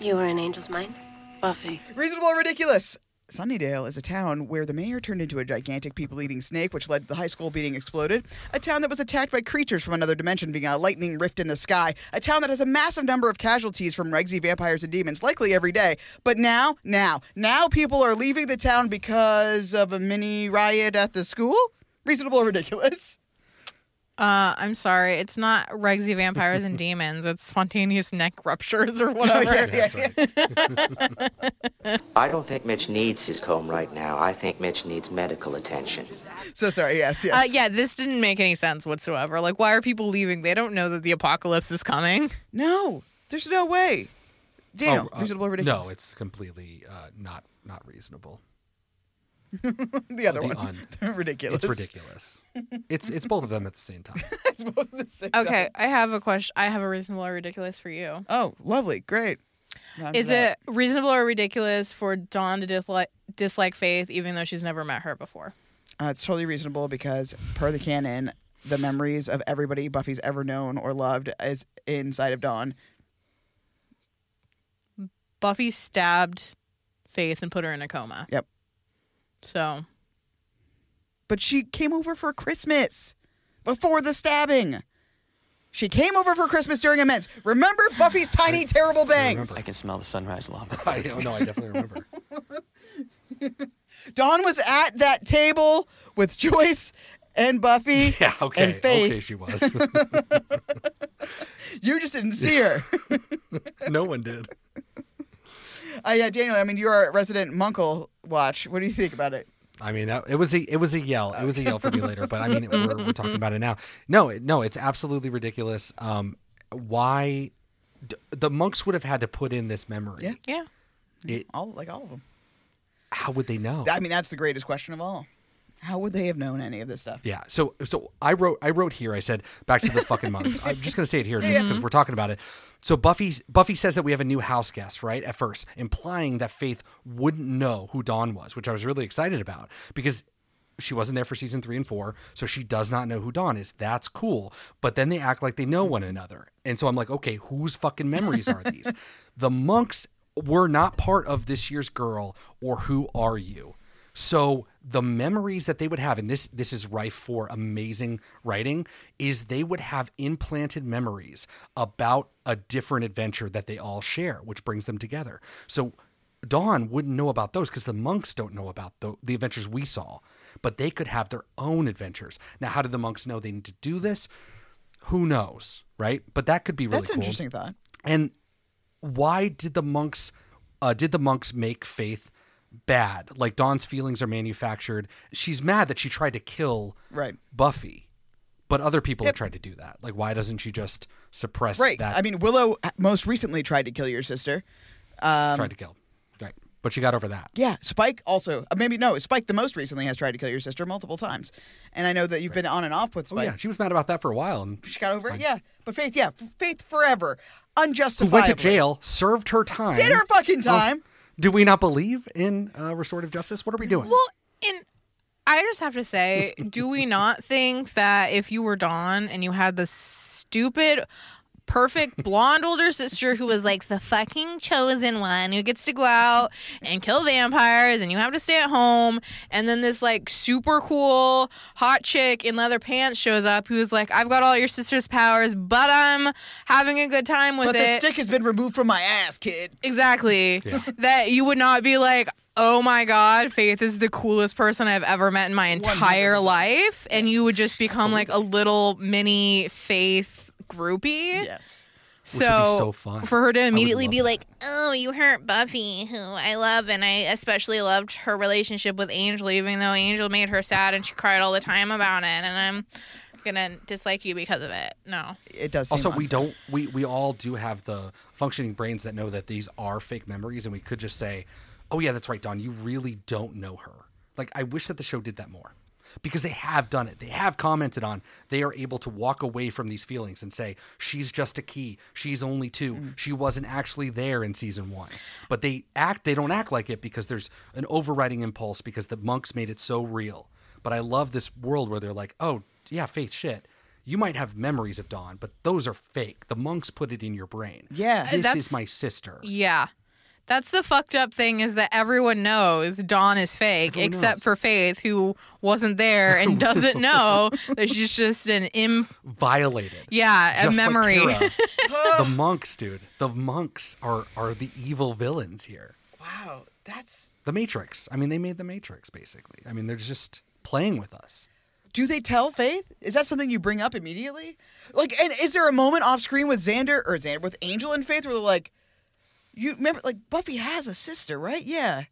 You were in Angel's mind? Buffy. Reasonable or ridiculous? Sunnydale is a town where the mayor turned into a gigantic people eating snake, which led to the high school being exploded. A town that was attacked by creatures from another dimension, being a lightning rift in the sky. A town that has a massive number of casualties from Regsy vampires and demons, likely every day. But now, now, now people are leaving the town because of a mini riot at the school? Reasonable or ridiculous? Uh, I'm sorry. It's not Regsy vampires and [laughs] demons. It's spontaneous neck ruptures or whatever. I don't think Mitch needs his comb right now. I think Mitch needs medical attention. So sorry, yes, yes. Uh, yeah, this didn't make any sense whatsoever. Like, why are people leaving? They don't know that the apocalypse is coming. No, there's no way. Daniel, Oh, uh, reasonable or ridiculous? No, it's completely uh, not not reasonable. [laughs] the other The one. un- [laughs] ridiculous. It's ridiculous. It's it's both of them at the same time. [laughs] it's both the same Okay, time. I have a question. I have a reasonable or ridiculous for you. Oh, lovely. Great. Round Is it it reasonable or ridiculous for Dawn to dislike dislike Faith even though she's never met her before? Uh, it's totally reasonable because, per the canon, the memories of everybody Buffy's ever known or loved is inside of Dawn. Buffy stabbed Faith and put her in a coma. Yep. So But she came over for Christmas before the stabbing. She came over for Christmas during Amends. Remember Buffy's tiny, terrible bangs? I can smell the sunrise long. [laughs] I oh, no, I definitely remember. [laughs] Dawn was at that table with Joyce and Buffy [laughs] Yeah, okay. and Faith. Okay, she was. you just didn't see her. no one did. Uh, yeah, Daniel. I mean, you're a resident Munkle watch. What do you think about it? I mean, it was a it was a yell. It was a yell for me later, but I mean, we're, we're [laughs] talking about it now. No, no, it's absolutely ridiculous. Um, why d- the monks would have had to put in this memory? Yeah. Yeah. It, all like all of them. How would they know? I mean, that's the greatest question of all. How would they have known any of this stuff? Yeah. So so I wrote I wrote here. I said back to the fucking monks. [laughs] I'm just gonna say it here just Yeah. because we're talking about it. So Buffy Buffy says that we have a new house guest right at first, implying that Faith wouldn't know who Dawn was, which I was really excited about because she wasn't there for season three and four, so she does not know who Dawn is. That's cool. But then they act like they know one another, and so I'm like, okay, whose fucking memories are these? [laughs] the monks were not part of this year's girl or who are you? So the memories that they would have, and this this is rife for amazing writing, is they would have implanted memories about a different adventure that they all share, which brings them together. So Dawn wouldn't know about those because the monks don't know about the, the adventures we saw, but they could have their own adventures. Now, how did the monks know they need to do this? Who knows, right? But that could be really That's cool. interesting thought. And why did the monks uh, did the monks make Faith bad? Like Dawn's feelings are manufactured. She's mad that she tried to kill Right. Buffy, but other people have tried to do that. Like, why doesn't she just suppress Right. that? I mean, Willow most recently tried to kill your sister. Um, tried to kill, right? But she got over that. Yeah, Spike also. uh, Maybe no, Spike the most recently has tried to kill your sister multiple times, and I know that you've been on and off with Oh Spike. yeah, she was mad about that for a while, and She got over Fine. it. Yeah, but Faith, yeah, Faith forever, who unjustifiably. went to jail, served her time, Did her fucking Oh, time. Do we not believe in uh, restorative justice? What are we doing? Well, in I just have to say, do we not think that if you were Dawn and you had the stupid perfect blonde older sister who was like the fucking chosen one who gets to go out and kill vampires and you have to stay at home. And then this like super cool hot chick in leather pants shows up who's like, I've got all your sister's powers, but I'm having a good time with But it. the stick has been removed from my ass, kid. Exactly. That you would not be like, oh my God, Faith is the coolest person I've ever met in my entire life. And you would just become like a little mini Faith groupie. Yes. So, Which would be so fun. for her to immediately love be like, oh, you hurt Buffy, who I love. And I especially loved her relationship with Angel, even though Angel made her sad and she cried all the time about it. And I'm going to dislike you because of it. No. It does. Seem Also, we don't. We we all do have the functioning brains that know that these are fake memories, and we could just say, "Oh yeah, that's right, Dawn. You really don't know her." Like I wish that the show did that more, because they have done it. They have commented on. They are able to walk away from these feelings and say, "She's just a key. She's only two. Mm. She wasn't actually there in season one." But they act. They don't act like it because there's an overriding impulse because the monks made it so real. But I love this world where they're like, "Oh yeah, Faith, shit." You might have memories of Dawn, but those are fake. The monks put it in your brain. Yeah. This is my sister. Yeah. That's the fucked up thing is that everyone knows Dawn is fake Everyone except knows. for Faith who wasn't there and [laughs] doesn't know that she's just an im Violated. yeah, a Just like memory. Tara. [laughs] the monks, dude. The monks are are the evil villains here. Wow, that's. The Matrix. I mean, they made the Matrix basically. I mean, they're just playing with us. Do they tell Faith? Is that something you bring up immediately? Like, and is there a moment off screen with Xander or Xander with Angel and Faith where they're like, you remember, like Buffy has a sister, right? Yeah.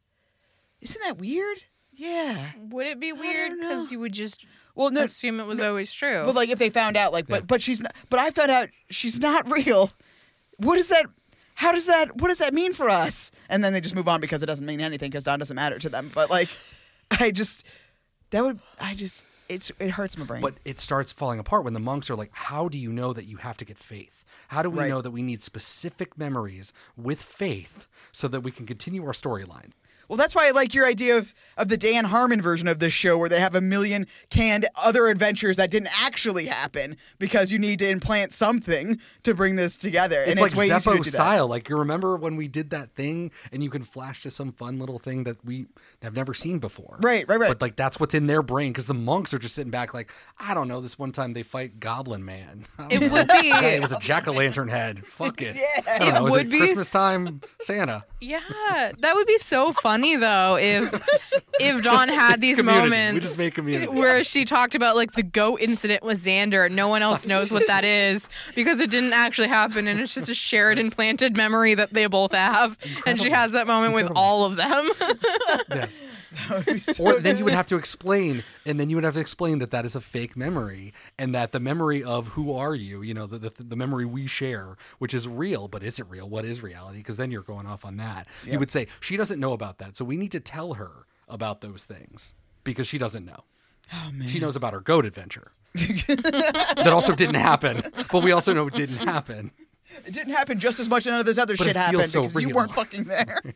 Isn't that weird? Yeah. Would it be weird because you would just well no, assume it was always true? But like, if they found out, like, but but she's not. But I found out she's not real. What is that? How does that? What does that mean for us? And then they just move on because it doesn't mean anything because Dawn doesn't matter to them. But like, I just that would I just it's it hurts my brain. But it starts falling apart when the monks are like, "How do you know that you have to get faith? How do we Right. know that we need specific memories with faith so that we can continue our storyline?" Well, that's why I like your idea of, of the Dan Harmon version of this show where they have a million canned other adventures that didn't actually happen because you need to implant something to bring this together. It's and like it's way easier to Zeppo do that. style. Like you remember when we did that thing, and you can flash to some fun little thing that we have never seen before. Right, right, right. But like that's what's in their brain because the monks are just sitting back, like I don't know. This one time they fight Goblin Man. [laughs] It know. would be- Yeah, it was a jack o' lantern head. Fuck it. [laughs] I don't It know. Would it be Christmas time Santa? Yeah, that would be so funny though if [laughs] if Dawn had these community. We moments just made community. where she talked about like the goat incident with Xander. No one else knows what that is because it didn't actually happen, and it's just a shared implanted memory that they both have. And she has that moment with all of them. [laughs] Yes. [laughs] or then you would have to explain, and then you would have to explain that that is a fake memory, and that the memory of who are you, you know, the the, the memory we share, which is real, but is it real? What is reality? Because then you're going off on that. You would say she doesn't know about that, so we need to tell her about those things because she doesn't know. Oh, She knows about her goat adventure. that also didn't happen, but we also know it didn't happen. It didn't happen just as much as none of this other But shit it happened so because you weren't fucking there. [laughs]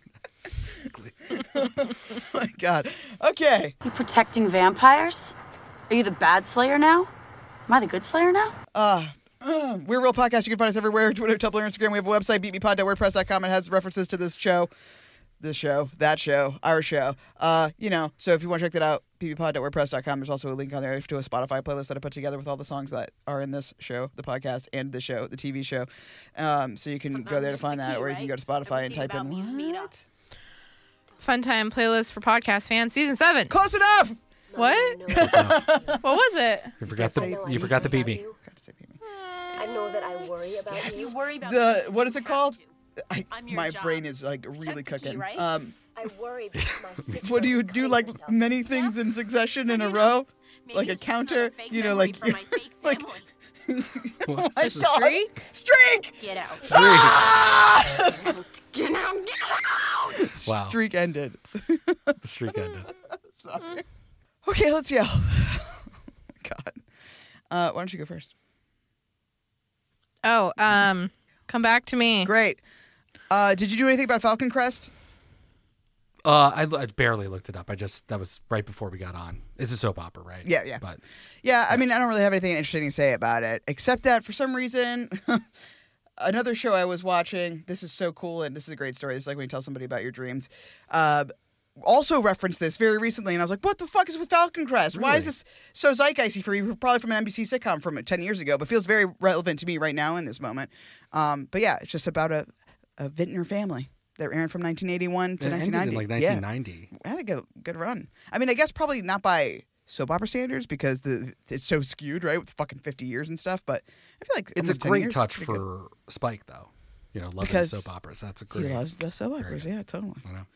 oh [laughs] my god. Okay. You protecting vampires? Are you the bad slayer now? Am I the good slayer now? Uh, uh, [clears throat] we're Real Podcast. You can find us everywhere Twitter, Tumblr, Instagram. We have a website, beepmepod.wordpress.com. It has references to this show, this show, that show, our show. Uh, you know, so if you want to check that out, beepmepod.wordpress.com. There's also a link on there to a Spotify playlist that I put together with all the songs that are in this show, the podcast, and the show, the TV show. Um, so you can go there to find that, or you can go to Spotify and type in what? Fun time playlist for podcast fans, season seven. Close enough. What? [laughs] what was it? You forgot the you forgot the BB. I know that I worry about you. You worry about The what is it called? I, my brain is like really cooking. right? Um, I worry because my [laughs] sister what do you do? Like many things in succession in a row, like a counter. You know, like [laughs] like. [laughs] oh my streak? Streak! Get out. Streak. Ah! Get out! Get out! Wow. Streak ended. The streak ended. [laughs] Sorry. Okay, let's yell. [laughs] God. Uh, why don't you go first? Oh, um, come back to me. Great. Uh, did you do anything about Falcon Crest? Uh, I, I barely looked it up. I just that was right before we got on. It's a soap opera, right? Yeah, yeah. But Yeah, I mean, I don't really have anything interesting to say about it, except that for some reason, [laughs] another show I was watching. This is so cool, and this is a great story. This is like when you tell somebody about your dreams. Uh, also referenced this very recently, and I was like, "What the fuck is with Falcon Crest? Why is this so zeitgeisty for you? Probably from an NBC sitcom from ten years ago, but feels very relevant to me right now in this moment." Um, but yeah, it's just about a, a vintner family. They're airing from 1981 to It ended in, 1990. like, Yeah. 1990. Had a good good run. I mean, I guess probably not by soap opera standards because the it's so skewed, right, with fucking 50 years and stuff. But I feel like It's a great years, touch pretty good. for Spike, though. You know, loving Because soap operas. That's a great. He loves the soap operas. Yeah, totally. I know.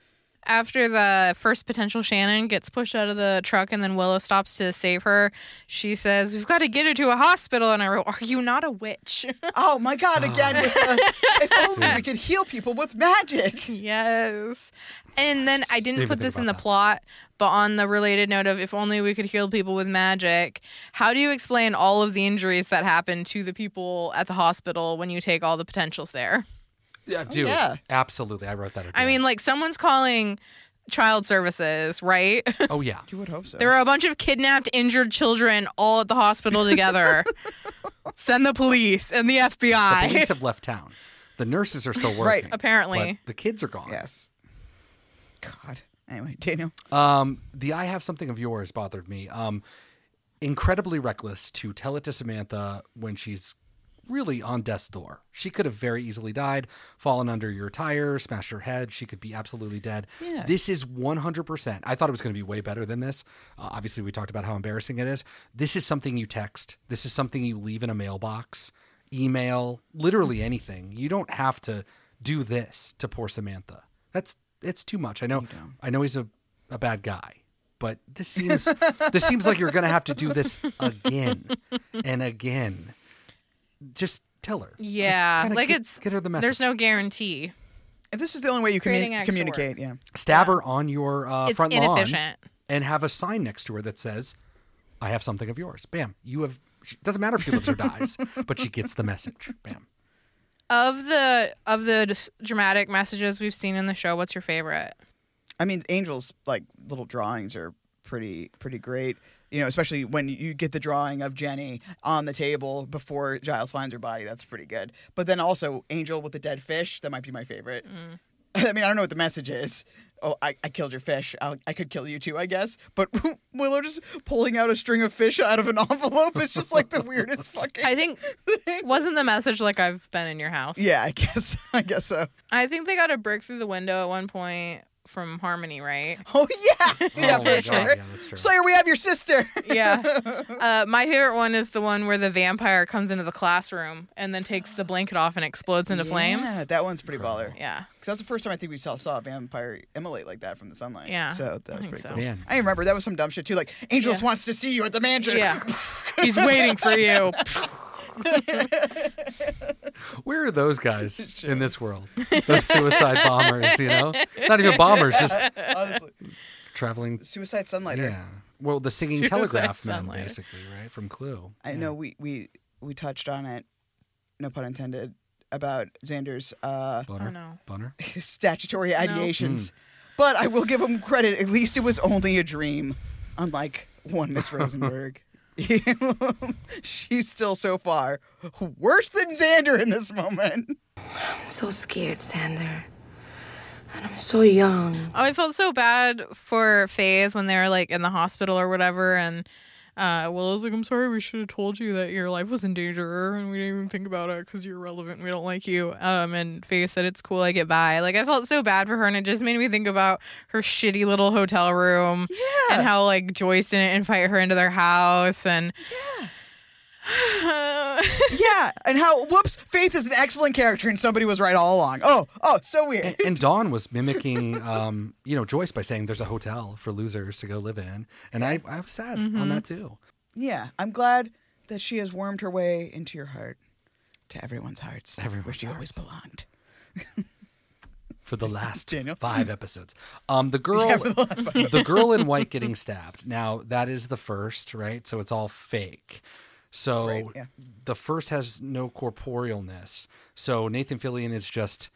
After the first potential Shannon gets pushed out of the truck and then Willow stops to save her, she says, We've got to get her to a hospital. And I wrote, Are you not a witch? [laughs] Oh my god! Again, with the, if [laughs] only we could heal people with magic. yes. And then I didn't Didn't put this in the that. plot, but on the related note of if only we could heal people with magic, how do you explain all of the injuries that happen to the people at the hospital when you take all the potentials there? Yeah, dude. yeah. Absolutely. I wrote that. I mean, like someone's calling child services, right? [laughs] Oh yeah. You would hope so. There are a bunch of kidnapped, injured children all at the hospital together. [laughs] Send the police and the FBI. The police have left town. The nurses are still [laughs] working. Right, apparently. but the kids are gone. Yes. God. Anyway, Daniel. Um, the I have something of yours bothered me. Um, incredibly reckless to tell it to Samantha when she's really on death's door. She could have very easily died, fallen under your tire, smashed her head. She could be absolutely dead. Yeah. This is 100%. I thought it was going to be way better than this. Uh, obviously, we talked about how embarrassing it is. This is something you text, this is something you leave in a mailbox, email, literally anything. You don't have to do this to poor Samantha. That's it's too much. I know I know he's a, a bad guy, but this seems this seems like you're gonna have to do this [laughs] again and again. Just tell her. Yeah, like get, it's get her the message. There's no guarantee. If this is the only way you Creating commu- communicate, yeah. Stab her on your uh, It's front inefficient. lawn and have a sign next to her that says, "I have something of yours." Bam. You have. she- Doesn't matter if she lives or dies, [laughs] but she gets the message. Bam. Of the of the dramatic messages we've seen in the show, what's your favorite? I mean, Angel's like little drawings are pretty pretty great. You know, especially when you get the drawing of Jenny on the table before Giles finds her body. That's pretty good. But then also Angel with the dead fish. That might be my favorite. Mm. [laughs] I mean, I don't know what the message is. Oh, I, I killed your fish. I'll, I could kill you too, I guess. But [laughs] Willow just pulling out a string of fish out of an [laughs] envelope is just like the weirdest fucking. I think wasn't the message like I've been in your house. Yeah, I guess. I guess so. I think they got a brick through the window at one point from Harmony, right? [laughs] Oh yeah, [laughs] yeah, Oh for my God, sure. yeah, that's true. Slayer, we have your sister. [laughs] yeah. Uh, my favorite one is the one where the vampire comes into the classroom and then takes the blanket off and explodes into Yeah, flames. that one's pretty baller. Yeah. Because that's the first time I think we saw, saw a vampire immolate like that from the sunlight. Yeah, So that was pretty so. cool. Man. I remember that was some dumb shit too. Like, Angel just wants to see you at the mansion. Yeah. He's waiting for you. [laughs] Where are those guys in this world? Those suicide bombers, you know? Not even bombers, just Honestly. traveling. Suicide Sunlighter. Yeah. Well, the singing Suicide telegraph man, basically, right? From Clue. I know we, we we touched on it, no pun intended, about Xander's uh, Boner. Oh, no. Boner. [laughs] statutory ideations. Mm. But I will give him credit. At least it was only a dream, unlike one Miss [laughs] Rosenberg. [laughs] She's still so far worse than Xander in this moment. I'm so scared, Xander. And I'm so young. Oh, I felt so bad for Faith when they were like in the hospital or whatever, and uh, Willow's like, "I'm sorry, we should have told you that your life was in danger, and we didn't even think about it because you're irrelevant. and We don't like you." Um, and Faith said, "It's cool, I get by." Like I felt so bad for her, and it just made me think about her shitty little hotel room, Yeah. and how like Joyce didn't invite her into their house, and yeah, [laughs] and how whoops, Faith is an excellent character and somebody was right all along. Oh, oh, so weird. And, and Dawn was mimicking, um, you know, Joyce by saying there's a hotel for losers to go live in. And I, I was sad Mm-hmm. on that too. Yeah, I'm glad that she has wormed her way into your heart, to everyone's hearts, where Everyone's she always belonged. for the last [laughs] Daniel? five episodes. Um, the [laughs] girl, Yeah, the the girl in white getting stabbed. Now that is the first, right? So it's all fake. So Right, yeah. the first has no corporealness. So Nathan Fillion is just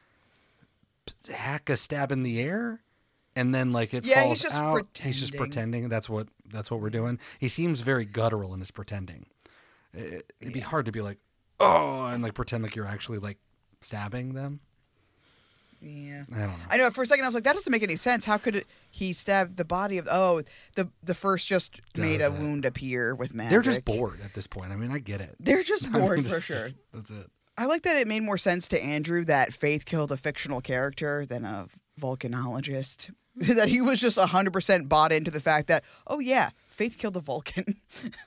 hack a stab in the air, and then like it Yeah, falls he's just out. He's just pretending. pretending. That's what that's what we're doing. He seems very guttural in his pretending. It, it'd be hard to be like, oh, and like pretend like you're actually like stabbing them. Yeah. I don't know. I know. For a second, I was like, that doesn't make any sense. How could it, he stab the body of? Oh, the the first just made a it. wound appear with magic. They're just bored at this point. I mean, I get it. They're just [laughs] I mean, bored for sure. just- that's it. I like that it made more sense to Andrew that Faith killed a fictional character than a volcanologist. [laughs] that he was just 100% bought into the fact that, oh, yeah, Faith killed a Vulcan.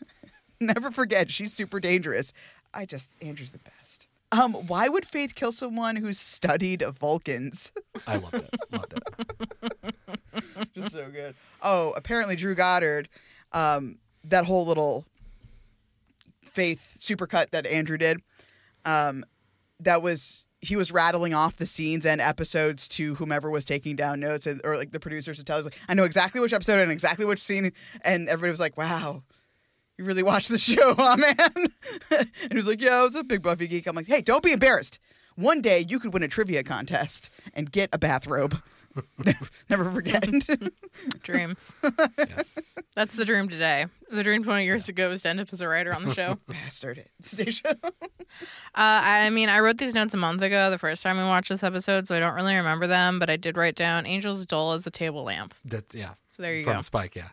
[laughs] Never forget, she's super dangerous. I just, Andrew's the best. Um, why would Faith kill someone who's studied Vulcans? [laughs] I loved it. Loved it. [laughs] just so good. Oh, apparently Drew Goddard, um, that whole little Faith supercut that Andrew did, um, that was he was rattling off the scenes and episodes to whomever was taking down notes and or like the producers would tell us like I know exactly which episode and exactly which scene and everybody was like wow you really watched the [laughs] show huh man [laughs] and he was like yeah I was a big Buffy geek I'm like hey don't be embarrassed one day you could win a trivia contest and get a bathrobe never, [laughs] never forget Dreams. That's the dream today. The dream 20 years ago was to end up as a writer on the show. bastard station Uh, I mean, I wrote these notes a month ago, the first time we watched this episode, so I don't really remember them, but I did write down Angel's dull as a table lamp. That's yeah. So there you From go. From Spike, yeah.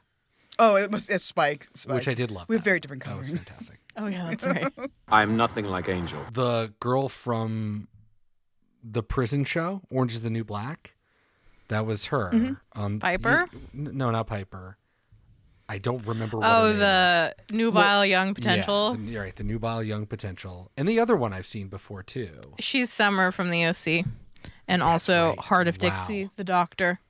Oh it was it's Spike, Spike Which I did love we have that. very different colors. That was fantastic. [laughs] Oh, yeah, that's right. [laughs] I'm nothing like Angel. The girl from the prison show, Orange is the New Black, that was her. Mm-hmm. On Piper? you- no, not Piper. I don't remember what oh, her the is. nubile young potential. Yeah, the, right, the nubile young potential, and the other one I've seen before too. She's Summer from the OC. And also Hart of Wow. Dixie, the doctor.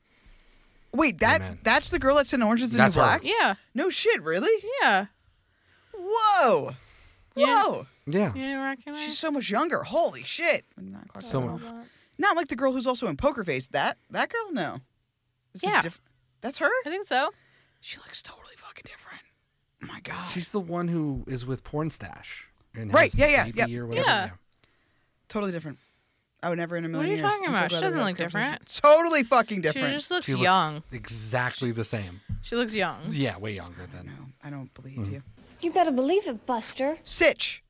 Wait that Amen. that's the girl that's in Orange is the That's New her. Black Yeah. no shit really Yeah. whoa whoa Yeah, You didn't recognize? She's so much younger. Holy shit! Not, quite So- that old. Not like the girl who's also in Poker Face. That that girl, no. This is Yeah. diff- that's her. I think so. She looks totally fucking different. Oh my god. she's the one who is with Pornstache. And Right, has yeah, yeah, BB yep. or whatever. Yeah. totally different. I would never in a million What million are you years. talking I'm so about? glad She we doesn't had look this different. Totally fucking different. She different. just looks She looks young. exactly the same. She looks young. Yeah, way younger than. No, I don't believe Mm-hmm. you. You better believe it, Buster. Sitch.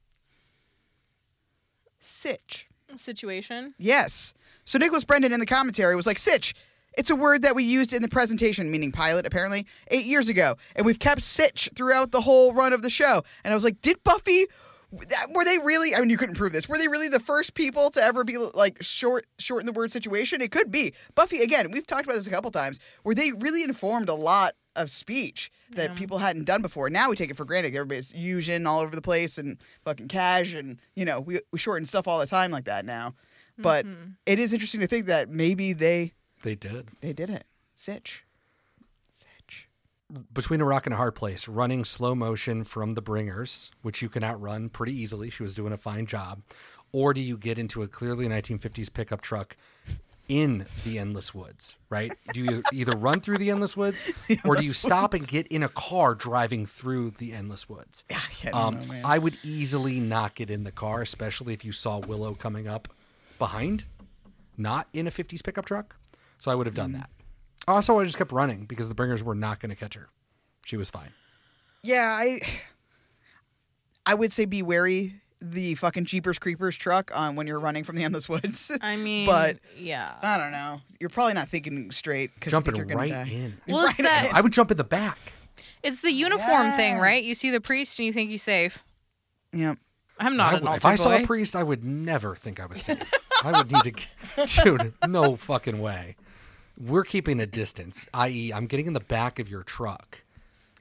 Sitch. Situation. Yes. So Nicholas Brendon in the commentary was like, Sitch. It's a word that we used in the presentation, meaning pilot, apparently, eight years ago. And we've kept Sitch throughout the whole run of the show. And I was like, did Buffy. Were they really? I mean, you couldn't prove this. Were they really the first people to ever be like short, shorten the word situation? It could be. Buffy, again, we've talked about this a couple times. Where they really informed a lot of speech that people hadn't done before. Now we take it for granted. Everybody's using all over the place and fucking cash, and you know we we shorten stuff all the time like that now. But mm-hmm. it is interesting to think that maybe they They did. they did it. Sitch. Between a rock and a hard place, running slow motion from the bringers, which you can outrun pretty easily. She was doing a fine job. Or do you get into a clearly 1950s pickup truck in the endless woods, right? Do you either run through the endless woods [laughs] or do you stop woods. and get in a car driving through the endless woods? I Um, know. I would easily not get in the car, especially if you saw Willow coming up behind, not in a 50s pickup truck. So I would have done that. Also, I just kept running because the bringers were not going to catch her. She was fine. Yeah, I I would say be wary the fucking Jeepers Creepers truck on when you're running from the endless woods. [laughs] I mean, but yeah. I don't know. You're probably not thinking straight because Jumping you're gonna right die. in. Well, it's that I would jump in the back. it's the uniform thing, right? You see the priest and you think he's safe. Yep. I'm not I an would- altar if I saw boy. a priest, I would never think I was safe. I would need to, [laughs] [laughs] dude. No fucking way. We're keeping a distance. I.e., I'm getting in the back of your truck.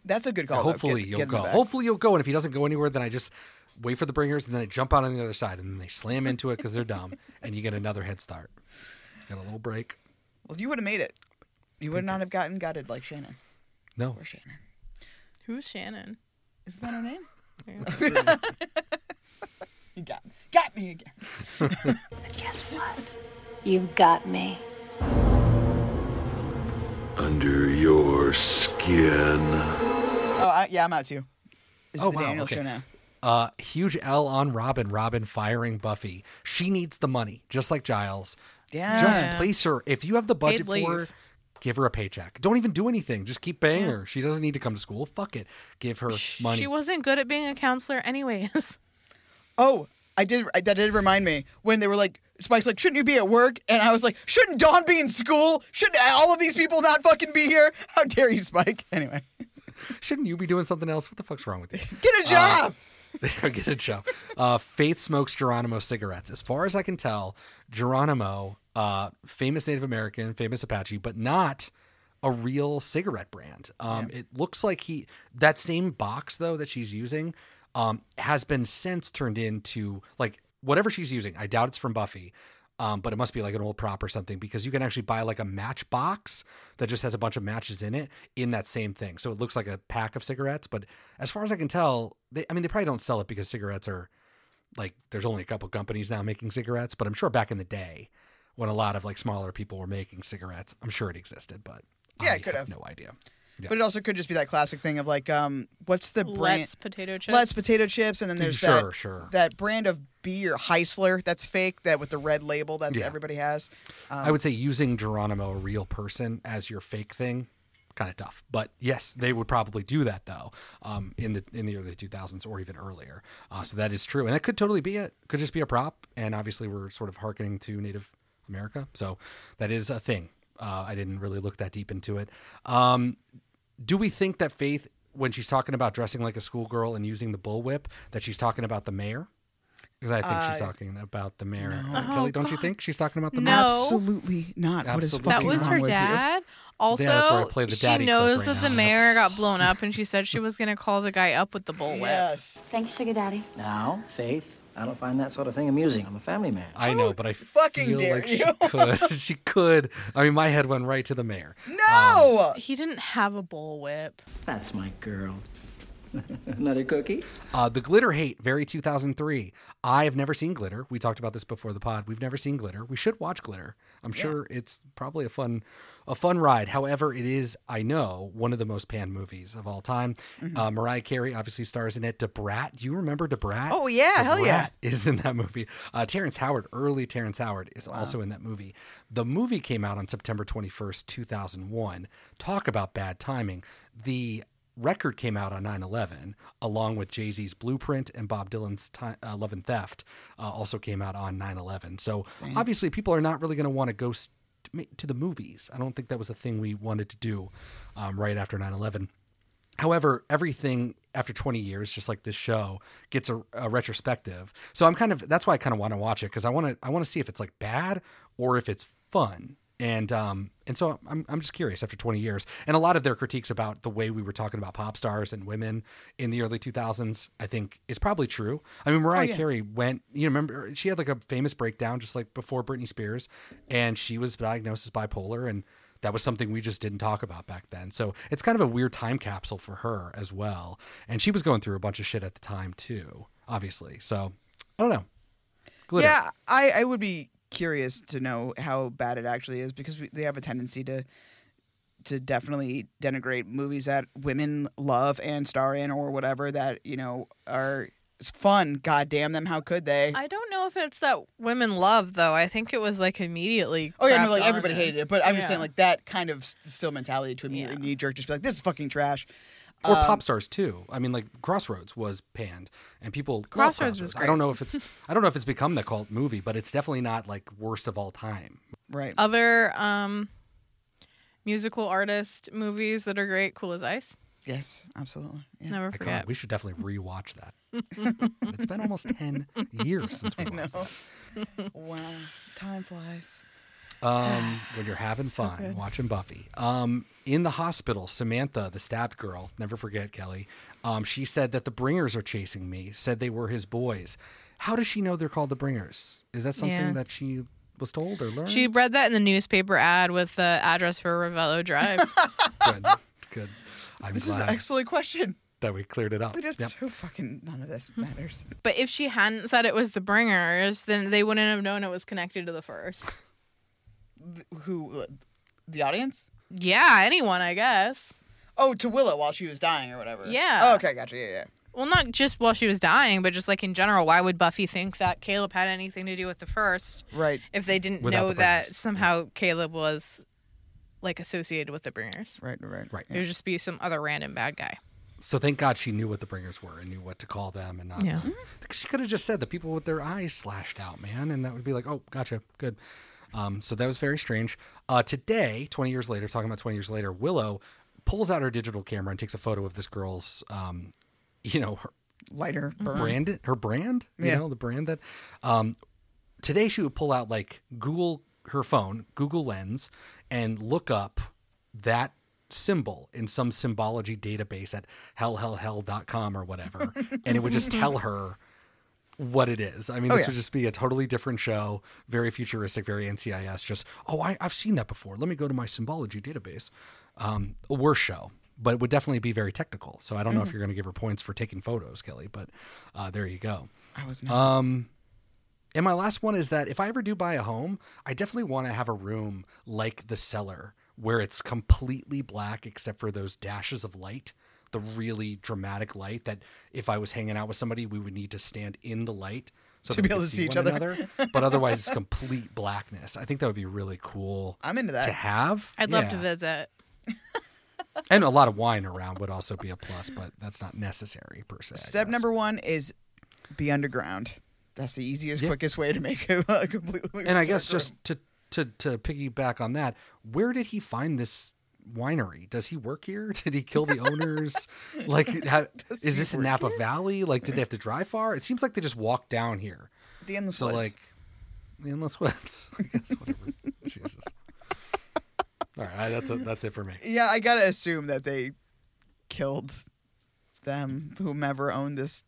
That's a good call. Hopefully Get- you'll get go. Hopefully you'll go. And if he doesn't go anywhere, then I just wait for the bringers and then I jump out on the other side and then they slam into it because they're dumb [laughs] and you get another head start. Get a little break. Well, you would have made it. You would not have gotten gutted like Shannon. No. Or Shannon. Who's Shannon? Isn't that her name? [laughs] [laughs] you got got me again. But guess what? You've got me. Under your skin. Oh, I, yeah, I'm out too. This is Oh, the wow, Daniel okay. show now. Uh, huge L on Robin. Robin firing Buffy. She needs the money, just like Giles. Yeah. Just place her. If you have the budget Paid for her, give her a paycheck. Don't even do anything. Just keep paying her. She doesn't need to come to school. Fuck it. Give her money. She wasn't good at being a counselor, anyways. [laughs] Oh, I did. I, that did remind me when they were like, Spike's like, shouldn't you be at work? And I was like, shouldn't Dawn be in school? Shouldn't all of these people not fucking be here? How dare you, Spike? [laughs] Anyway, Shouldn't you be doing something else? What the fuck's wrong with you? get a job. [laughs] Get a job. Uh, Faith smokes Geronimo cigarettes. As far as I can tell, Geronimo, uh, famous Native American, famous Apache, but not a real cigarette brand. Um, It looks like he that same box though that she's using um, has been since turned into like whatever she's using. I doubt it's from Buffy. Um, but it must be like an old prop or something because you can actually buy like a match box that just has a bunch of matches in it in that same thing. So it looks like a pack of cigarettes. But as far as I can tell, they, I mean, they probably don't sell it because cigarettes are like there's only a couple companies now making cigarettes. But I'm sure back in the day when a lot of like smaller people were making cigarettes, I'm sure it existed. But Yeah, I could have. no idea. Yeah. But it also could just be that classic thing of like, um, what's the brand? Let's potato chips. Let's potato chips, and then there's Sure, that sure. that brand of beer Heisler that's fake, that with the red label that Yeah. everybody has. Um, I would say using Geronimo, a real person, as your fake thing, kind of tough. But yes, they would probably do that though, um, in the in the early 2000s or even earlier. Uh, so that is true, and that could totally be it. Could just be a prop, and obviously we're sort of hearkening to Native America, so that is a thing. Uh, I didn't really look that deep into it. Um, do we think that Faith, when she's talking about dressing like a schoolgirl and using the bullwhip, that she's talking about the mayor? Because I think she's Uh, talking about the mayor. no. Kelly, Oh, don't you think she's talking about the No. mayor? Absolutely not. What is Absolutely That fucking was wrong her with you? dad. Also, that's where I the she knows right that now. the mayor got blown up, and she said she was going to call the guy up with the bullwhip. Yes. Thanks, Sugar Daddy. Now, Faith, I don't find that sort of thing amusing. I'm a family man. I know, but I oh, fucking feel dare like she you. could. [laughs] she could. I mean, my head went right to the mayor. No. Um, he didn't have a bullwhip. That's my girl. [laughs] Another cookie? Uh, the glitter hate, very 2003. I have never seen glitter. We talked about this before the pod. We've never seen glitter. We should watch glitter. I'm sure it's probably a fun, a fun ride. However, it is, I know, one of the most panned movies of all time. Mm-hmm. Uh, Mariah Carey obviously stars in it. Da Brat, do you remember Da Brat? Oh, yeah, hell yeah. Is in that movie. Uh, Terrence Howard, early Terrence Howard, is also in that movie. The movie came out on September 21st, 2001. Talk about bad timing. The record came out on 9-11 along with jay-z's blueprint and bob dylan's ti uh, love and theft uh, also came out on 9-11 so obviously people are not really going to want to go s- to the movies i don't think that was a thing we wanted to do um, right after 9-11 However, everything after 20 years, just like this show, gets a, a retrospective. So I'm kind of that's why I kind of want to watch it because I want to I want to see if it's like bad or if it's fun. And um and so I'm I'm just curious after 20 years. And a lot of their critiques about the way we were talking about pop stars and women in the early 2000s, I think, is probably true. I mean, Mariah oh, yeah. Carey went. You know, remember she had like a famous breakdown just like before Britney Spears, and she was diagnosed as bipolar and that was something we just didn't talk about back then. So it's kind of a weird time capsule for her as well. And she was going through a bunch of shit at the time too, obviously. So I don't know. Glitter. Yeah, I, I would be curious to know how bad it actually is because we, they have a tendency to to definitely denigrate movies that women love and star in or whatever that you know are it's fun. God damn them, how could they? I don't know if it's that women love though. I think it was like immediately. Oh yeah, no, like everybody hated it, but I'm just saying like that kind of still mentality to immediately knee jerk, just be like, this is fucking trash. Or Um, pop stars too. I mean, like Crossroads was panned, and people love Crossroads is I don't know if it's [laughs] I don't know if it's become the cult movie, but it's definitely not like worst of all time. Right. Other um, musical artist movies that are great. Cool as Ice. Yes, absolutely. Yeah. Never forget. We should definitely rewatch that. [laughs] it's been almost ten years since we know. watched that. wow, time flies. Um, [sighs] when you're having fun good. watching Buffy. Um, in the hospital, Samantha, the stabbed girl, never forget Kelly. Um, she said that the Bringers are chasing me. Said they were his boys. How does she know they're called the Bringers? Is that something Yeah. that she was told or learned? She read that in the newspaper ad with the address for Revello Drive. [laughs] good, good. I'm This is an excellent question. that we cleared it up. We just Yep. so fucking none of this matters. but if she hadn't said it was the Bringers, then they wouldn't have known it was connected to the first. Who, uh, the audience? Yeah, anyone, I guess. Oh, to Willow while she was dying or whatever. Yeah. Oh, okay, gotcha. Yeah, yeah. Well, not just while she was dying, but just like in general. Why would Buffy think that Caleb had anything to do with the first? Right. If they didn't Without know the that Bringers. somehow Caleb was like associated with the Bringers. Right, right, right. It would just be some other random bad guy. So thank God she knew what the bringers were and knew what to call them and not. Yeah. the- she could have just said the people with their eyes slashed out, man, and that would be like, oh, gotcha, good. Um, so that was very strange. Uh, today, 20 years later, talking about 20 years later, Willow pulls out her digital camera and takes a photo of this girl's, um, you know, her Lighter burn. brand, her brand, you Yeah. know, the brand that. Um, today she would pull out like Google her phone, Google Lens, and look up that symbol in some symbology database at hellhellhell.com or whatever, and it would just [laughs] tell her what it is. I mean, Oh, this yeah. would just be a totally different show, very futuristic, very NCIS. Just oh, I, I've seen that before. Let me go to my symbology database. Um, a worse show, but it would definitely be very technical. So I don't know if Mhm. you're going to give her points for taking photos, Kelly, but uh, there you go. I was not. Um, and my last one is that if I ever do buy a home, I definitely want to have a room like the cellar where it's completely black except for those dashes of light, the really dramatic light that if I was hanging out with somebody, we would need to stand in the light so To be able to see each other. another. but otherwise, it's complete blackness. I think that would be really cool. I'm into that. to have. I'd love to visit. [laughs] and a lot of wine around would also be a plus, but that's not necessary per se. Step number one is be underground. That's the easiest, Yeah. quickest way to make a, [laughs] a completely. and I guess dark just to to to piggyback on that, where did he find this winery? Does he work here? [laughs] Did he kill the owners? like, [laughs] ha, is this in Napa here? Valley? Like, did they have to drive far? It seems like they just walked down here. the endless So woods. like, the endless woods. [laughs] I guess whatever. Jesus. All right, that's it. That's it for me. yeah, I gotta assume that they killed them, whomever owned this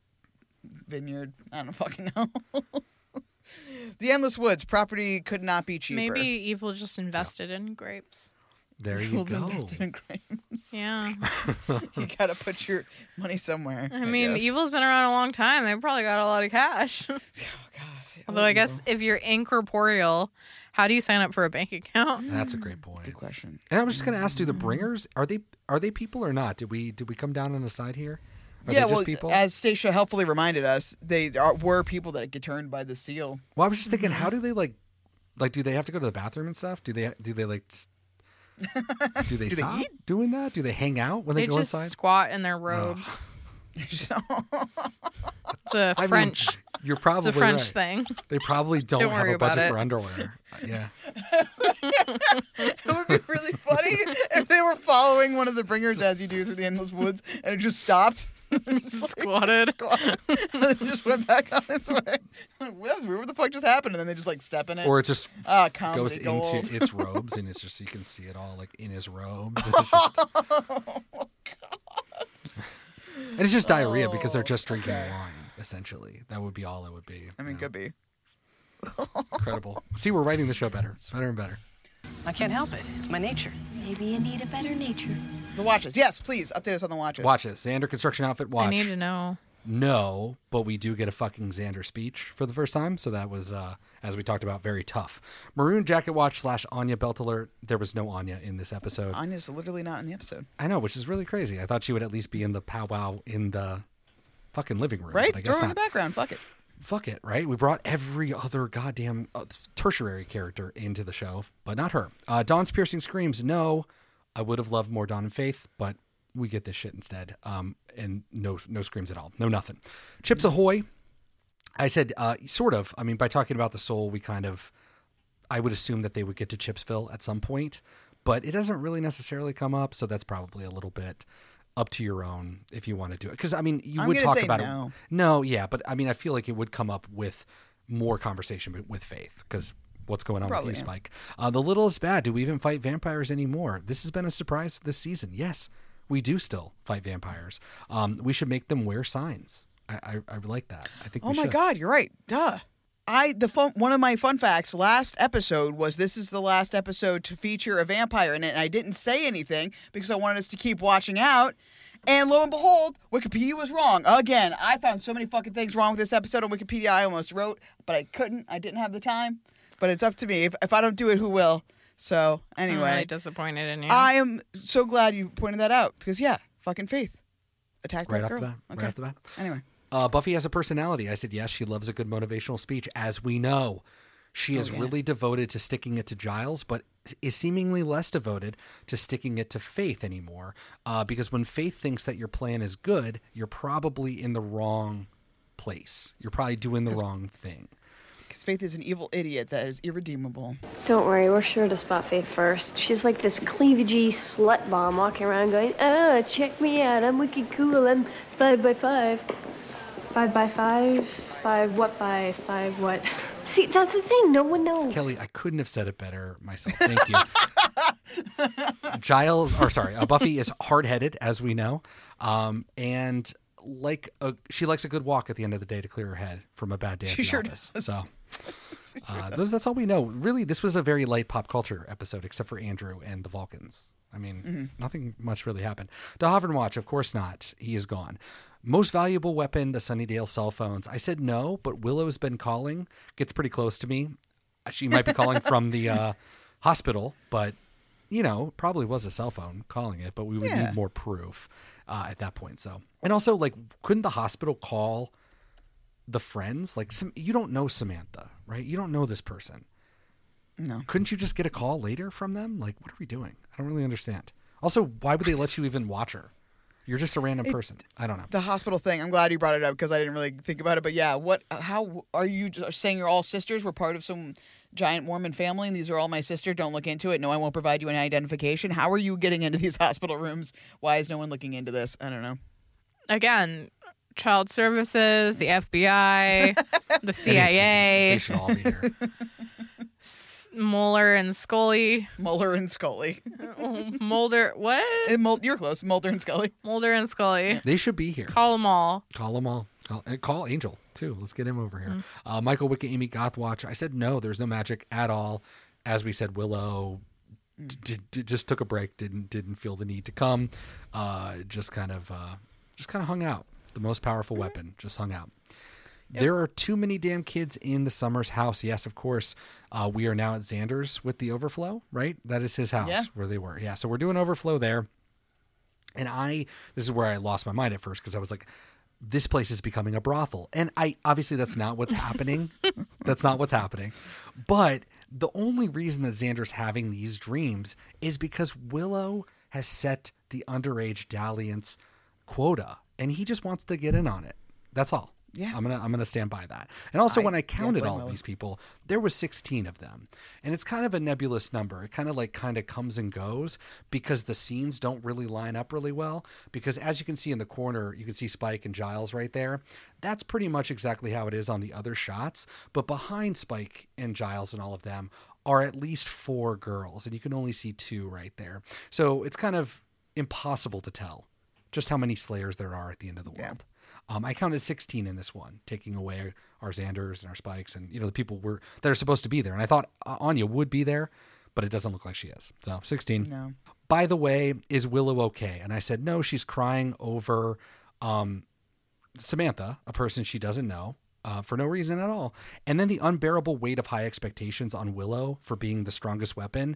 vineyard. I don't fucking know. the endless woods property could not be cheaper. Maybe Evil just invested in grapes. There you Evil's go. invested in grapes. Yeah. [laughs] you gotta put your money somewhere. I mean, guess. Evil's been around a long time. They probably got a lot of cash. [laughs] [laughs] Oh, God. Although I guess if you're incorporeal, how do you sign up for a bank account? Mm, That's a great point. Good question. And I was just going to ask: Do the mm. bringers are they are they people or not? Did we did we come down on the side here? Are yeah, they just well, people? as Stacia helpfully reminded us, they are, were people that get turned by the seal. Well, I was just thinking, mm-hmm. how do they like, like, do they have to go to the bathroom and stuff? Do they do they like, s- [laughs] do they Do they stop eat? doing that? Do they hang out when they, They go just inside? squat in their robes. [laughs] It's a I mean, French. you're probably it's a French right. thing. They probably don't, Don't have worry a about budget it. for underwear. Yeah, [laughs] it would be really funny if they were following one of the bringers as you do through the endless woods, and it just stopped. [laughs] Squatted. [laughs] Squatted. and [laughs] then just went back on its way. That was weird. What the fuck just happened? And then they just like step in it. or it just Ah, goes gold. into its robes, and it's just you can see it all like in his robes. It's just- and it's just diarrhea because they're just drinking wine. Essentially, that would be all it would be. I mean, could be. Incredible. See, we're writing the show better. It's better and better. I can't help it. It's my nature. Maybe you need a better nature. The watches. Yes, please update us on the watches. Watch it. Xander construction outfit watch. I need to know. No, but we do get a fucking Xander speech for the first time. So that was, uh, as we talked about, very tough. Maroon Jacket Watch slash Anya Belt Alert. There was no Anya in this episode. Anya's literally not in the episode. I know, which is really crazy. I thought she would at least be in the powwow in the fucking living room. Right? But I Throw guess her in not. the background. Fuck it. Fuck it, right? We brought every other goddamn uh, tertiary character into the show, but not her. Uh, Dawn's piercing screams. No, I would have loved more Dawn and Faith, but we get this shit instead. Um, and no, no screams at all. No nothing. Chips Ahoy. I said, uh, sort of. I mean, by talking about the soul, we kind of, I would assume that they would get to Chipsville at some point, but it doesn't really necessarily come up. So that's probably a little bit up to your own if you want to do it. Because I mean, you I'm would talk about no. it. No, yeah, but I mean, I feel like it would come up with more conversation with- with Faith because what's going on Probably, with you, yeah. Spike? Uh, the little is bad. Do we even fight vampires anymore? This has been a surprise this season. Yes, we do still fight vampires. Um, we should make them wear signs. I, I, I like that. I think. Oh my should. god, you're right. Duh. I the fun, one of my fun facts last episode was this is the last episode to feature a vampire in it, and I didn't say anything because I wanted us to keep watching out. And lo and behold, Wikipedia was wrong again. I found so many fucking things wrong with this episode on Wikipedia. I almost wrote, but I couldn't. I didn't have the time. But it's up to me. If, if I don't do it, who will? So I'm anyway, really disappointed in you. I am so glad you pointed that out because yeah, fucking Faith attacked Right that off girl. the bat. Okay. Right off the bat. Anyway. Uh, Buffy has a personality. I said yes. She loves a good motivational speech, as we know. She is Oh, yeah. really devoted to sticking it to Giles, but is seemingly less devoted to sticking it to Faith anymore. Uh, because when Faith thinks that your plan is good, you're probably in the wrong place. You're probably doing the wrong thing. Because Faith is an evil idiot that is irredeemable. Don't worry, we're sure to spot Faith first. She's like this cleavagey slut bomb walking around going, oh, check me out, I'm wicked cool, I'm five by five. Five by five? Five what by five what? See, that's the thing, no one knows. Kelly, I couldn't have said it better myself. Thank you. [laughs] Giles, or sorry, uh, Buffy is hard headed, as we know, um, and like a, she likes a good walk at the end of the day to clear her head from a bad day at She the sure office. does. So. Uh, those, that's all we know. Really, this was a very light pop culture episode, except for Andrew and the Vulcans. I mean, Mhm. nothing much really happened. Haven Watch, of course not. He is gone. Most valuable weapon, the Sunnydale cell phones. I said no, but Willow's been calling. Gets pretty close to me. She might be calling from the uh, [laughs] hospital, but you know, probably was a cell phone calling it. But we would Yeah. need more proof uh, at that point. So, and also, like, couldn't the hospital call the friends? Like, some, you don't know Samantha, right? You don't know this person. No. Couldn't you just get a call later from them? Like, what are we doing? I don't really understand. Also, why would they let you even watch her? You're just a random It- person. I don't know. The hospital thing. I'm glad you brought it up because I didn't really think about it. But yeah, what? How are you just saying you're all sisters? We're part of some giant Mormon family, and these are all my sister. Don't look into it. No, I won't provide you any identification. How are you getting into these [laughs] hospital rooms? Why is no one looking into this? I don't know. Again, child services, the FBI, [laughs] the CIA. They should all be here. S- Mueller and Scully. Mueller and Scully. Oh, Mulder, what? You're close. Mulder and Scully. Mulder and Scully. They should be here. Call them all. Call them all. Call, and call Angel too. Let's get him over here. Mm. Uh, Michael Wicket, Amy Gothwatch. I said no. There's no magic at all. As we said, Willow d- d- d- just took a break. Didn't didn't feel the need to come. Uh, just kind of uh, just kind of hung out. The most powerful weapon just hung out. There are too many damn kids in the Summers house. Yes, of course. Uh, we are now at Xander's with the overflow, right? That is his house Yeah. where they were. Yeah, so we're doing overflow there. And I, this is where I lost my mind at first because I was like, this place is becoming a brothel. And I, obviously, that's not what's happening. [laughs] that's not what's happening. But the only reason that Xander's having these dreams is because Willow has set the underage dalliance quota and he just wants to get in on it. That's all. Yeah. I'm gonna I'm gonna stand by that. And also I when I counted blame all these people, there was 16 of them. And it's kind of a nebulous number. It kind of like kind of comes and goes because the scenes don't really line up really well. Because as you can see in the corner, you can see Spike and Giles right there. That's pretty much exactly how it is on the other shots. But behind Spike and Giles and all of them are at least four girls, and you can only see two right there. So it's kind of impossible to tell just how many Slayers there are at the end of the world. Um, I counted 16 in this one, taking away our Xanders and our Spikes and, you know, the people were that are supposed to be there. And I thought uh, Anya would be there, but it doesn't look like she is. So 16. No. By the way, is Willow okay? And I said, no, she's crying over um, Samantha, a person she doesn't know. Uh, for no reason at all. And then the unbearable weight of high expectations on Willow for being the strongest weapon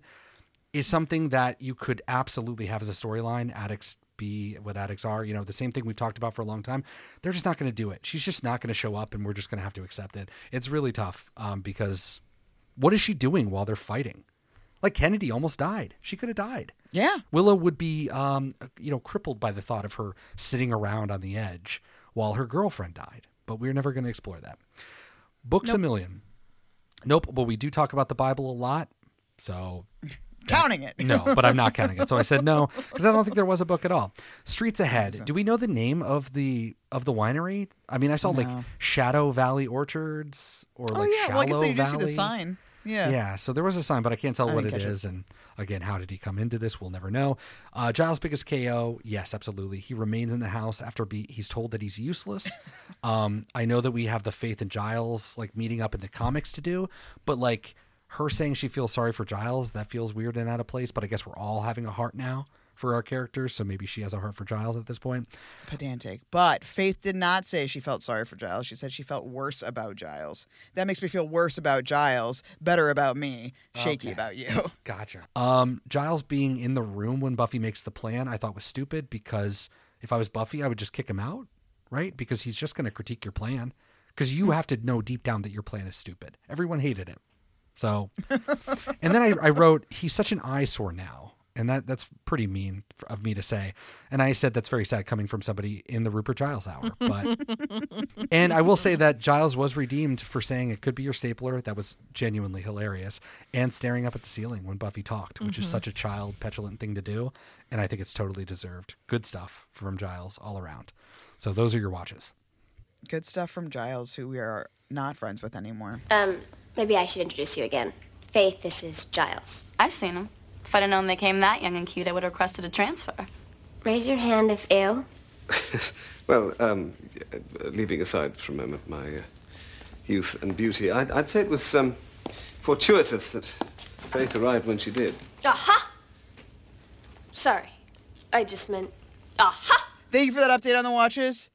is something that you could absolutely have as a storyline. Addicts be what addicts are. You know, the same thing we've talked about for a long time. They're just not going to do it. She's just not going to show up, and we're just going to have to accept it. It's really tough um, because what is she doing while they're fighting? Like Kennedy almost died. She could have died. Yeah. Willow would be, um, you know, crippled by the thought of her sitting around on the edge while her girlfriend died. But we're never going to explore that. Books a million. Nope. But we do talk about the Bible a lot. So Counting it. no, but I'm not counting it. So I said no [laughs] because I don't think there was a book at all. Streets Ahead. Do we know the name of the of the winery? I mean, I saw like Shadow Valley Orchards or Oh like yeah. Well, I guess Shallow they do see the sign. Yeah. Yeah, so there was a sign, but I can't tell I what it it. is. And again, how did he come into this? We'll never know. Uh, Giles' biggest KO, yes, absolutely. He remains in the house after be- he's told that he's useless. [laughs] um, I know that we have the Faith and Giles like meeting up in the comics to do, but like her saying she feels sorry for Giles, that feels weird and out of place. But I guess we're all having a heart now for our characters, so maybe she has a heart for Giles at this point. pedantic. But Faith did not say she felt sorry for Giles. She said she felt worse about Giles. That makes me feel worse about Giles, better about me, shaky Okay. about you. [laughs] [laughs] Gotcha. Um, Giles being in the room when Buffy makes the plan, I thought was stupid because if I was Buffy, I would just kick him out, right? Because he's just going to critique your plan. Because you have to know deep down that your plan is stupid. Everyone hated him. So, and then I, I wrote, he's such an eyesore now. And that that's pretty mean of me to say. And I said that's very sad coming from somebody in the Rupert Giles hour. But [laughs] and I will say that Giles was redeemed for saying it could be your stapler. That was genuinely hilarious. And staring up at the ceiling when Buffy talked, which is Mhm. such a child petulant thing to do. And I think it's totally deserved. Good stuff from Giles all around. So those are your watches. Good stuff from Giles, who we are not friends with anymore. Um, maybe I should introduce you again. Faith, this is Giles. I've seen them. If I'd have known they came that young and cute, I would have requested a transfer. Raise your hand if ill. [laughs] Well, um, uh, leaving aside for a moment my uh, youth and beauty, I'd, I'd say it was um, fortuitous that Faith arrived when she did. Aha! Sorry. I just meant. Aha! Thank you for that update on the watches.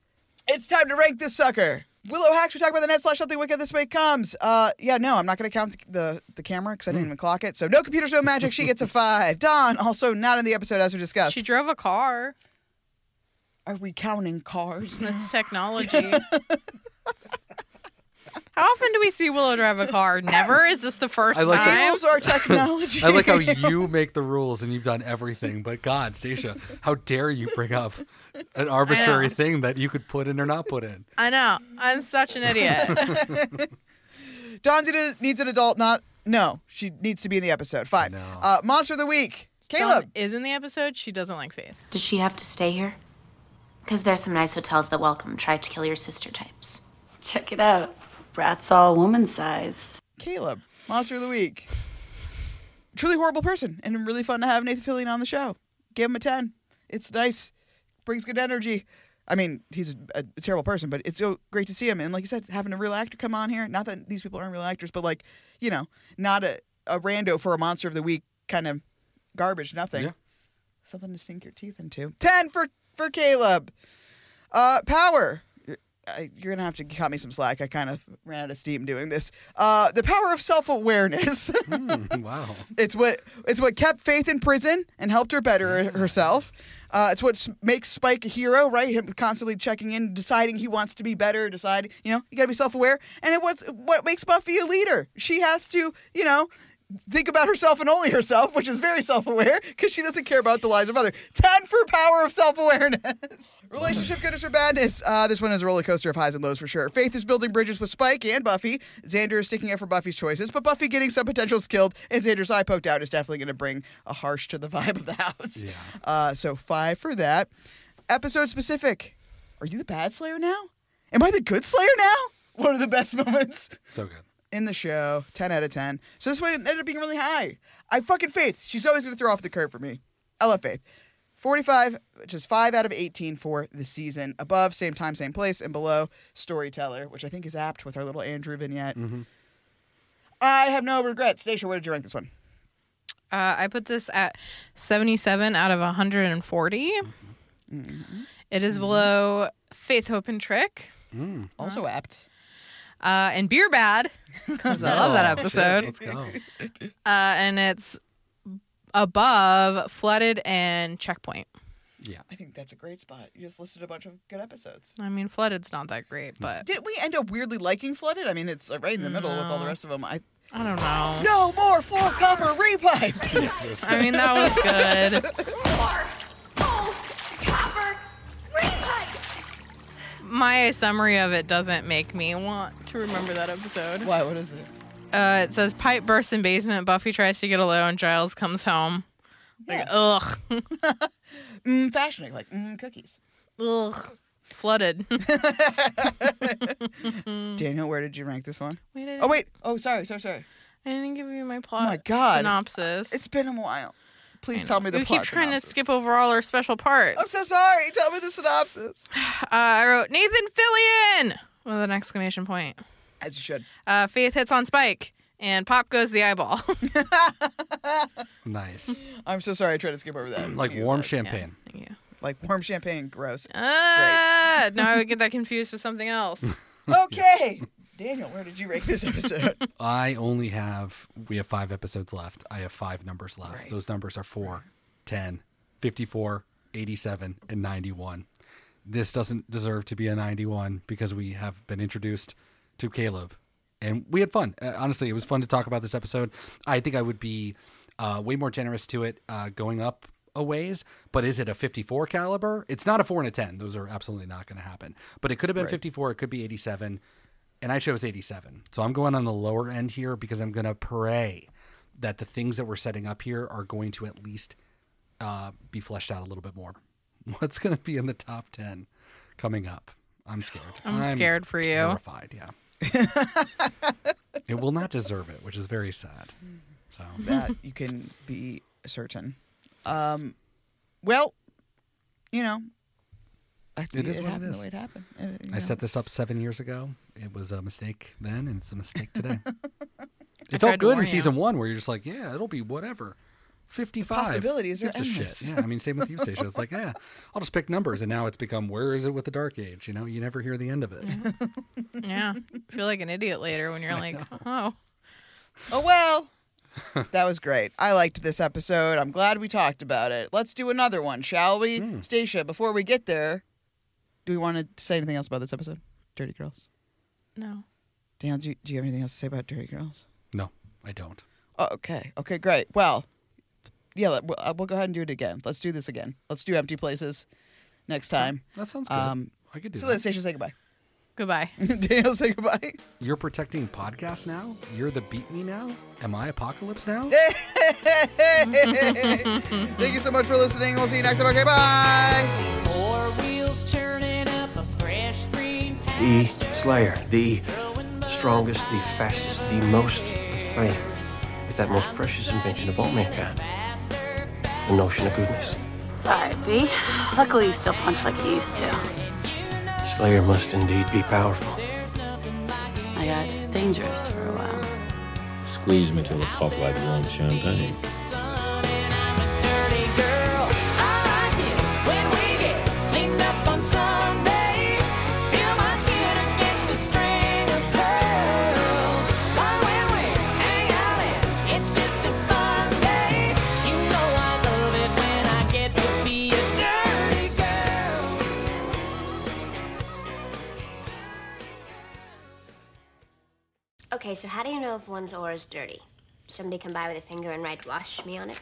It's time to rank this sucker. Willow Hacks, we talk about the net slash something wicked this way comes. Uh, yeah, no, I'm not going to count the the camera because I didn't even clock it. So no computers, no magic. She gets a five. Dawn also not in the episode as we discussed. She drove a car. Are we counting cars? That's technology. [laughs] How often do we see Willow drive a car? Never. Is this the first I like time? Rules are technology. I like how you make the rules and you've done everything. But God, Stacia, how dare you bring up an arbitrary thing that you could put in or not put in? I know. I'm such an idiot. [laughs] Dawn needs an adult. Not no. She needs to be in the episode. Five. Uh, Monster of the week. Caleb. Dawn is in the episode. She doesn't like Faith. Does she have to stay here? Because there's some nice hotels that welcome try to kill your sister types. Check it out. Brat's all woman size. Caleb. Monster of the week. Truly horrible person, and really fun to have Nathan Fillion on the show. Give him a ten. It's nice. Brings good energy. I mean, he's a, a terrible person, but it's so great to see him. And like you said, having a real actor come on here. Not that these people aren't real actors, but like, you know, not a, a rando for a monster of the week kind of garbage. Nothing. Yeah. Something to sink your teeth into. Ten for for Caleb. Uh, power. You're- I, you're gonna have to cut me some slack. I kind of ran out of steam doing this. Uh, the power of self awareness. [laughs] wow. It's what it's what kept Faith in prison and helped her better herself. Uh, it's what makes Spike a hero, right? Him constantly checking in, deciding he wants to be better. Decide, you know, you got to be self-aware. And it what's what makes Buffy a leader. She has to, you know, think about herself and only herself, which is very self-aware because she doesn't care about the lives of others. Ten for power of self-awareness. [laughs] Relationship goodness or badness. Uh, this one is a roller coaster of highs and lows for sure. Faith is building bridges with Spike and Buffy. Xander is sticking up for Buffy's choices, but Buffy getting some potentials killed and Xander's eye poked out is definitely going to bring a harsh to the vibe of the house. Yeah. Uh, so five for that. Episode specific. Are you the bad Slayer now? Am I the good Slayer now? One of the best moments So good. In the show. 10 out of 10. So this one ended up being really high. I fucking Faith. She's always going to throw off the curve for me. I love Faith. 45, which is 5 out of 18 for the season. Above, same time, same place. And below, Storyteller, which I think is apt with our little Andrew vignette. Mm-hmm. I have no regrets. Stacia, where did you rank this one? Uh, I put this at 77 out of 140. It is below Faith, Hope, and Trick. Also apt. Uh, and Beer Bad, 'cause [laughs] I love that Oh, episode. let's go. Uh, and it's above Flooded and Checkpoint. Yeah. I think that's a great spot. You just listed a bunch of good episodes. I mean, Flooded's not that great, but Didn't we end up weirdly liking Flooded? I mean, it's uh, right in the middle with all the No. rest of them. I I don't know. no more full cover repipe. [laughs] I mean, that was good. [laughs] My summary of it doesn't make me want to remember that episode. Why? What is it? Uh, it says pipe bursts in basement. Buffy tries to get alone. Giles comes home. Like, ugh, [laughs] mm, fashioning like mm, cookies. ugh, flooded. [laughs] Daniel, where did you rank this one? Wait, Oh wait. Oh, sorry, sorry, sorry. I didn't give you my plot. Oh my God. synopsis. It's been a while. Please tell me the we plot. keep trying synopsis. to skip over all our special parts. I'm so sorry. Tell me the synopsis. [sighs] Uh, I wrote Nathan Fillion with an exclamation point. As you should. Uh, Faith hits on Spike, and pop goes the eyeball. [laughs] Nice. [laughs] I'm so sorry. I tried to skip over that. [clears throat] like You- warm uh, champagne. yeah. Like warm champagne. Gross. Ah, now I would get [laughs] that confused with something else. Okay. Daniel, where did you rank this episode? [laughs] I only have, we have five episodes left. I have five numbers left. Right. Those numbers are 4, 10, 54, 87, and 91. This doesn't deserve to be a 91 because we have been introduced to Caleb and we had fun. Uh, honestly, it was fun to talk about this episode. I think I would be uh, way more generous to it uh, going up a ways. But is it a 54 caliber? It's not a four and a 10. Those are absolutely not going to happen. But it could have been Right. 54. It could be 87. And I chose 87. So I'm going on the lower end here because I'm going to pray that the things that we're setting up here are going to at least uh, be fleshed out a little bit more. [laughs] What's going to be in the top 10 coming up? I'm scared. I'm scared for you. Terrified, yeah. [laughs] it will not deserve it, which is very sad. So that you can be certain. Um, well, you know, I think It is it, what it happened is. the way it happened. It- you I set this up seven years ago. It was a mistake then, and it's a mistake today. [laughs] It tried felt good in you. season one, where you're just like, yeah, it'll be whatever. Fifty-five possibilities are Gives a shit. endless. Yeah, I mean, same with you, Stacia. It's like, yeah, I'll just pick numbers, and now it's become where is it with the Dark Age? You know, you never hear the end of it. yeah. [laughs] I feel like an idiot later when you're like, oh. Oh well. [laughs] that was great. I liked this episode. I'm glad we talked about it. Let's do another one, shall we? Hmm. Stacia, before we get there, do we want to say anything else about this episode? Dirty Girls. No. Daniel, do you, do you have anything else to say about Dirty Girls? No, I don't. Oh, okay. Okay, great. Well, yeah, we'll, uh, we'll go ahead and do it again. Let's do this again. Let's do Empty Places next time. That sounds good. Um, I could do so that. let Stacia say goodbye. Goodbye. [laughs] Daniel, say goodbye. You're protecting podcasts now. You're the Beep Me now. Am I Apocalypse now? [laughs] Thank you so much for listening. We'll see you next time. Okay, bye. Four wheels churning The Slayer, the strongest, the fastest, the most flame, is that most precious invention of all mankind. The notion of goodness. It's alright, B. Luckily, you still punch like you used to. Slayer must indeed be powerful. I got dangerous for a while. Squeeze me till I pop like rum champagne. Okay, so how do you know if one's oar is dirty? Somebody come by with a finger and write wash me on it?